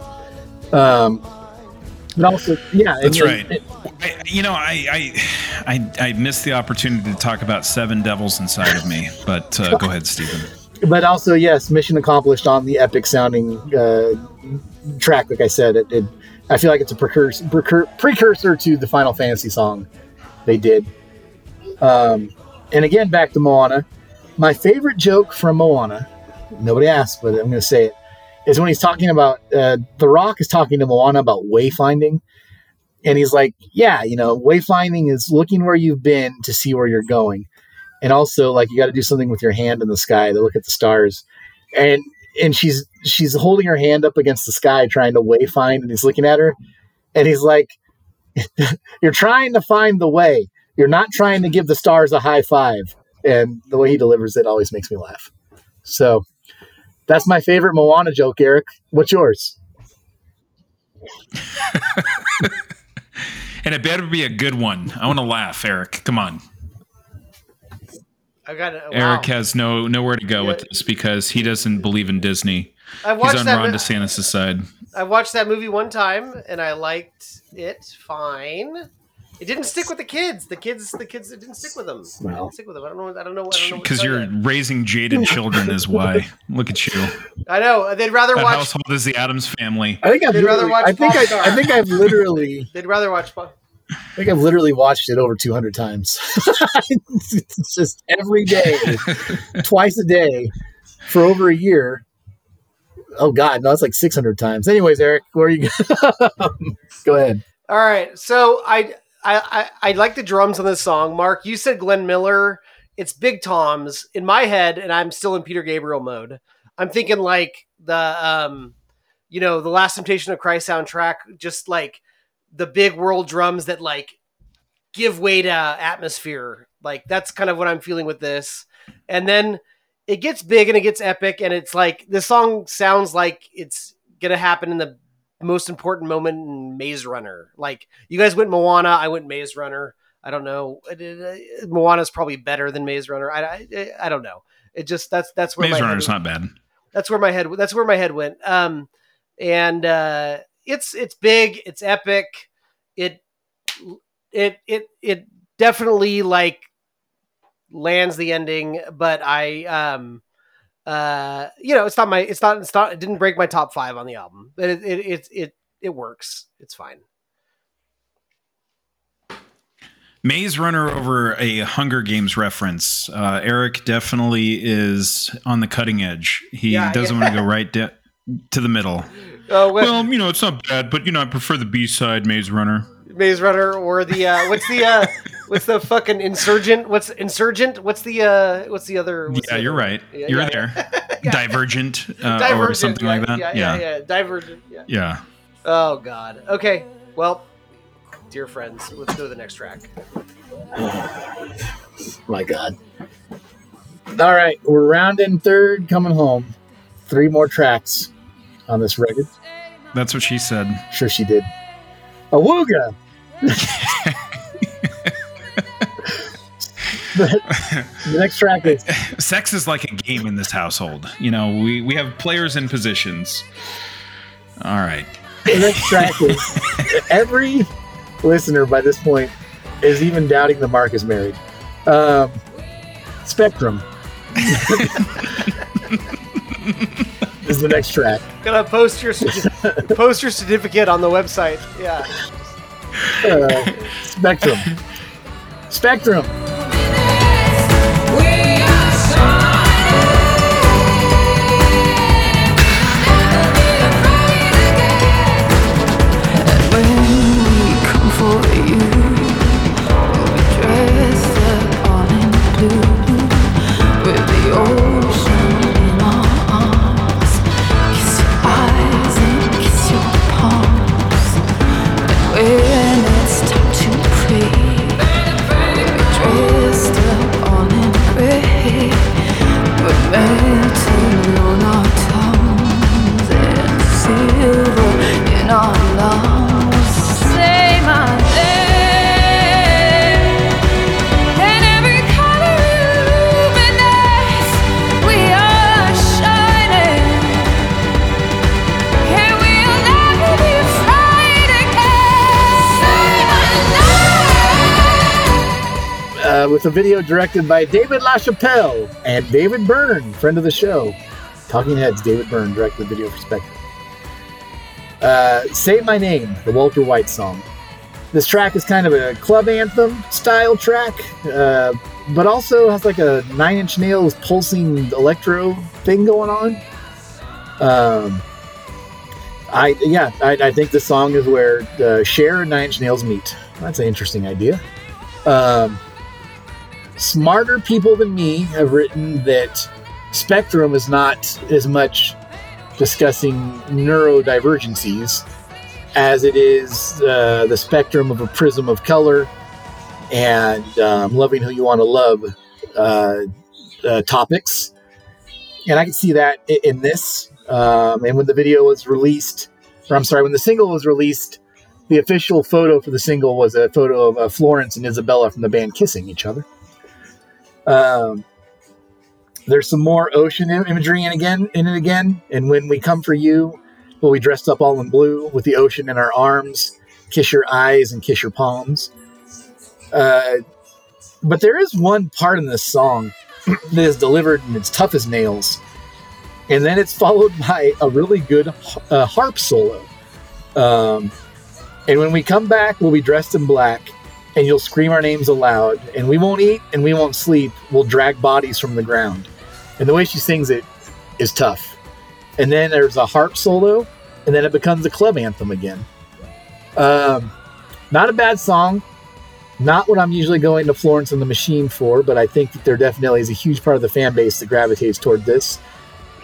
Um, but also, yeah, That's and- right. I, you know, I, I I I missed the opportunity to talk about seven devils inside of me. But uh, go ahead, Stephen. but also yes, mission accomplished on the epic sounding uh, track. Like I said, it, it I feel like it's a precursor, precursor to the Final Fantasy song they did. Um, and again, back to Moana. My favorite joke from Moana, nobody asked, but I'm going to say it, is when he's talking about uh, The Rock is talking to Moana about wayfinding. And he's like, Yeah, you know, wayfinding is looking where you've been to see where you're going and also like you got to do something with your hand in the sky to look at the stars and and she's she's holding her hand up against the sky trying to wayfind and he's looking at her and he's like you're trying to find the way you're not trying to give the stars a high five and the way he delivers it always makes me laugh so that's my favorite moana joke eric what's yours And it better be a good one. I want to laugh, Eric. Come on. I got it. Eric has no nowhere to go with this because he doesn't believe in Disney. I watched He's on that. Ron mo- DeSantis' side. I watched that movie one time and I liked it fine. It didn't stick with the kids. The kids, the kids, it didn't stick with them. It didn't stick with them. I don't know. I don't know. I don't know. what to Because you're you. raising jaded children is why. Look at you. I know. They'd rather That watch. household is the Addams family. I think I've They'd rather watch I think I, I think I've literally They'd rather watch. Fu- I think I've literally watched it over 200 times. it's just every day, twice a day, for over a year. Oh God, no, it's like 600 times. Anyways, Eric, where are you? Go ahead. All right. So I, I, I, I like the drums on this song. Mark, you said Glenn Miller. It's Big Tom's in my head, and I'm still in Peter Gabriel mode. I'm thinking like the, um, you know, the Last Temptation of Christ soundtrack, just like the big world drums that like give way to atmosphere. Like that's kind of what I'm feeling with this. And then it gets big and it gets epic, and it's like this song sounds like it's gonna happen in the most important moment in Maze Runner. Like you guys went Moana, I went Maze Runner. I don't know. Moana's probably better than Maze Runner. I, I, I don't know. It just that's that's where Maze my Runner's head, not bad. that's where my head that's where my head went. Um, and uh, it's it's big, it's epic. It it it it definitely like lands the ending, but I um uh you know it's not my it's not it's not it didn't break my top five on the album, but it it it it, it works. It's fine. Maze Runner over a Hunger Games reference. Uh, Eric definitely is on the cutting edge. He Yeah, doesn't yeah. want to go right de- to the middle. Oh, what, Well, you know, it's not bad, but you know, I prefer the B side, Maze Runner. Maze Runner or the uh what's the uh what's the fucking insurgent? What's insurgent? What's the uh what's the other? what's yeah, the you're other- right. Yeah, you're yeah, there. Yeah. Divergent, uh, or something yeah, like that. Yeah, Yeah, yeah, yeah. Divergent. Yeah. yeah. Oh God. Okay. Well, dear friends, let's go to the next track. My God. All right, we're rounding third, coming home. Three more tracks on this record. That's what she said. Sure, she did. Awooga. the, the next track is Sex is like a game in this household. You know, we we have players in positions. All right. the next track is every listener by this point is even doubting that Mark is married. Um, Spectrum is the next track. Gonna post your post your certificate on the website. Yeah. Uh, Spectrum. Spectrum. With a video directed by David LaChapelle and David Byrne, friend of the show. Talking Heads, David Byrne directed the video for Spectrum. Uh, Say My Name, the Walter White song. This track is kind of a club anthem style track, uh, but also has like a Nine Inch Nails pulsing electro thing going on. Um, I yeah, I, I think this song is where uh, Cher and Nine Inch Nails meet. That's an interesting idea. Um, smarter people than me have written that Spectrum is not as much discussing neurodivergencies as it is uh, the spectrum of a prism of color and um, loving who you want to love uh, uh, topics. And I can see that in this. Um, and when the video was released, or I'm sorry, when the single was released, the official photo for the single was a photo of uh, Florence and Isabella from the band kissing each other. Um, There's some more ocean imagery in again in it again. And when we come for you, we'll be dressed up all in blue with the ocean in our arms, kiss your eyes and kiss your palms. Uh, but there is one part in this song that is delivered and it's tough as nails. And then it's followed by a really good uh, harp solo. Um, and when we come back, we'll be dressed in black and you'll scream our names aloud. And we won't eat and we won't sleep. We'll drag bodies from the ground. And the way she sings it is tough. And then there's a harp solo, and then it becomes a club anthem again. Um, not a bad song. Not what I'm usually going to Florence and the Machine for, but I think that there definitely is a huge part of the fan base that gravitates toward this.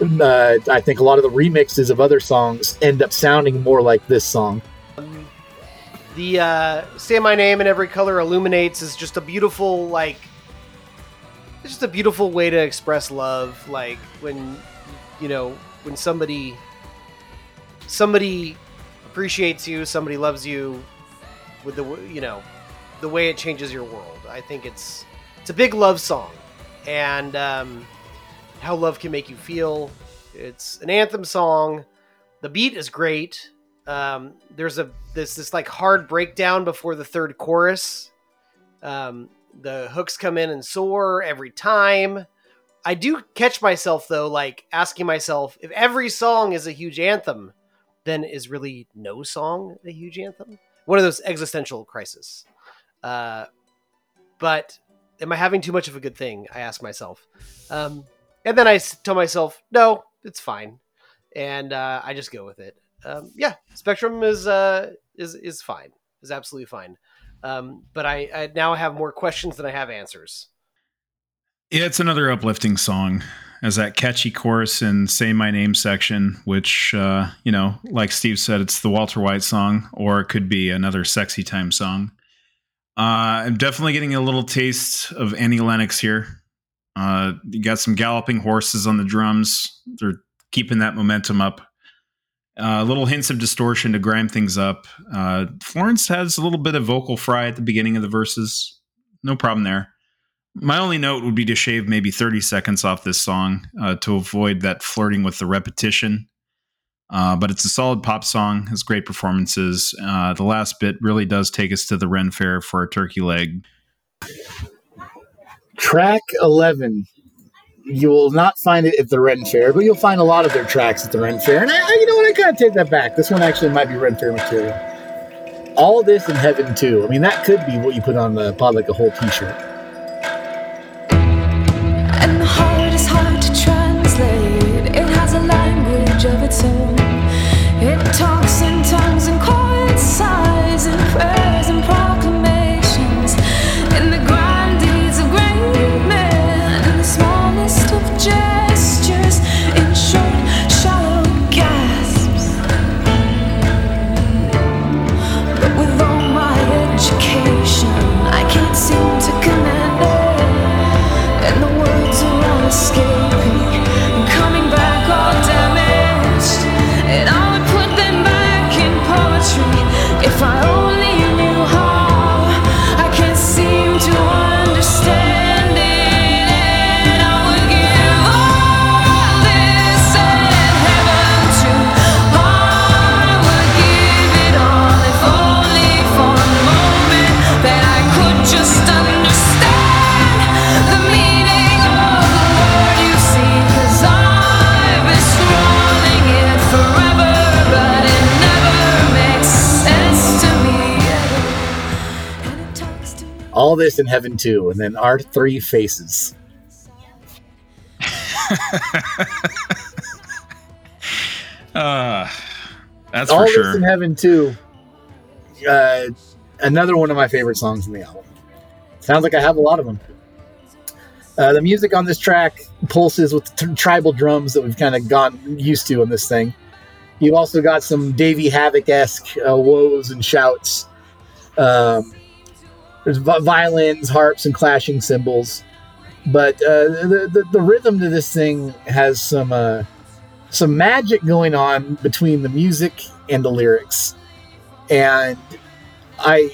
Uh, I think a lot of the remixes of other songs end up sounding more like this song. The uh, "Say My Name in Every Color Illuminates" is just a beautiful, like, it's just a beautiful way to express love. Like when, you know, when somebody, somebody appreciates you, somebody loves you, with the, you know, the way it changes your world. I think it's it's a big love song, and um, how love can make you feel. It's an anthem song. The beat is great. Um, there's a this this like hard breakdown before the third chorus. Um, the hooks come in and soar every time. I do catch myself though, like asking myself if every song is a huge anthem, then is really no song a huge anthem? One of those existential crises. Uh, but am I having too much of a good thing? I ask myself. Um, and then I tell myself, no, it's fine, and uh, I just go with it. Um, yeah, Spectrum is uh, is is fine, is absolutely fine. Um, but I, I now have more questions than I have answers. Yeah, it's another uplifting song. As that catchy chorus and "Say My Name" section, which uh, you know, like Steve said, it's the Walter White song, or it could be another sexy time song. Uh, I'm definitely getting a little taste of Annie Lennox here. Uh, you got some galloping horses on the drums; they're keeping that momentum up. Uh, little hints of distortion to grind things up. Uh, Florence has a little bit of vocal fry at the beginning of the verses. No problem there. My only note would be to shave maybe 30 seconds off this song uh, to avoid that flirting with the repetition. Uh, but it's a solid pop song, has great performances. Uh, the last bit really does take us to the Ren Fair for a turkey leg. Track 11. You will not find it at the Ren Fair, but you'll find a lot of their tracks at the Ren Fair. And I, you know what? I kind of take that back. This one actually might be Ren Fair material. All this in heaven too. I mean, that could be what you put on the pod like a whole T-shirt. And the heart is hard to translate. It has a language of its own. It talks in tongues and quiet All this in heaven too, and then our three faces. Uh, that's All for this sure. in heaven too. Uh, another one of my favorite songs in the album. Sounds like I have a lot of them. Uh, the music on this track pulses with t- tribal drums that we've kind of gotten used to in this thing. You've also got some Davey Havok esque uh, woes and shouts. Um, there's violins, harps, and clashing cymbals. But uh, the, the the rhythm to this thing has some uh, some magic going on between the music and the lyrics. And I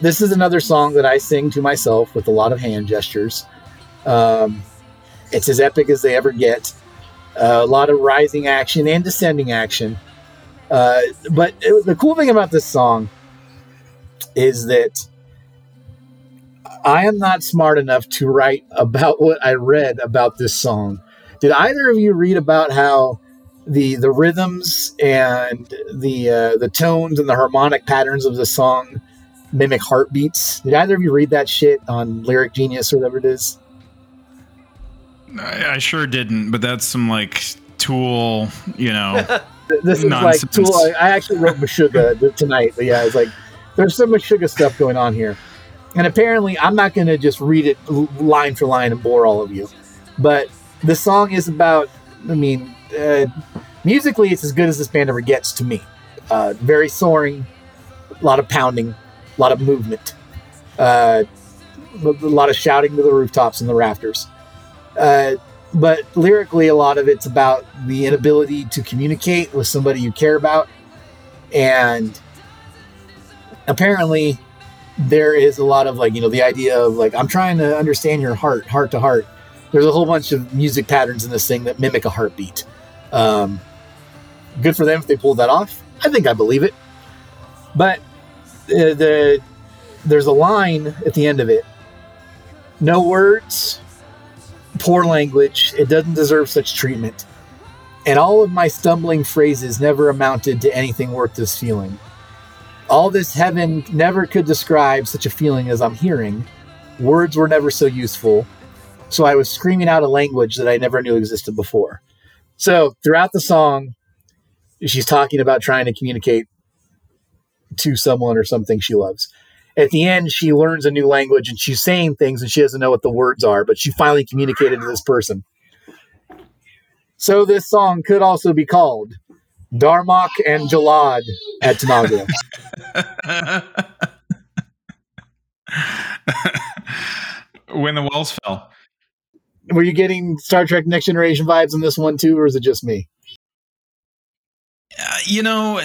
this is another song that I sing to myself with a lot of hand gestures. Um, It's as epic as they ever get. Uh, a lot of rising action and descending action. Uh, but it, the cool thing about this song is that I am not smart enough to write about what I read about this song. Did either of you read about how the the rhythms and the uh, the tones and the harmonic patterns of the song mimic heartbeats? Did either of you read that shit on Lyric Genius or whatever it is? I, I sure didn't, but that's some like tool, you know. This is Nonsense. like Tool. I, I actually wrote Meshuggah tonight, but yeah, it's like there's some Meshuggah stuff going on here, and apparently I'm not going to just read it line for line and bore all of you, but the song is about. I mean, uh, musically, it's as good as this band ever gets to me. Uh, very soaring, a lot of pounding, a lot of movement, uh, a lot of shouting to the rooftops and the rafters. Uh, but lyrically, a lot of it's about the inability to communicate with somebody you care about. And apparently, there is a lot of like, you know, the idea of like, I'm trying to understand your heart, heart to heart. There's a whole bunch of music patterns in this thing that mimic a heartbeat. Um, good for them if they pulled that off. I think I believe it. But uh, the there's a line at the end of it. No words, poor language. It doesn't deserve such treatment. And all of my stumbling phrases never amounted to anything worth this feeling. All this heaven never could describe such a feeling as I'm hearing. Words were never so useful. So I was screaming out a language that I never knew existed before. So throughout the song, she's talking about trying to communicate to someone or something she loves. At the end, she learns a new language and she's saying things and she doesn't know what the words are, but she finally communicated to this person. So this song could also be called Darmok and Jalad at Tanagra. when the walls fell. Were you getting Star Trek Next Generation vibes in this one too, or is it just me? Uh, you know,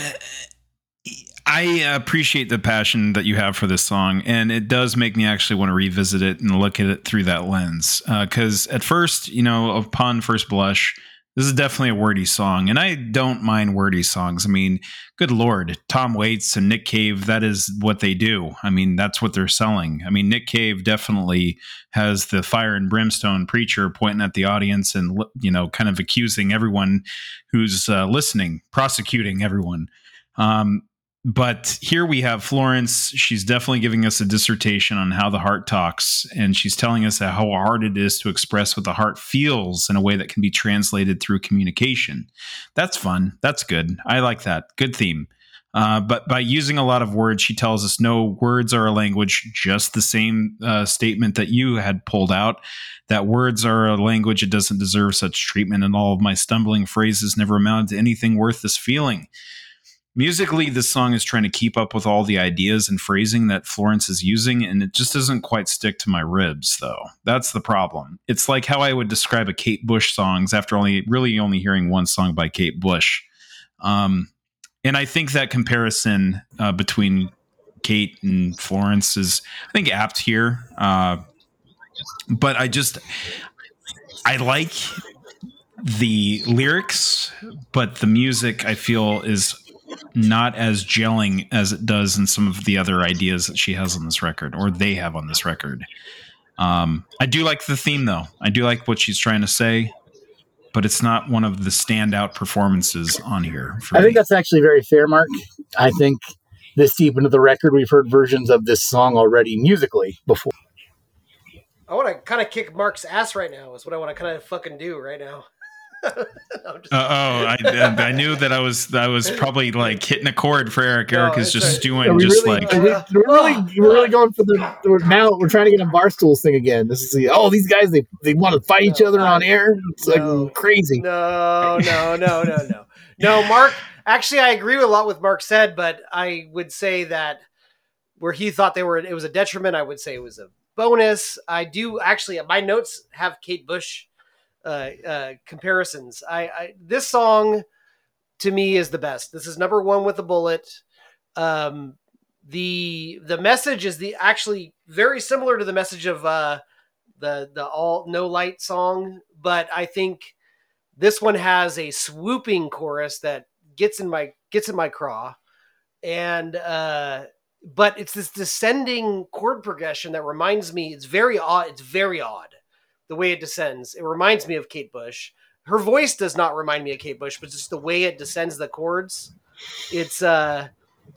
I appreciate the passion that you have for this song, and it does make me actually want to revisit it and look at it through that lens. Because at first, you know, upon first blush, this is definitely a wordy song, and I don't mind wordy songs. I mean, good lord, Tom Waits and Nick Cave, that is what they do. I mean, that's what they're selling. I mean, Nick Cave definitely has the fire and brimstone preacher pointing at the audience and, you know, kind of accusing everyone who's uh, listening, prosecuting everyone. Um, but here we have Florence. She's definitely giving us a dissertation on how the heart talks, and she's telling us how hard it is to express what the heart feels in a way that can be translated through communication. That's fun. That's good. I like that. Good theme. Uh, but by using a lot of words, she tells us no words are a language, just the same uh, statement that you had pulled out that words are a language, it doesn't deserve such treatment, and all of my stumbling phrases never amounted to anything worth this feeling. Musically, this song is trying to keep up with all the ideas and phrasing that Florence is using, and it just doesn't quite stick to my ribs, though. That's the problem. It's like how I would describe a Kate Bush songs after only really only hearing one song by Kate Bush. Um, and I think that comparison uh, between Kate and Florence is, I think, apt here. Uh, but I just, I like the lyrics, but the music I feel is not as gelling as it does in some of the other ideas that she has on this record or they have on this record. Um, I do like the theme though. I do like what she's trying to say, but it's not one of the standout performances on here. For I me. think that's actually very fair, Mark. I think this deep into the record, we've heard versions of this song already musically before. I want to kind of kick Mark's ass right now. Is what I want to kind of fucking do right now. I'm just- Uh, oh, I, I knew that I was I was probably like hitting a chord for Eric. No, Eric is just a- doing Are we just really, like are we, are really, we're really going for the. We're now we're trying to get a barstools thing again. This is the oh these guys they they want to fight each other on air. It's like crazy. No, no, no, no, no. No, Mark, actually, I agree with a lot with Mark said, but I would say that where he thought they were, it was a detriment, I would say it was a bonus. I do actually, my notes have Kate Bush uh, uh, comparisons. I, I This song to me is the best. This is number one with a bullet. Um, the the message is the actually very similar to the message of uh, the the all no light song, but I think this one has a swooping chorus that gets in my gets in my craw, and uh, but it's this descending chord progression that reminds me. It's very odd. It's very odd the way it descends. It reminds me of Kate Bush. Her voice does not remind me of Kate Bush, but just the way it descends the chords. It's uh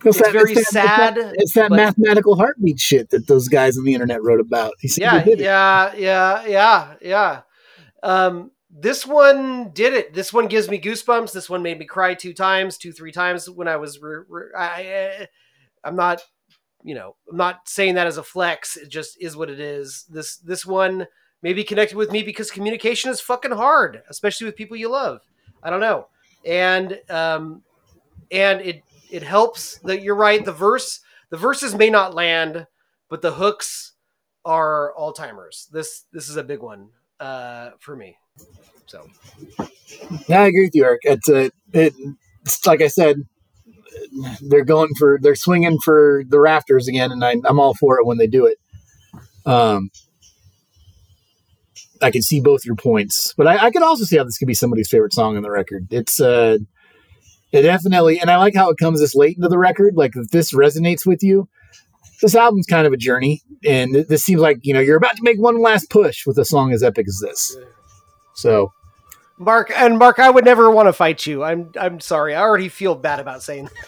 It's very sad, It's that, it's that but- mathematical heartbeat shit that those guys on the internet wrote about. He said yeah, he did it. yeah, yeah, yeah, yeah. Um, this one did it. This one gives me goosebumps. This one made me cry two times, two, three times when I was. Re- re- I, I'm not, you know, I'm not saying that as a flex. It just is what it is. This this one maybe connected with me because communication is fucking hard, especially with people you love. I don't know, and um, and it it helps that you're right. The verse, the verses may not land, but the hooks are all timers. This this is a big one uh, for me. So Yeah, I agree with you, Eric. It's uh, it, it's like I said, they're going for they're swinging for the rafters again, and I, I'm all for it when they do it. Um, I can see both your points, but I, I can also see how this could be somebody's favorite song on the record. It's uh, it definitely, and I like how it comes this late into the record. Like if this resonates with you, this album's kind of a journey, and th- this seems like you know you're about to make one last push with a song as epic as this. So Mark and Mark, I would never want to fight you. I'm I'm sorry. I already feel bad about saying.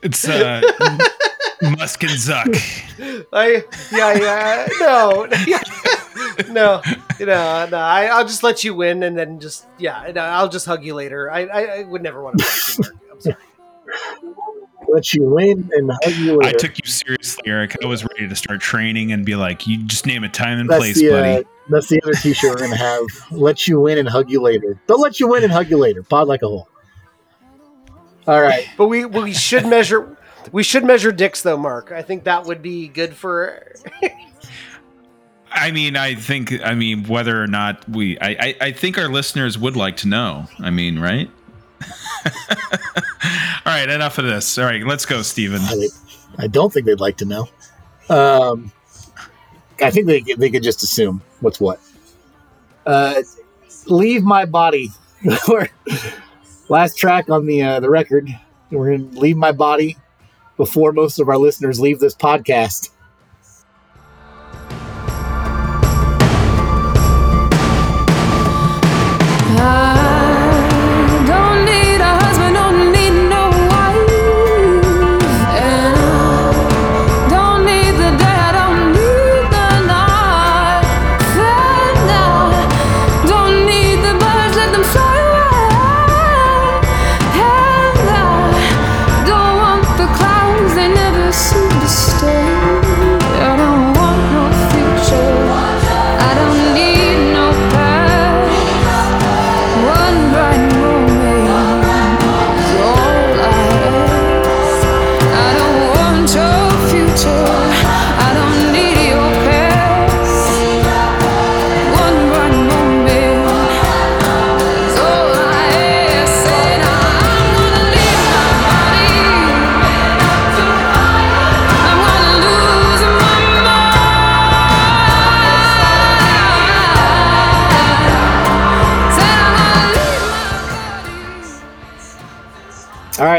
It's uh, Musk and Zuck. I yeah yeah no no you know no I I'll just let you win and then just yeah no, I'll just hug you later. I I, I would never want to fight you, Mark. I'm sorry. let you win and hug you I took you seriously, Eric. I was ready to start training and be like, "You just name a time and that's place, the, buddy." Uh, that's the other T-shirt we're gonna have. Let you win and hug you later. They'll let you win and hug you later. Pod like a hole. All right. But we we should measure we should measure dicks though, Mark. I think that would be good for. I mean, I think, I mean, whether or not we, I, I, I think our listeners would like to know. I mean, right? All right, enough of this. All right, let's go, Steven. I, I don't think they'd like to know. Um, I think they they could just assume what's what. Uh, leave my body. Last track on the uh, the record. We're gonna leave my body before most of our listeners leave this podcast.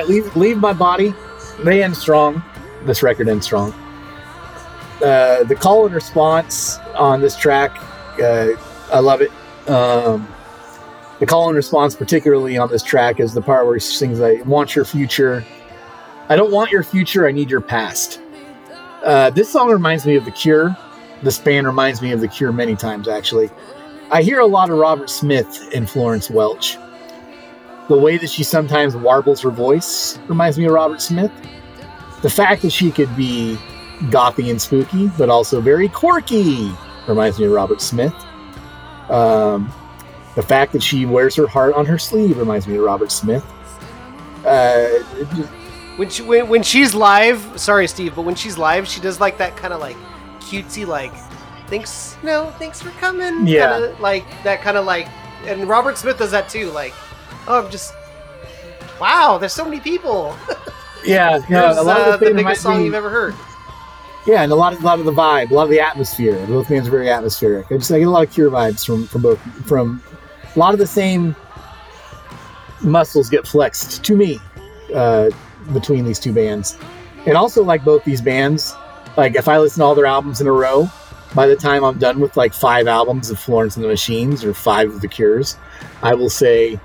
Leave leave my body. They end strong. This record ends strong. Uh, the call and response on this track, uh, I love it. Um, the call and response, particularly on this track, is the part where he sings, "I want your future. I don't want your future. I need your past." Uh, this song reminds me of The Cure. This band reminds me of The Cure many times, actually. I hear a lot of Robert Smith and Florence Welch the way that she sometimes warbles her voice reminds me of Robert Smith. The fact that she could be gothy and spooky, but also very quirky, reminds me of Robert Smith. Um, the fact that she wears her heart on her sleeve reminds me of Robert Smith. Uh, when she when, when she's live sorry steve but when she's live she does like that kind of like cutesy like thanks no thanks for coming Yeah. kinda, like that kind of like and robert smith does that too like oh i'm just wow there's so many people yeah, no, a lot uh, of the the thing biggest song me, you've ever heard yeah, and a lot of a lot of the vibe, a lot of the atmosphere. Both bands are very atmospheric. I just I get a lot of Cure vibes from from both from a lot of the same muscles get flexed to me uh, between these two bands, and also like both these bands. Like if I listen to all their albums in a row, by the time I'm done with like five albums of Florence and the Machines or five of the Cures, I will say,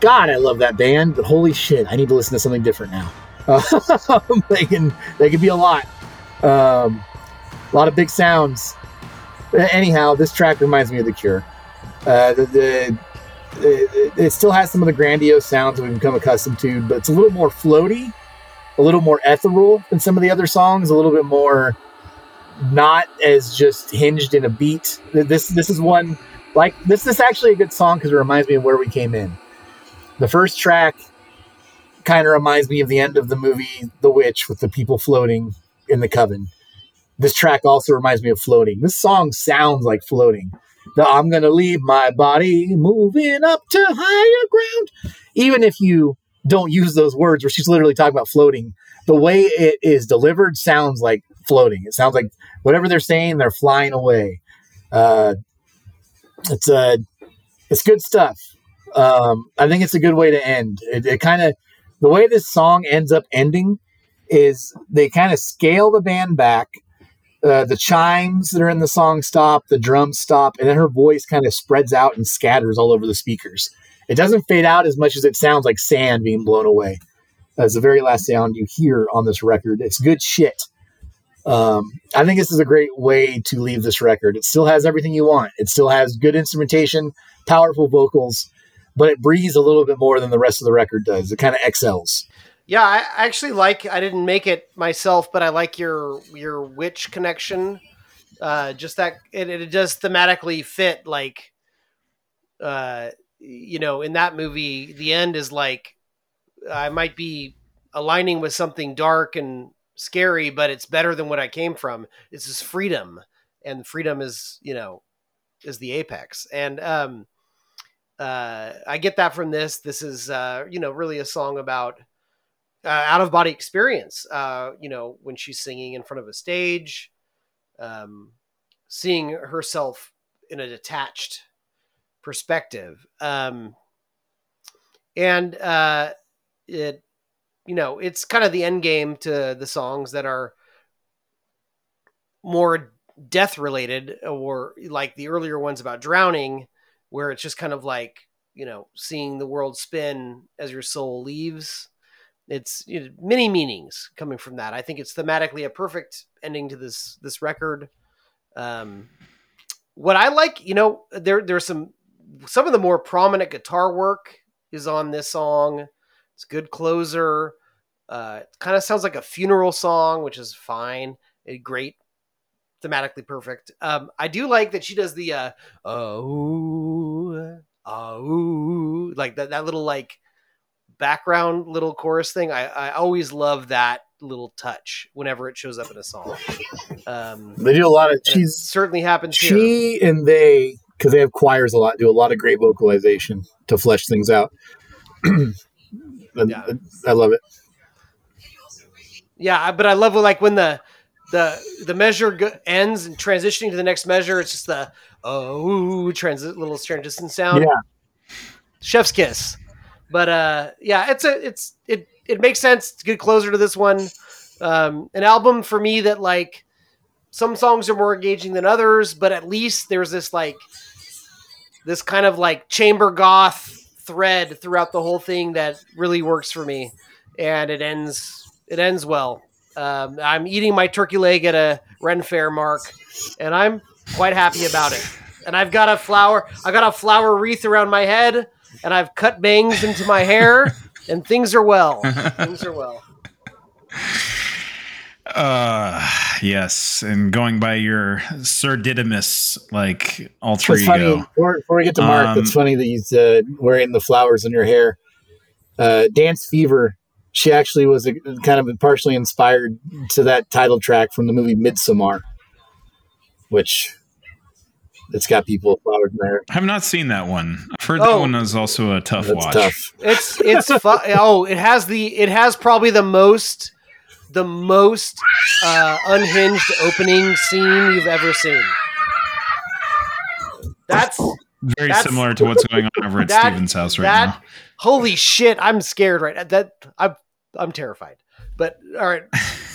God, I love that band, but holy shit, I need to listen to something different now. they can they can be a lot, um, a lot of big sounds. Anyhow, this track reminds me of the Cure. Uh, the, the it, it still has some of the grandiose sounds we've become accustomed to, but it's a little more floaty, a little more ethereal than some of the other songs, a little bit more not as just hinged in a beat. This this is one like this is actually a good song because it reminds me of where we came in. The first track kind of reminds me of the end of the movie The Witch with the people floating in the coven. This track also reminds me of floating. This song sounds like floating. The I'm gonna leave my body moving up to higher ground. Even if you don't use those words where she's literally talking about floating, the way it is delivered sounds like floating. It sounds like whatever they're saying, they're flying away. Uh, it's uh, it's good stuff. Um, I think it's a good way to end. It, it kind of the way this song ends up ending is they kind of scale the band back. Uh, the chimes that are in the song stop, the drums stop, and then her voice kind of spreads out and scatters all over the speakers. It doesn't fade out as much as it sounds like sand being blown away. That's the very last sound you hear on this record. It's good shit. Um, I think this is a great way to leave this record. It still has everything you want. It still has good instrumentation, powerful vocals, but it breathes a little bit more than the rest of the record does. It kind of excels. Yeah, I actually like. I didn't make it myself, but I like your your witch connection. Uh, just that it, it does thematically fit. Like, uh, you know, in that movie, the end is like I might be aligning with something dark and scary, but it's better than what I came from. This is freedom, and freedom is you know is the apex. And um, uh, I get that from this. This is uh, you know really a song about uh, out of body experience. Uh, you know when she's singing in front of a stage, um, seeing herself in a detached perspective. Um, and uh, it you know it's kind of the end game to the songs that are more death related or like the earlier ones about drowning where it's just kind of like you know seeing the world spin as your soul leaves. It's you know, many meanings coming from that. I think it's thematically a perfect ending to this this record. Um what i like you know there there's some some of the more prominent guitar work is on this song. It's a good closer. Uh, it kind of sounds like a funeral song, which is fine. A great, thematically perfect. Um, I do like that she does the uh, oh, oh, like that that little like background little chorus thing. I I always love that little touch whenever it shows up in a song. Um, They do a lot of she's certainly happens here. she and they because they have choirs a lot do a lot of great vocalization to flesh things out. Yeah. I love it. Yeah, but I love like when the the the measure go- ends and transitioning to the next measure. It's just the oh transit little transition sound. Yeah. Chef's kiss. But uh, yeah, it's a it's it it makes sense. It's a good closer to this one. Um, an album for me that like some songs are more engaging than others, but at least there's this like this kind of like chamber goth thread throughout the whole thing that really works for me, and it ends it ends well. Um, I'm eating my turkey leg at a Ren Fair mark, and I'm quite happy about it. And I've got a flower, I got a flower wreath around my head, and I've cut bangs into my hair, and things are well. things are well. Uh, yes, and going by your Sir Didymus like alter It's funny ego. before, before we get to Mark. Um, it's funny that he's uh, wearing the flowers in your hair. Uh, Dance Fever. She actually was a, kind of partially inspired to that title track from the movie Midsommar, which it's got people with flowers in. I have not seen that one. I've heard Oh. that one is also a tough That's watch. tough. It's it's fu- oh, it has the it has probably the most the most uh, unhinged opening scene you've ever seen. That's Very That's- similar to what's going on over at that- Steven's house right that, now. Holy shit! I'm scared right now. That I'm I'm terrified. But all right,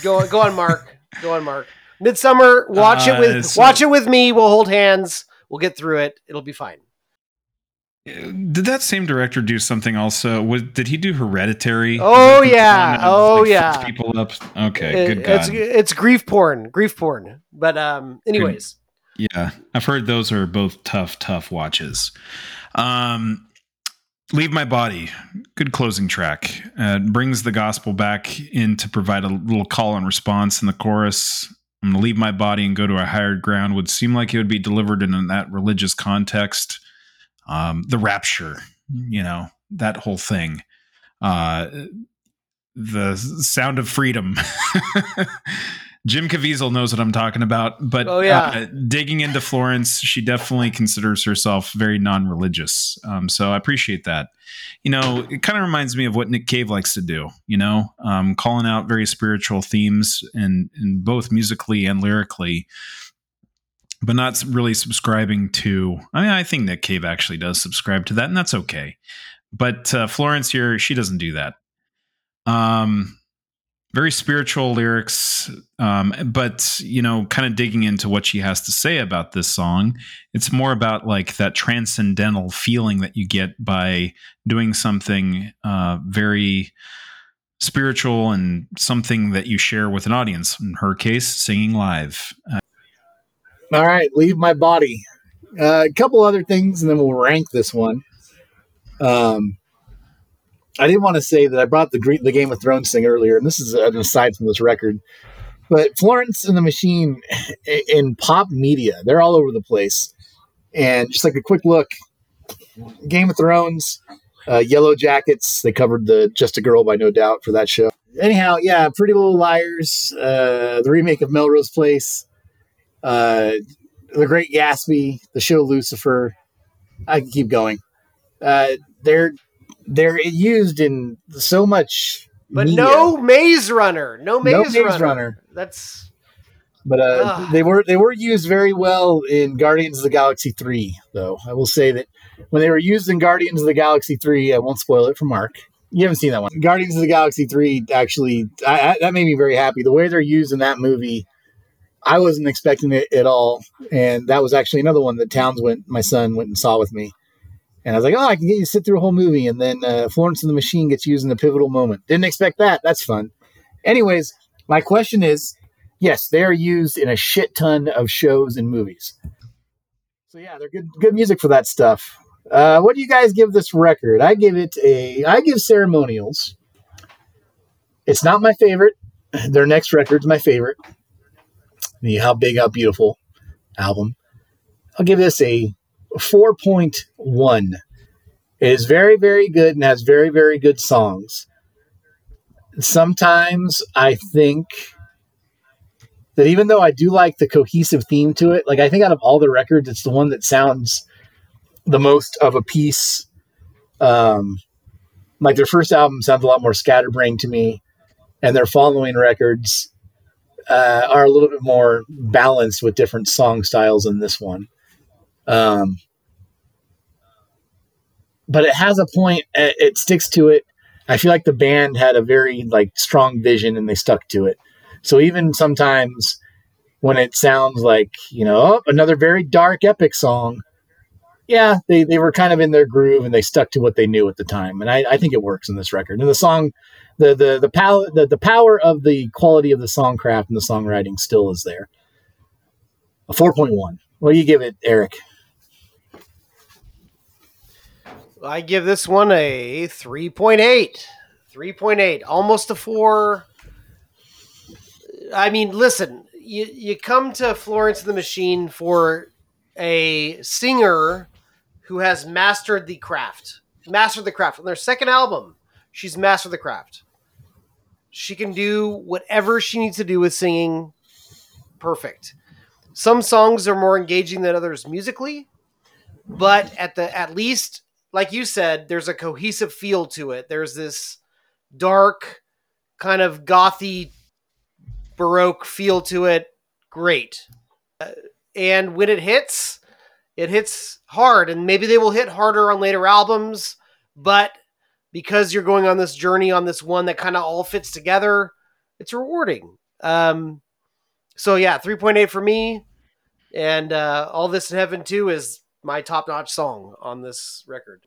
go on, go on, Mark. Go on, Mark. Midsommar. Watch it Uh, with so- watch it with me. We'll hold hands. We'll get through it. It'll be fine. Did that same director do something also? Was, did he do Hereditary? Oh, yeah. Oh, like, yeah. People up. Okay, It- good God. it's it's grief porn. Grief porn. But um. Anyways, Yeah, I've heard those are both tough, tough watches. Um, Leave My Body, good closing track. Uh, brings the gospel back in to provide a little call and response in the chorus. I'm going to leave my body and go to a higher ground would seem like it would be delivered in that religious context. Um, the rapture, you know, that whole thing. Uh, the sound of freedom. Jim Caviezel knows what I'm talking about, but Oh, yeah. uh, digging into Florence, she definitely considers herself very non-religious. Um, so I appreciate that. You know, it kind of reminds me of what Nick Cave likes to do. You know, um, calling out very spiritual themes and in both musically and lyrically, but not really subscribing to. I mean, I think Nick Cave actually does subscribe to that, and that's okay. But uh, Florence here, she doesn't do that. Um, very spiritual lyrics, um, but you know, kind of digging into what she has to say about this song. It's more about like that transcendental feeling that you get by doing something uh, very spiritual and something that you share with an audience. In her case, singing live. Uh, All right, leave my body. Uh, a couple other things, and then we'll rank this one. Um, I didn't want to say that I brought the the Game of Thrones thing earlier, and this is an aside from this record. But Florence and the Machine in pop media, they're all over the place. And just like a quick look, Game of Thrones, uh, Yellow Jackets, they covered the Just a Girl by No Doubt for that show. Anyhow, yeah, Pretty Little Liars, uh, the remake of Melrose Place, uh, The Great Gatsby, the show Lucifer. I can keep going. Uh, they're they're used in so much, but media. no Maze Runner. No Maze, No Maze Runner. Runner. That's But uh, they were they were used very well in Guardians of the Galaxy three. Though I will say that when they were used in Guardians of the Galaxy three, I won't spoil it for Mark. You haven't seen that one. Guardians of the Galaxy three actually I, I, that made me very happy. The way they're used in that movie, I wasn't expecting it at all, and that was actually another one that Towns went. My son went and saw with me. And I was like, oh, I can get you to sit through a whole movie. And then uh, Florence and the Machine gets used in a pivotal moment. Didn't expect that. That's fun. Anyways, my question is yes, they are used in a shit ton of shows and movies. So yeah, they're good good music for that stuff. Uh, what do you guys give this record? I give it a I give ceremonials. It's not my favorite. Their next record's my favorite. The How Big How Beautiful album. I'll give this a 4.1. is very, very good and has very, very good songs. Sometimes I think that even though I do like the cohesive theme to it, like I think out of all the records, it's the one that sounds the most of a piece. Um, like their first album sounds a lot more scatterbrained to me, and their following records uh, are a little bit more balanced with different song styles than this one. Um, but it has a point. It, sticks to it. I feel like the band had a very like strong vision and they stuck to it. So even sometimes when it sounds like, you know, oh, another very dark epic song, yeah, they, they were kind of in their groove and they stuck to what they knew at the time. And I, I think it works in this record. And the song, the the the power the, the power of the quality of the songcraft and the songwriting still is there. A four point one. What do you give it, Eric? I give this one a 3.8. 3.8. Almost a 4. I mean, listen, you, you come to Florence the Machine for a singer who has mastered the craft. Mastered the craft. On their second album, she's mastered the craft. She can do whatever she needs to do with singing perfect. Some songs are more engaging than others musically, but at the at least like you said, there's a cohesive feel to it. There's this dark, kind of gothy baroque feel to it. Great. Uh, and when it hits, it hits hard, and maybe they will hit harder on later albums, but because you're going on this journey on this one that kind of all fits together, it's rewarding. Um, so yeah, 3.8 for me. And uh, All This and Heaven Too is my top notch song on this record.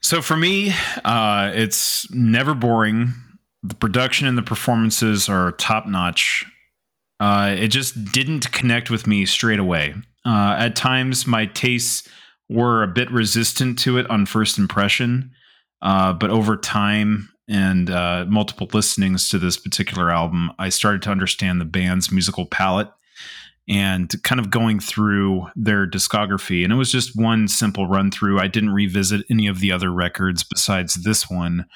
So for me, uh, it's never boring. The production and the performances are top notch. Uh, it just didn't connect with me straight away. Uh, at times, my tastes were a bit resistant to it on first impression, uh, but over time and uh, multiple listenings to this particular album, I started to understand the band's musical palette and kind of going through their discography. And it was just one simple run through. I didn't revisit any of the other records besides this one.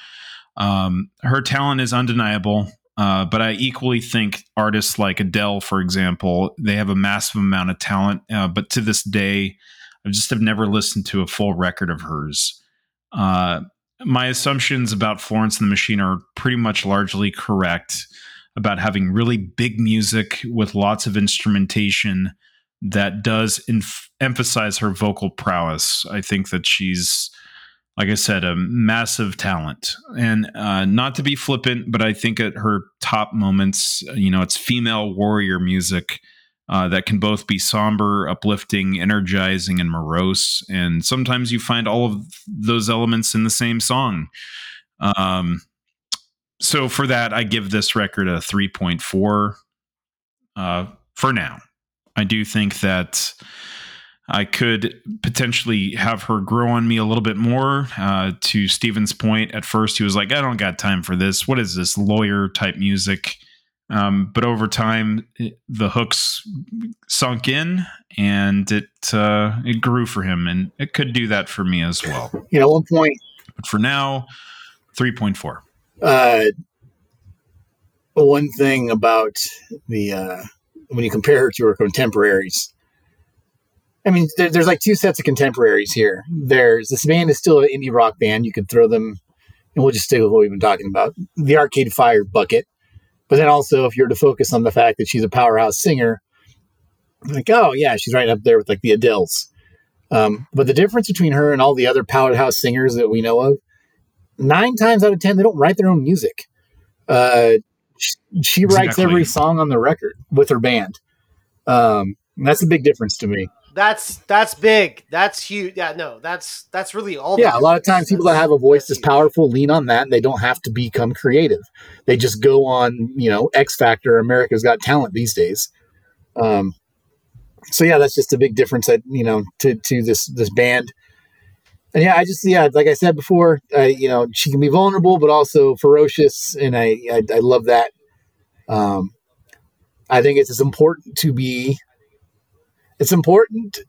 Um, her talent is undeniable. Uh, but I equally think artists like Adele, for example, they have a massive amount of talent. Uh, but to this day, I just have never listened to a full record of hers. Uh, my assumptions about Florence and the Machine are pretty much largely correct about having really big music with lots of instrumentation that does inf- emphasize her vocal prowess. I think that she's, like I said, a massive talent. And uh, not to be flippant, but I think at her top moments, you know, it's female warrior music. Uh, that can both be somber, uplifting, energizing, and morose. And sometimes you find all of those elements in the same song. Um, so for that, I give this record a 3.4 uh, for now. I do think that I could potentially have her grow on me a little bit more. Uh, to Steven's point, at first he was like, I don't got time for this. What is this lawyer type music? Um, but over time, it, the hooks sunk in, and it uh, it grew for him, and it could do that for me as well. You know, at one point, But for now, three point four. Uh, one thing about the uh, when you compare her to her contemporaries. I mean, there, there's like two sets of contemporaries here. There's this band is still an indie rock band. You could throw them, and we'll just stick with what we've been talking about the Arcade Fire bucket. But then also, if you're to focus on the fact that she's a powerhouse singer, like, oh, yeah, she's right up there with like the Adeles. Um, but the difference between her and all the other powerhouse singers that we know of, nine times out of 10, they don't write their own music. Uh, she, she writes every song on the record with her band. Um, that's a big difference to me. That's that's big. That's huge. Yeah, no, that's that's really all. Yeah, a lot of times people that have a voice that's that's powerful lean on that and they don't have to become creative. They just go on, you know, X Factor, America's Got Talent these days. Um, so yeah, that's just a big difference that, you know, to, to this, this band. And yeah, I just, yeah, like I said before, uh, you know, she can be vulnerable, but also ferocious. And I, I, I love that. Um, I think it's as important to be, it's important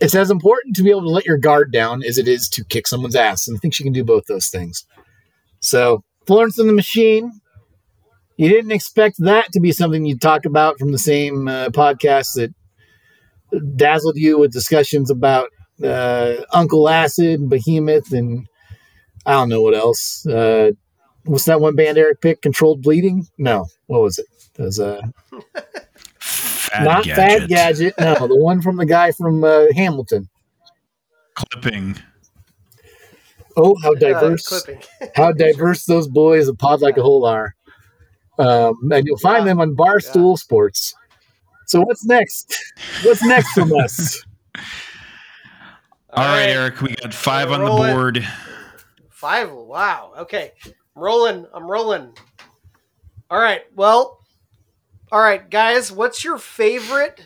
it's as important to be able to let your guard down as it is to kick someone's ass. And I think she can do both those things. So, Florence and the Machine, you didn't expect that to be something you'd talk about from the same uh, podcast that dazzled you with discussions about uh, Uncle Acid, Behemoth, and I don't know what else. Uh, what's that one band Eric picked? Controlled Bleeding? No. What was it? It was, uh, Fad not gadget. Fad Gadget. No, the one from the guy from uh, Hamilton. clipping. Oh, how diverse! clipping. how diverse those boys of Pod Like a Hole are. Um, and you'll find Yeah. them on Barstool Sports. So what's next? What's next from us? All right, Eric, we got 5 on the board. Five. Wow. Okay. I'm rolling. I'm rolling. All right. Well. All right, guys. What's your favorite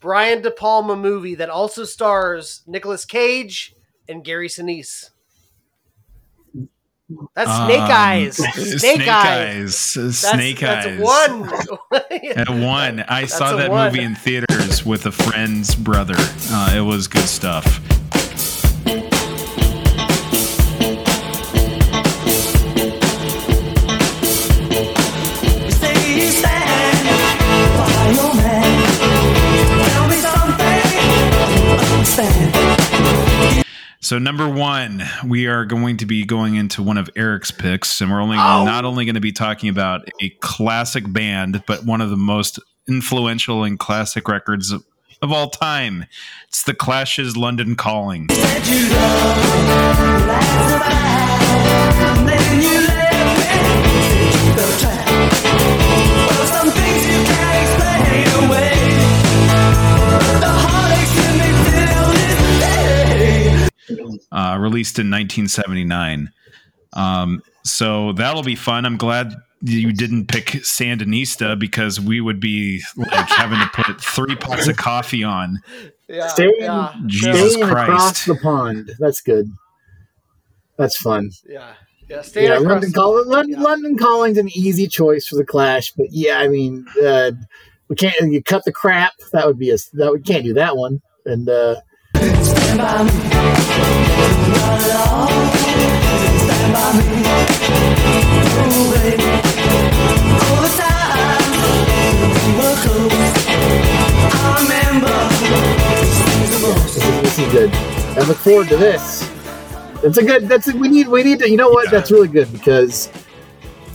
Brian De Palma movie that also stars Nicolas Cage and Gary Sinise? That's Snake Um, Eyes. Snake, Eyes. Eyes. That's, Snake that's Eyes. one. At one. I That's saw that one. movie in theaters with a friend's brother. Uh, it was good stuff. So number one, we are going to be going into one of Eric's picks, and we're only Oh. not only going to be talking about a classic band, but one of the most influential and classic records of, of all time. It's the Clash's "London Calling." Uh, released in 1979. Um, so that'll be fun. I'm glad you didn't pick Sandinista because we would be like having to put three pots of coffee on. Yeah, Staying- yeah, Jesus Staying across the pond. That's good. That's fun. yeah, yeah. Staying yeah, London, Call- London, yeah. London Calling's an easy choice for the Clash, but yeah, I mean, uh, we can't. You cut the crap. That would be a. That we can't do that one. And uh, this is good. I look forward to this. It's a good. That's a, we need. We need to. You know what? That's really good because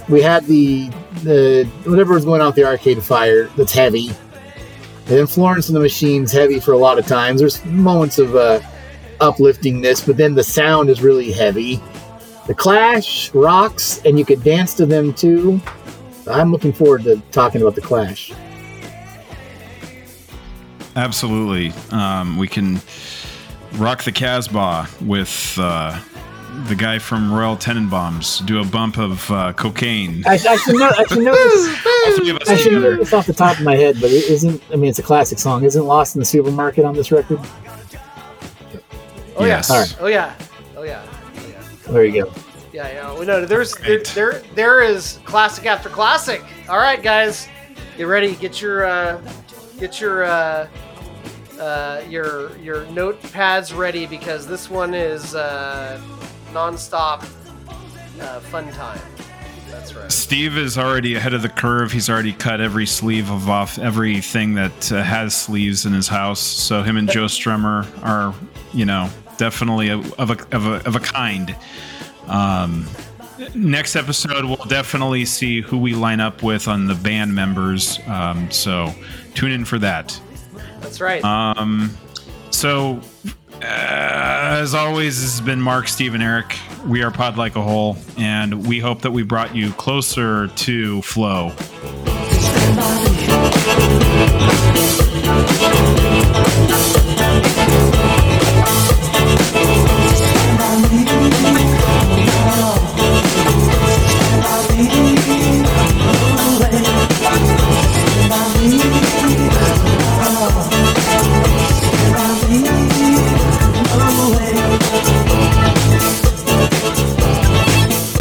we had the the whatever was going on with the Arcade Fire. That's heavy. And then Florence and the Machine's heavy for a lot of times. There's moments of uh, upliftingness, but then the sound is really heavy. The Clash rocks, and you could dance to them too. I'm looking forward to talking about the Clash. Absolutely. Um, we can rock the Casbah with uh, the guy from Royal Tenenbaums, do a bump of uh, cocaine. I, I should know. I should know this. Three of us I should know this off the top of my head, but it isn't. I mean, it's a classic song. Isn't "Lost in the Supermarket" on this record? Oh Yes. yeah. All right. Oh yeah. Oh yeah. Oh yeah. There you go. Yeah, yeah. Well, no, there's there, there there is classic after classic. All right, guys, get ready. Get your uh, get your uh, uh, your your notepads ready because this one is uh, nonstop uh, fun time. That's right. Steve is already ahead of the curve. He's already cut every sleeve of off everything that uh, has sleeves in his house. So him and Joe Strummer are, you know, definitely a, of a of a of a kind. Um, next episode, we'll definitely see who we line up with on the band members. Um, so tune in for that. That's right. Um, so, uh, as always, this has been Mark, Steve, and Eric. We are Pod Like a Hole, and we hope that we brought you closer to Flo.